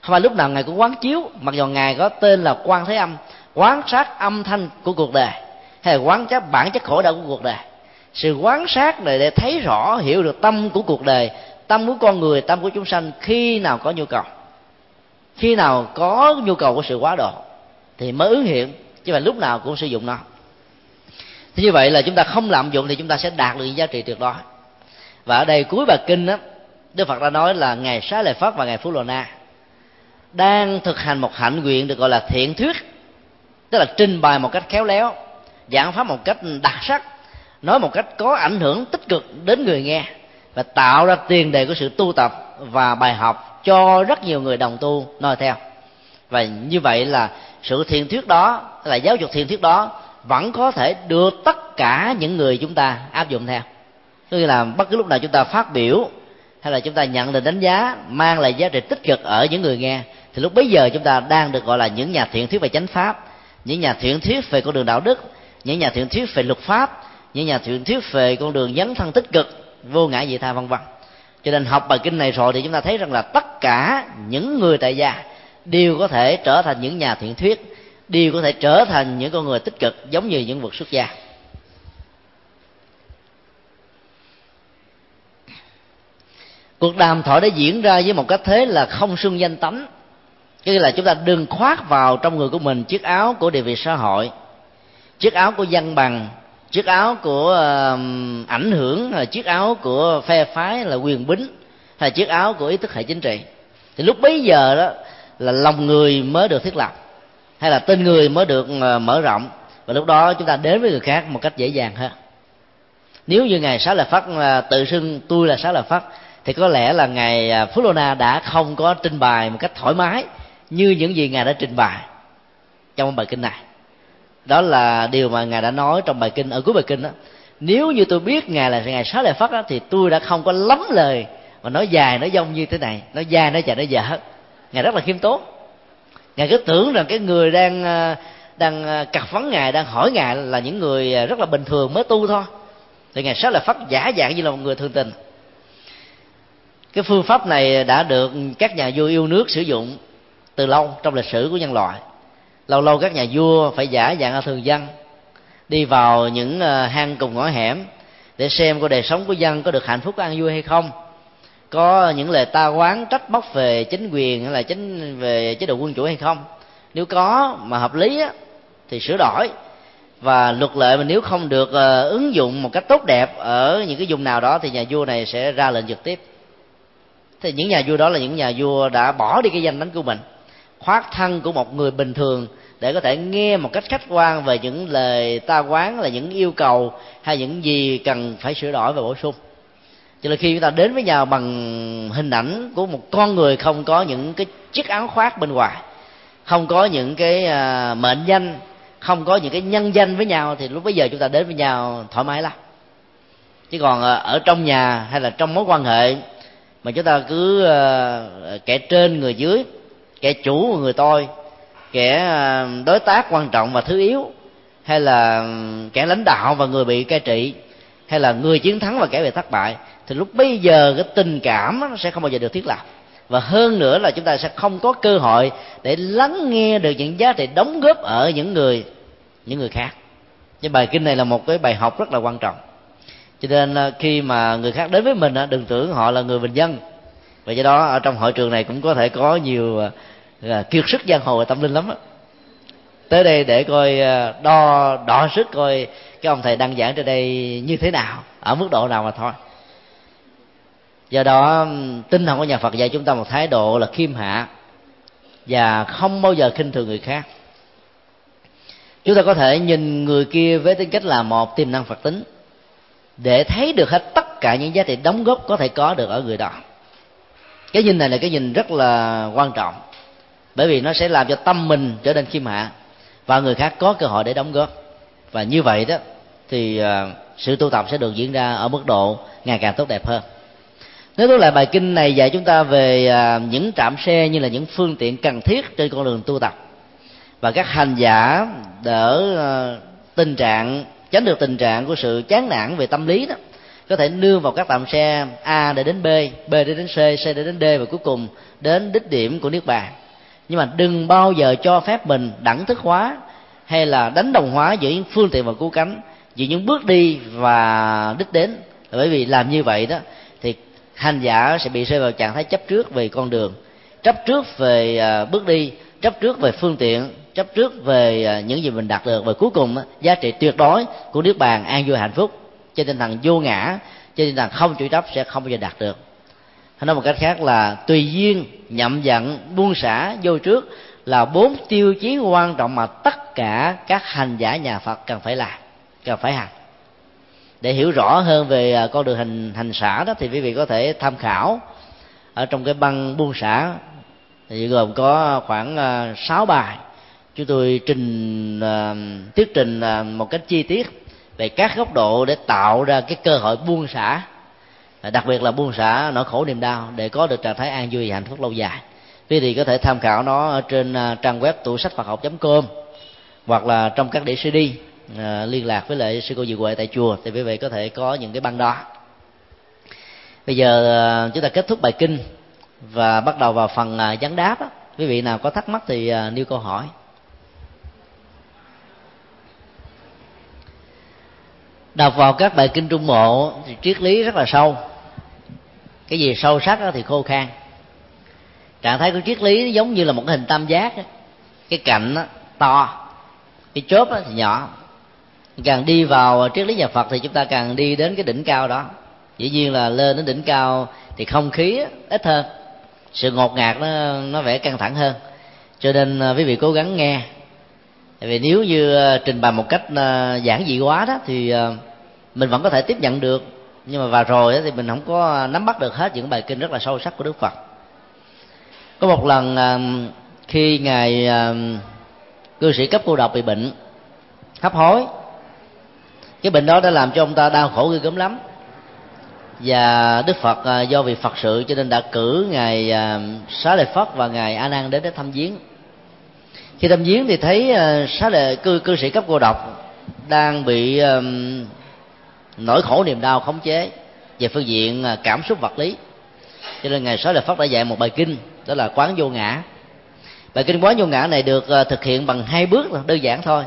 Không phải lúc nào ngài cũng quán chiếu, mặc dù ngài có tên là quan thế âm, quán sát âm thanh của cuộc đời hay là quán sát bản chất khổ đau của cuộc đời. Sự quán sát này để thấy rõ, hiểu được tâm của cuộc đời, tâm của con người, tâm của chúng sanh khi nào có nhu cầu. Khi nào có nhu cầu của sự quá độ, thì mới ứng hiện, chứ mà lúc nào cũng sử dụng nó. Thế như vậy là chúng ta không lạm dụng thì chúng ta sẽ đạt được những giá trị tuyệt đối. Và ở đây cuối bài kinh đó đức phật đã nói là ngày xá lợi phất và ngày phú lô na đang thực hành một hạnh nguyện được gọi là thiện thuyết, tức là trình bày một cách khéo léo giảng pháp một cách đặc sắc, nói một cách có ảnh hưởng tích cực đến người nghe và tạo ra tiền đề của sự tu tập và bài học cho rất nhiều người đồng tu noi theo. Và như vậy là sự thiền thuyết đó, là giáo dục thiền thuyết đó, vẫn có thể đưa tất cả những người chúng ta áp dụng theo. Tức là bất cứ lúc nào chúng ta phát biểu hay là chúng ta nhận định đánh giá, mang lại giá trị tích cực ở những người nghe, thì lúc bấy giờ chúng ta đang được gọi là những nhà thiện thuyết về chánh pháp, những nhà thiện thuyết về con đường đạo đức những nhà thiện thuyết về luật pháp, những nhà thiện thuyết về con đường dấn thân tích cực, vô ngã dị tha vân vân. Cho nên học bài kinh này rồi thì chúng ta thấy rằng là tất cả những người tại gia đều có thể trở thành những nhà thiện thuyết, đều có thể trở thành những con người tích cực giống như những vật xuất gia. Cuộc đàm thoại đã diễn ra với một cách thế là không xưng danh tánh. Tức là chúng ta đừng khoác vào trong người của mình chiếc áo của địa vị xã hội chiếc áo của dân bằng chiếc áo của uh, ảnh hưởng là chiếc áo của phe phái là quyền bính hay chiếc áo của ý thức hệ chính trị. Thì lúc bấy giờ đó là lòng người mới được thiết lập hay là tên người mới được ờ, mở rộng. Và lúc đó chúng ta đến với người khác một cách dễ dàng hơn. Nếu như ngài sáu là phát ờ, tự xưng tôi là sáu là phát thì có lẽ là ngài ờ, phú lô na đã không có trình bày một cách thoải mái như những gì ngài đã trình bày trong bài kinh này đó là điều mà ngài đã nói trong bài kinh ở cuối bài kinh đó. Nếu như tôi biết ngài là ngài sáu đại phát đó, thì tôi đã không có lắm lời mà nói dài nói dông như thế này. Nói dài nói dài nói dở ngài rất là khiêm tốn. Ngài cứ tưởng rằng cái người đang ờ, đang ờ, cặp vấn ngài đang hỏi ngài là những người ờ, rất là bình thường mới tu thôi. Thì ngài sáu đại phát giả dạng như là một người thương tình. Cái phương pháp này đã được các nhà vua yêu nước sử dụng từ lâu trong lịch sử của nhân loại lâu lâu các nhà vua phải giả dạng ở thường dân đi vào những ờ, hang cùng ngõ hẻm để xem có đời sống của dân có được hạnh phúc an vui hay không. Có những lời ta quán trách móc về chính quyền hay là chính về chế độ quân chủ hay không. Nếu có mà hợp lý á, thì sửa đổi. Và luật lệ mà nếu không được uh, ứng dụng một cách tốt đẹp ở những cái vùng nào đó thì nhà vua này sẽ ra lệnh trực tiếp. Thì những nhà vua đó là những nhà vua đã bỏ đi cái danh đánh của mình khoác thân của một người bình thường để có thể nghe một cách khách quan về những lời ta quán là những yêu cầu hay những gì cần phải sửa đổi và bổ sung. Cho nên khi chúng ta đến với nhau bằng hình ảnh của một con người không có những cái chiếc áo khoác bên ngoài, không có những cái à, mệnh danh, không có những cái nhân danh với nhau, thì lúc bây giờ chúng ta đến với nhau thoải mái lắm. Chứ còn à, ở trong nhà hay là trong mối quan hệ mà chúng ta cứ à, kẻ trên người dưới, kẻ chủ người tôi kẻ ờ, đối tác quan trọng và thứ yếu, hay là ừ, kẻ lãnh đạo và người bị cai trị, hay là người chiến thắng và kẻ bị thất bại, thì lúc bây giờ cái tình cảm nó sẽ không bao giờ được thiết lập. Và hơn nữa là chúng ta sẽ không có cơ hội để lắng nghe được những giá trị đóng góp ở những người những người khác. Cái bài kinh này là một cái bài học rất là quan trọng. Cho nên ờ, khi mà người khác đến với mình đừng tưởng họ là người bình dân. Và do đó, ở trong hội trường này cũng có thể có nhiều ờ, là kiệt sức giang hồ và tâm linh lắm á. Tới đây để coi à, đo đo sức coi cái ông thầy đăng giảng trên đây như thế nào, ở mức độ nào mà thôi. Do đó tinh thần của nhà phật dạy chúng ta một thái độ là khiêm hạ và không bao giờ khinh thường người khác. Chúng ta có thể nhìn người kia với tính cách là một tiềm năng phật tính để thấy được hết tất cả những giá trị đóng góp có thể có được ở người đó. Cái nhìn này là cái nhìn rất là quan trọng bởi vì nó sẽ làm cho tâm mình trở nên khiêm hạ và người khác có cơ hội để đóng góp. Và như vậy đó thì ờ, sự tu tập sẽ được diễn ra ở mức độ ngày càng tốt đẹp hơn. Nếu tôi lại bài kinh này dạy chúng ta về ờ, những trạm xe như là những phương tiện cần thiết trên con đường tu tập và các hành giả đỡ ờ, tình trạng tránh được tình trạng của sự chán nản về tâm lý đó có thể nương vào các tạm xe A để đến B, B để đến C, C để đến D và cuối cùng đến đích điểm của niết bàn nhưng mà đừng bao giờ cho phép mình đẳng thức hóa hay là đánh đồng hóa giữa những phương tiện và cứu cánh, giữa những bước đi và đích đến. Bởi vì làm như vậy đó, thì hành giả sẽ bị rơi vào trạng thái chấp trước về con đường, chấp trước về à, bước đi, chấp trước về phương tiện, chấp trước về à, những gì mình đạt được. Và cuối cùng giá trị tuyệt đối của nước bàn an vui hạnh phúc. Trên tinh thần vô ngã, trên tinh thần không chủ chấp sẽ không bao giờ đạt được hay nói một cách khác là tùy duyên nhậm dặn buông xả vô trước là bốn tiêu chí quan trọng mà tất cả các hành giả nhà phật cần phải làm cần phải hành. Để hiểu rõ hơn về à, con đường hành hành xả đó thì quý vị có thể tham khảo ở trong cái băng buông xả. Thì gồm có khoảng à, sáu bài. Chúng tôi trình uh, thuyết trình uh, một cách chi tiết về các góc độ để tạo ra cái cơ hội buông xả đặc biệt là buông xả nỗi khổ niềm đau để có được trạng thái an vui và hạnh phúc lâu dài. Quý vị có thể tham khảo nó ở trên à, trang web tủ sách phật học com hoặc là trong các đĩa cd à, liên lạc với lại sư cô diệu huệ tại chùa thì quý vị có thể có những cái băng đó. Bây giờ à, chúng ta kết thúc bài kinh và bắt đầu vào phần à, vấn đáp á. quý vị nào có thắc mắc thì nêu câu hỏi. Đọc vào các bài kinh trung bộ thì triết lý rất là sâu cái gì sâu sắc thì khô khan. Trạng thái của triết lý giống như là một cái hình tam giác cái cạnh đó, to. Cái chớp thì nhỏ. Càng đi vào triết lý nhà phật thì chúng ta càng đi đến cái đỉnh cao đó. Dĩ nhiên là lên đến đỉnh cao thì không khí ít hơn. Sự ngột ngạt nó nó vẻ căng thẳng hơn. Cho nên à, quý vị cố gắng nghe. Tại vì nếu như à, trình bày một cách à, giản dị quá đó thì mình vẫn có thể tiếp nhận được nhưng mà vào rồi thì mình không có nắm bắt được hết những bài kinh rất là sâu sắc của đức phật. Có một lần à, khi ngài à, cư sĩ cấp cô độc bị bệnh, hấp hối, cái bệnh đó đã làm cho ông ta đau khổ ghê gớm lắm. Và đức phật à, do vì phật sự cho nên đã cử ngài xá lợi phất và ngài a nan đến để thăm viếng. Khi thăm viếng thì thấy xá lợi cư cư sĩ cấp cô độc đang bị nỗi khổ niềm đau khống chế về phương diện à, cảm xúc vật lý. Cho nên ngày sáu là phát đã dạy một bài kinh đó là quán vô ngã. Bài kinh quán vô ngã này được à, thực hiện bằng hai bước đơn giản thôi.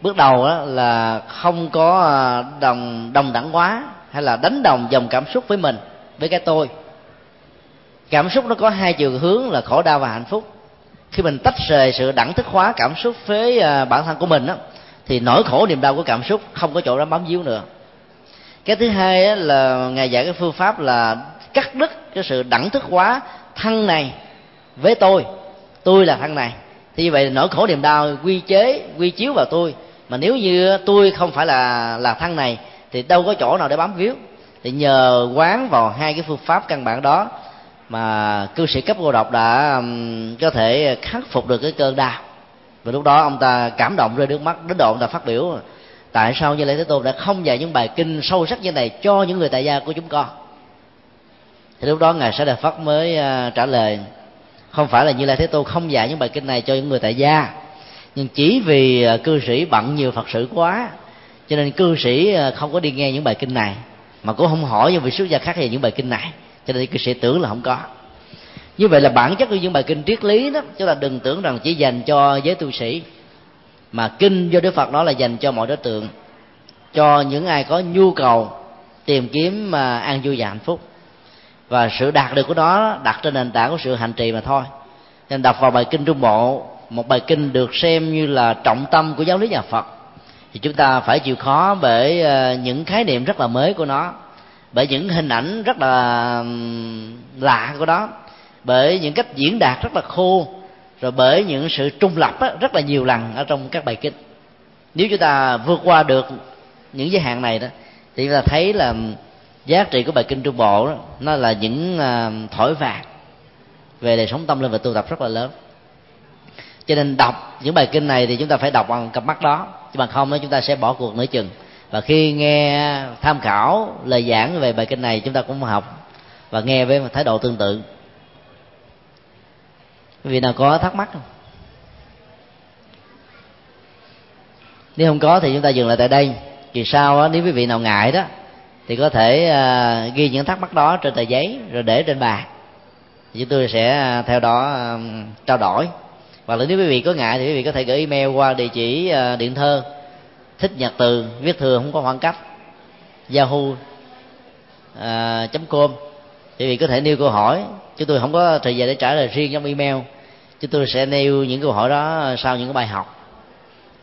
Bước đầu là không có à, đồng đồng đẳng hóa hay là đánh đồng dòng cảm xúc với mình với cái tôi. Cảm xúc nó có hai chiều hướng là khổ đau và hạnh phúc. Khi mình tách rời sự đẳng thức hóa cảm xúc với bản thân của mình đó, thì nỗi khổ niềm đau của cảm xúc không có chỗ đó bám víu nữa cái thứ hai là ngài dạy cái phương pháp là cắt đứt cái sự đẳng thức hóa thân này với tôi. Tôi là thân này. Thì như vậy nỗi khổ niềm đau quy chế quy chiếu vào tôi. Mà nếu như tôi không phải là là thân này thì đâu có chỗ nào để bám víu. Thì nhờ quán vào hai cái phương pháp căn bản đó mà cư sĩ cấp cô độc đã um, có thể khắc phục được cái cơn đau. Và lúc đó ông ta cảm động rơi nước mắt đến độ ông ta phát biểu tại sao như lễ thế tôn đã không dạy những bài kinh sâu sắc như này cho những người tại gia của chúng con? Thì lúc đó ngài sẽ đại phất mới à, trả lời, không phải là như lai thế tôn không dạy những bài kinh này cho những người tại gia, nhưng chỉ vì à, cư sĩ bận nhiều phật sự quá, cho nên cư sĩ à, không có đi nghe những bài kinh này, mà cũng không hỏi những vị xuất gia khác về những bài kinh này, cho nên cư sĩ tưởng là không có. Như vậy là bản chất của những bài kinh triết lý đó chúng ta đừng tưởng rằng chỉ dành cho giới tu sĩ mà kinh do đức phật đó là dành cho mọi đối tượng, cho những ai có nhu cầu tìm kiếm mà an vui và hạnh phúc. Và sự đạt được của nó đặt trên nền tảng của sự hành trì mà thôi. Nên đọc vào bài kinh trung bộ, một bài kinh được xem như là trọng tâm của giáo lý nhà phật, thì chúng ta phải chịu khó bởi à, những khái niệm rất là mới của nó, bởi những hình ảnh rất là lạ của nó, bởi những cách diễn đạt rất là khô rồi bởi những sự trung lập á, rất là nhiều lần ở trong các bài kinh. Nếu chúng ta vượt qua được những giới hạn này đó thì chúng ta thấy là giá trị của bài kinh trung bộ đó, nó là những à, thổi vàng về đời sống tâm linh và tu tập rất là lớn. Cho nên đọc những bài kinh này thì chúng ta phải đọc bằng cặp mắt đó chứ bằng không đó chúng ta sẽ bỏ cuộc nửa chừng. Và khi nghe tham khảo lời giảng về bài kinh này chúng ta cũng học và nghe với một thái độ tương tự vị nào có thắc mắc không nếu không có thì chúng ta dừng lại tại đây. Kỳ sau đó, nếu quý vị nào ngại đó thì có thể uh, ghi những thắc mắc đó trên tờ giấy rồi để trên bàn. Chúng tôi sẽ à, theo đó uh, trao đổi. Và nếu quý vị có ngại thì quý vị có thể gửi email qua địa chỉ uh, điện thơ thích nhật từ viết thừa không có khoảng cách yahoo uh, com. Quý vị có thể nêu câu hỏi. Chúng tôi không có thời gian để trả lời riêng trong email chúng tôi sẽ nêu những câu hỏi đó sau những cái bài học.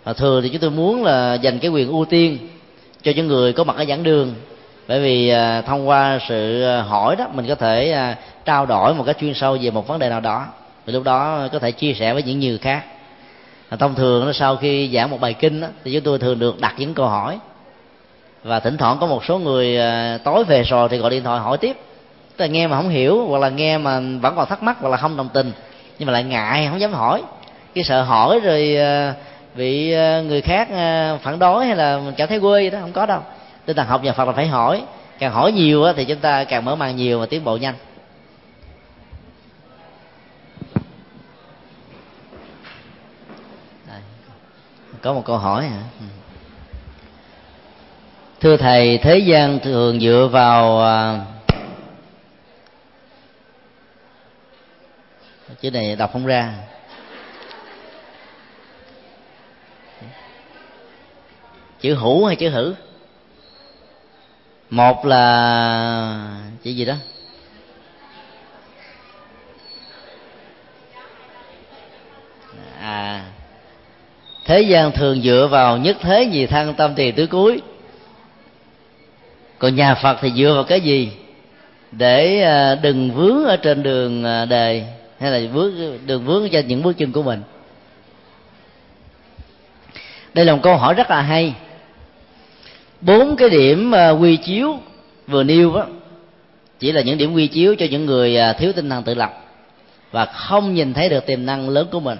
Và thường thì chúng tôi muốn là dành cái quyền ưu tiên cho những người có mặt ở giảng đường. Bởi vì à, thông qua sự à, hỏi đó mình có thể à, trao đổi một cách chuyên sâu về một vấn đề nào đó. Thì lúc đó có thể chia sẻ với những người khác. Thông thường sau khi giảng một bài kinh đó, thì chúng tôi thường được đặt những câu hỏi. Và thỉnh thoảng có một số người à, tối về rồi thì gọi điện thoại hỏi tiếp. Tức là nghe mà không hiểu hoặc là nghe mà vẫn còn thắc mắc hoặc là không đồng tình nhưng mà lại ngại, không dám hỏi. Cái sợ hỏi rồi ờ, bị ờ, người khác ờ, phản đối hay là mình cảm thấy quê đó, không có đâu. Tinh thần học nhà phật là phải hỏi. Càng hỏi nhiều thì chúng ta càng mở mang nhiều và tiến bộ nhanh. Có một câu hỏi hả? Ừ. Thưa thầy, thế gian thường dựa vào à, chữ này đọc không ra. Chữ hữu hay chữ hữu? Một là chữ gì đó? À thế gian thường dựa vào nhất thế gì thăng tâm tiền tứ cuối. Còn nhà phật thì dựa vào cái gì? Để à, đừng vướng ở trên đường đời đề hay là vướng, đường vướng cho những bước chân của mình. Đây là một câu hỏi rất là hay. Bốn cái điểm ờ, quy chiếu vừa nêu đó chỉ là những điểm quy chiếu cho những người ờ, thiếu tinh thần tự lập và không nhìn thấy được tiềm năng lớn của mình.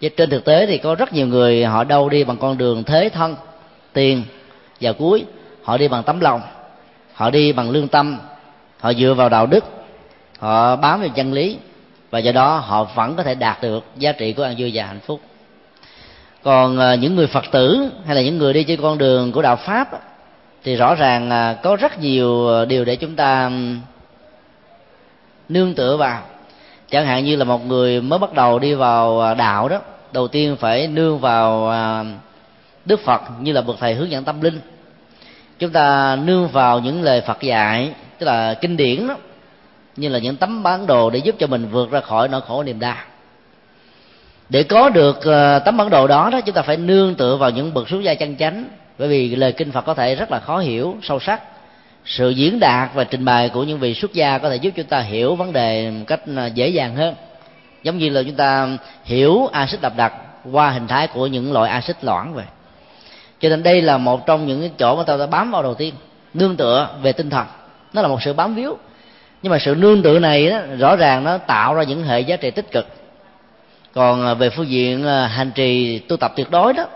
Chứ trên thực tế thì có rất nhiều người họ đâu đi bằng con đường thế thân, tiền và cuối. Họ đi bằng tấm lòng, họ đi bằng lương tâm, họ dựa vào đạo đức, họ bám vào chân lý và do đó họ vẫn có thể đạt được giá trị của an vui và hạnh phúc. Còn ờ, những người phật tử hay là những người đi trên con đường của đạo pháp thì rõ ràng ờ, có rất nhiều ờ, điều để chúng ta nương tựa vào. Chẳng hạn như là một người mới bắt đầu đi vào đạo đó, đầu tiên phải nương vào đức phật như là bậc thầy hướng dẫn tâm linh. Chúng ta nương vào những lời phật dạy, tức là kinh điển đó như là những tấm bản đồ để giúp cho mình vượt ra khỏi nỗi khổ niềm đau. Để có được ờ, tấm bản đồ đó đó, chúng ta phải nương tựa vào những bậc xuất gia chân chánh. Bởi vì lời kinh phật có thể rất là khó hiểu, sâu sắc. Sự diễn đạt và trình bày của những vị xuất gia có thể giúp chúng ta hiểu vấn đề một cách ờ, dễ dàng hơn. Giống như là chúng ta hiểu axit đậm đặc qua hình thái của những loại axit loãng vậy. Cho nên đây là một trong những chỗ mà ta đã bám vào đầu tiên, nương tựa về tinh thần. Nó là một sự bám víu nhưng mà sự nương tựa này đó, rõ ràng nó tạo ra những hệ giá trị tích cực. Còn à, về phương diện à, hành trì tu tập tuyệt đối đó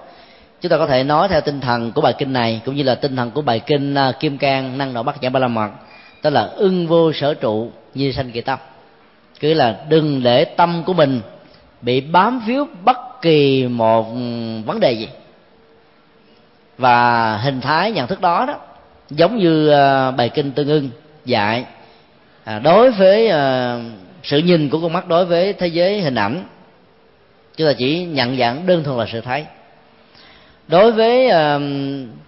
chúng ta có thể nói theo tinh thần của bài kinh này cũng như là tinh thần của bài kinh à, kim cang năng độ bắt nhã ba la mật đó là ưng vô sở trụ như sanh kỳ tâm. Cứ là đừng để tâm của mình bị bám víu bất kỳ một ừ, vấn đề gì. Và hình thái nhận thức đó đó giống như bài kinh tương ưng dạy à, đối với à, sự nhìn của con mắt đối với thế giới hình ảnh chúng ta chỉ nhận dạng đơn thuần là sự thấy. Đối với à,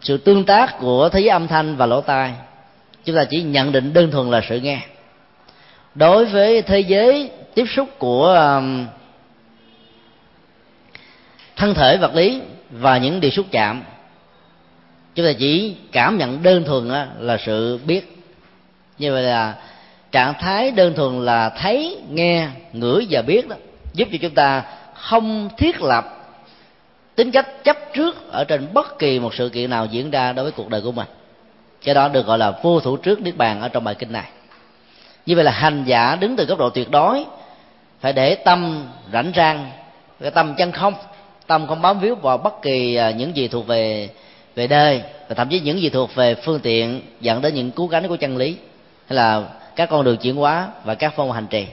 sự tương tác của thế giới âm thanh và lỗ tai chúng ta chỉ nhận định đơn thuần là sự nghe. Đối với thế giới tiếp xúc của à, thân thể vật lý và những điều xúc chạm chúng ta chỉ cảm nhận đơn thuần là sự biết. Như vậy là trạng thái đơn thuần là thấy, nghe, ngửi và biết đó, giúp cho chúng ta không thiết lập tính cách chấp trước ở trên bất kỳ một sự kiện nào diễn ra đối với cuộc đời của mình. Cái đó được gọi là vô thủ trước niết bàn ở trong bài kinh này. Như vậy là hành giả đứng từ góc độ tuyệt đối, phải để tâm rảnh rang cái tâm chân không, tâm không bám víu vào bất kỳ à, những gì thuộc về về đời, và thậm chí những gì thuộc về phương tiện dẫn đến những cú gánh của chân lý, hay là các con đường chuyển hóa và các phong hành trì.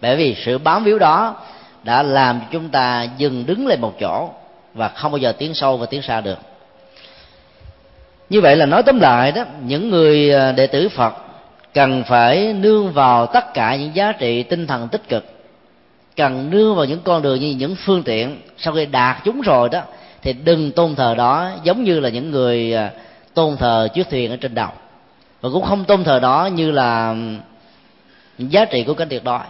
Bởi vì sự bám víu đó đã làm cho chúng ta dừng đứng lên một chỗ và không bao giờ tiến sâu và tiến xa được. Như vậy là nói tóm lại đó, những người à, đệ tử phật cần phải nương vào tất cả những giá trị tinh thần tích cực, cần nương vào những con đường như những phương tiện. Sau khi đạt chúng rồi đó, thì đừng tôn thờ đó giống như là những người à, tôn thờ chiếc thuyền ở trên đầu và cũng không tôn thờ đó như là giá trị của cái tuyệt đối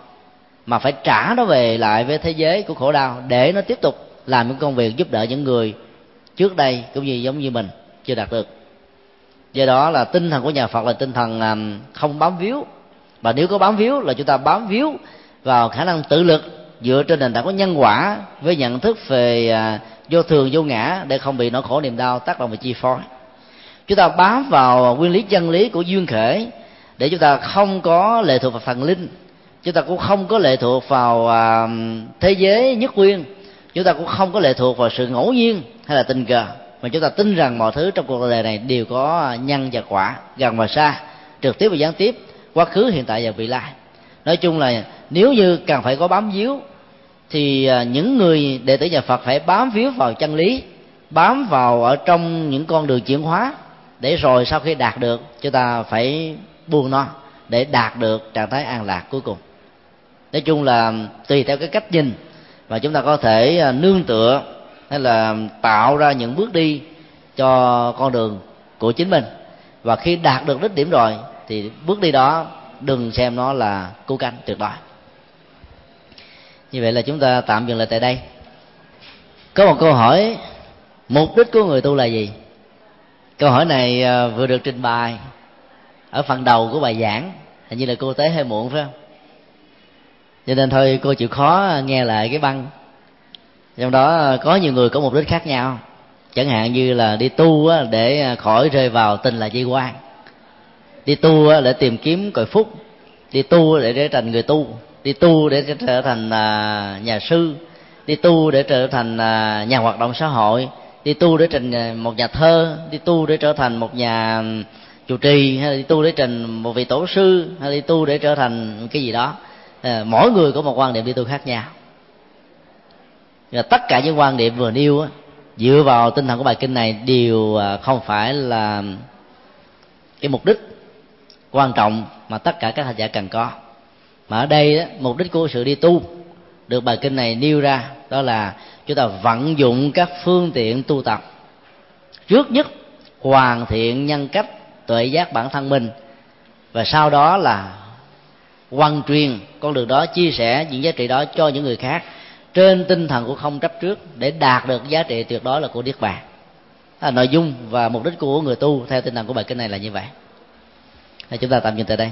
mà phải trả nó về lại với thế giới của khổ đau để nó tiếp tục làm những công việc giúp đỡ những người trước đây cũng như giống như mình chưa đạt được. Do đó là tinh thần của nhà phật là tinh thần à, không bám víu. Và nếu có bám víu là chúng ta bám víu vào khả năng tự lực dựa trên nền tảng của nhân quả với nhận thức về à, vô thường vô ngã để không bị nỗi khổ niềm đau tác động và chi phối chúng ta bám vào nguyên lý chân lý của duyên khể để chúng ta không có lệ thuộc vào phần linh. Chúng ta cũng không có lệ thuộc vào à, thế giới nhất nguyên. Chúng ta cũng không có lệ thuộc vào sự ngẫu nhiên hay là tình cờ. Mà chúng ta tin rằng mọi thứ trong cuộc đời này đều có nhân và quả gần và xa trực tiếp và gián tiếp quá khứ hiện tại và vị lai. Nói chung là nếu như cần phải có bám víu thì à, những người đệ tử nhà phật phải bám víu vào chân lý bám vào ở trong những con đường chuyển hóa để rồi sau khi đạt được, chúng ta phải buông nó để đạt được trạng thái an lạc cuối cùng. Nói chung là tùy theo cái cách nhìn và chúng ta có thể à, nương tựa hay là tạo ra những bước đi cho con đường của chính mình. Và khi đạt được đích điểm rồi thì bước đi đó đừng xem nó là cứu cánh tuyệt đối. Như vậy là chúng ta tạm dừng lại tại đây. Có một câu hỏi, mục đích của người tu là gì? Câu hỏi này ờ, vừa được trình bày ở phần đầu của bài giảng. Hình như là cô tới hơi muộn, phải không? Cho nên thôi, cô chịu khó nghe lại cái băng. Trong đó ờ, có nhiều người có mục đích khác nhau. Chẳng hạn như là đi tu để ờ, khỏi rơi vào tình là di quan. Đi tu để tìm kiếm cội phúc. Đi tu để trở thành người tu. Đi tu để trở thành à, nhà sư. Đi tu để trở thành à, nhà hoạt động xã hội đi tu để trình à, một nhà thơ đi tu để trở thành một nhà chủ trì hay là đi tu để trình một vị tổ sư hay đi tu để trở thành cái gì đó. À, mỗi người có một quan điểm đi tu khác nhau. Và tất cả những quan điểm vừa nêu dựa vào tinh thần của bài kinh này đều à, không phải là cái mục đích quan trọng mà tất cả các hành giả cần có. Mà ở đây đó, mục đích của sự đi tu được bài kinh này nêu ra đó là chúng ta vận dụng các phương tiện tu tập. Trước nhất, hoàn thiện nhân cách, tuệ giác bản thân mình. Và sau đó là quan truyền. Con đường đó chia sẻ những giá trị đó cho những người khác. Trên tinh thần của không chấp trước, để đạt được giá trị tuyệt đối là của niết bàn. Là nội dung và mục đích của người tu theo tinh thần của bài kinh này là như vậy. Chúng ta tạm dừng tại đây.